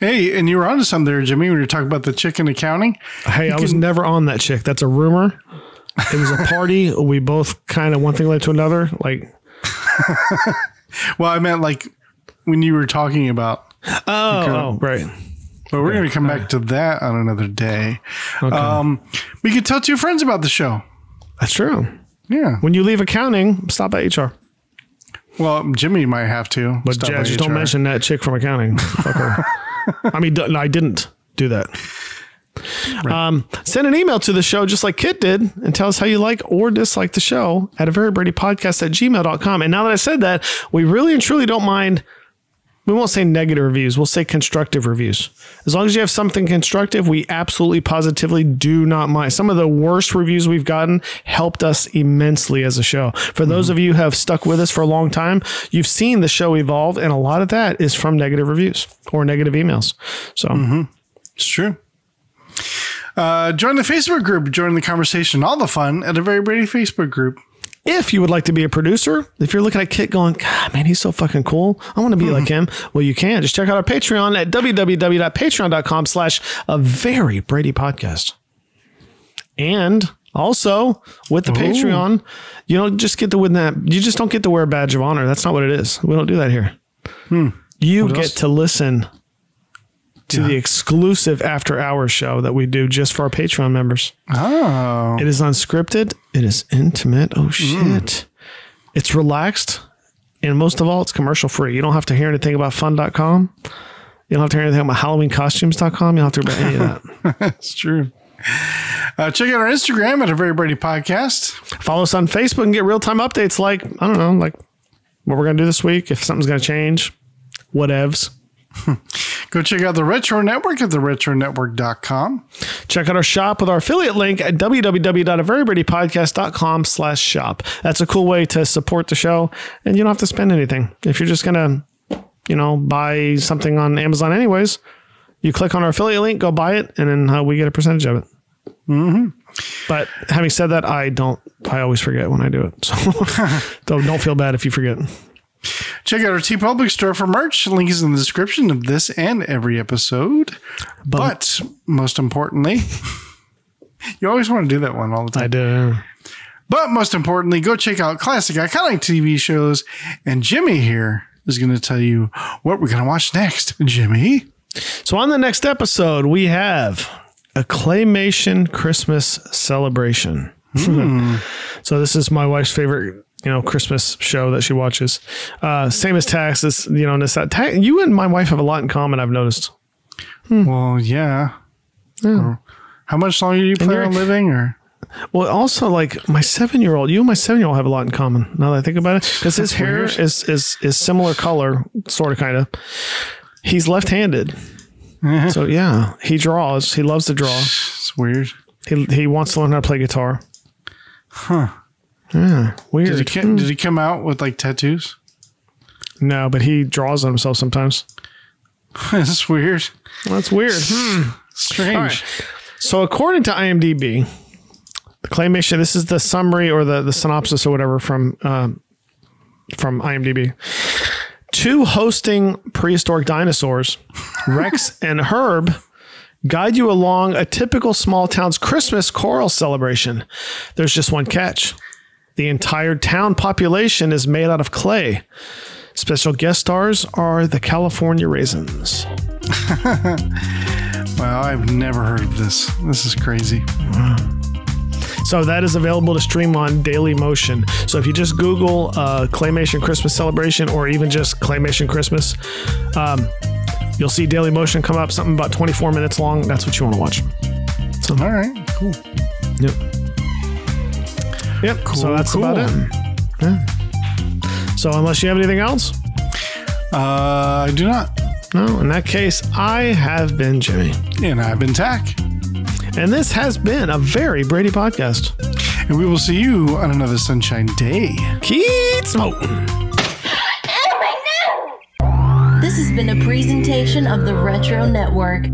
Hey, and you were onto something there, Jimmy, when you were talking about the chicken accounting. Hey, I was never on that chick. That's a rumor. It was a party. <laughs> we both kind of one thing led to another. Like, <laughs> Well, I meant like when you were talking about, oh, oh right. but we're going to come back to that on another day. Um, we could tell two friends about the show. That's true. Yeah. When you leave accounting, stop at HR. Well, Jimmy might have to. But yeah, just don't mention that chick from accounting. <laughs> Fuck her. I mean, no, I didn't do that. Um, send an email to the show just like Kit did and tell us how you like or dislike the show at a very Brady podcast at gmail.com. And now that I said that, we really and truly don't mind. We won't say negative reviews. We'll say constructive reviews. As long as you have something constructive, we absolutely positively do not mind. Some of the worst reviews we've gotten helped us immensely as a show. For those of you who have stuck with us for a long time, you've seen the show evolve, and a lot of that is from negative reviews or negative emails. So It's true. Uh, join the Facebook group. Join the conversation, all the fun at a very Brady Facebook group. If you would like to be a producer, if you're looking at Kit going, God, man, he's so fucking cool. I want to be like mm-hmm. him. Well, you can. Just check out our Patreon at www.patreon.com slash a very Brady podcast. And also with the Patreon, you don't just get to win that. You just don't get to wear a badge of honor. That's not what it is. We don't do that here. Hmm. You get else? to listen to the exclusive after hours show that we do just for our Patreon members. Oh, It is unscripted. It is intimate. Oh shit. It's relaxed. And most of all, it's commercial free. You don't have to hear anything about fun.com. You don't have to hear anything about HalloweenCostumes.com. You don't have to hear about any of that. <laughs> that's true. Uh, check out our Instagram at a very Brady podcast. Follow us on Facebook and get real time updates like, I don't know, like what we're gonna do this week. If something's gonna change, whatevs. <laughs> Go check out the Retro Network at theretronetwork.com. Check out our shop with our affiliate link at www.averybradypodcast.com slash shop. That's a cool way to support the show and you don't have to spend anything. If you're just gonna, you know, buy something on Amazon anyways, you click on our affiliate link, go buy it, and then uh, we get a percentage of it. Mm-hmm. But having said that, I don't. I always forget when I do it. So don't don't feel bad if you forget. Check out our TeePublic store for merch. Link is in the description of this and every episode. But most importantly, <laughs> you always want to do that one all the time. I do. But most importantly, go check out classic iconic TV shows. And Jimmy here is going to tell you what we're going to watch next. Jimmy. So on the next episode, we have a claymation Christmas celebration. Hmm. <laughs> so this is my wife's favorite, you know, Christmas show that she watches. Uh, same as Tach's. This, you know, this that Ta- you and my wife have a lot in common. I've noticed. Well, yeah. Or How much longer do you plan on living? Or Well, also like my seven year old, you and my seven year old have a lot in common. Now that I think about it, because his hair weird. is is is similar color, sort of, kind of. He's left handed, <laughs> so yeah, he draws. He loves to draw. it's weird. He he wants to learn how to play guitar. Huh. Yeah, weird. Did he, ca- did he come out with like tattoos? No, but he draws on himself sometimes. <laughs> That's weird. That's weird. Hmm. Strange. All right. So according to IMDb, the claymation. This is the summary or the the synopsis or whatever from um, from IMDb. Two hosting prehistoric dinosaurs, <laughs> Rex and Herb, guide you along a typical small town's Christmas choral celebration. There's just one catch. The entire town population is made out of clay. Special guest stars are the California Raisins. <laughs> Wow, I've never heard of this. This is crazy. So that is available to stream on Daily Motion. So if you just Google uh, Claymation Christmas Celebration or even just Claymation Christmas, um, you'll see Daily Motion come up, something about 24 minutes long. That's what you want to watch. So, All right, cool. Yep. Yep. so that's cool. about it. Yeah. So unless you have anything else, Uh, I do not. no. In that case, I have been Jimmy, And I've been Tach. and this has been a very Brady podcast. And we will see you on another Sunshine Day. Keep smoking. This has been a presentation of the Retro Network.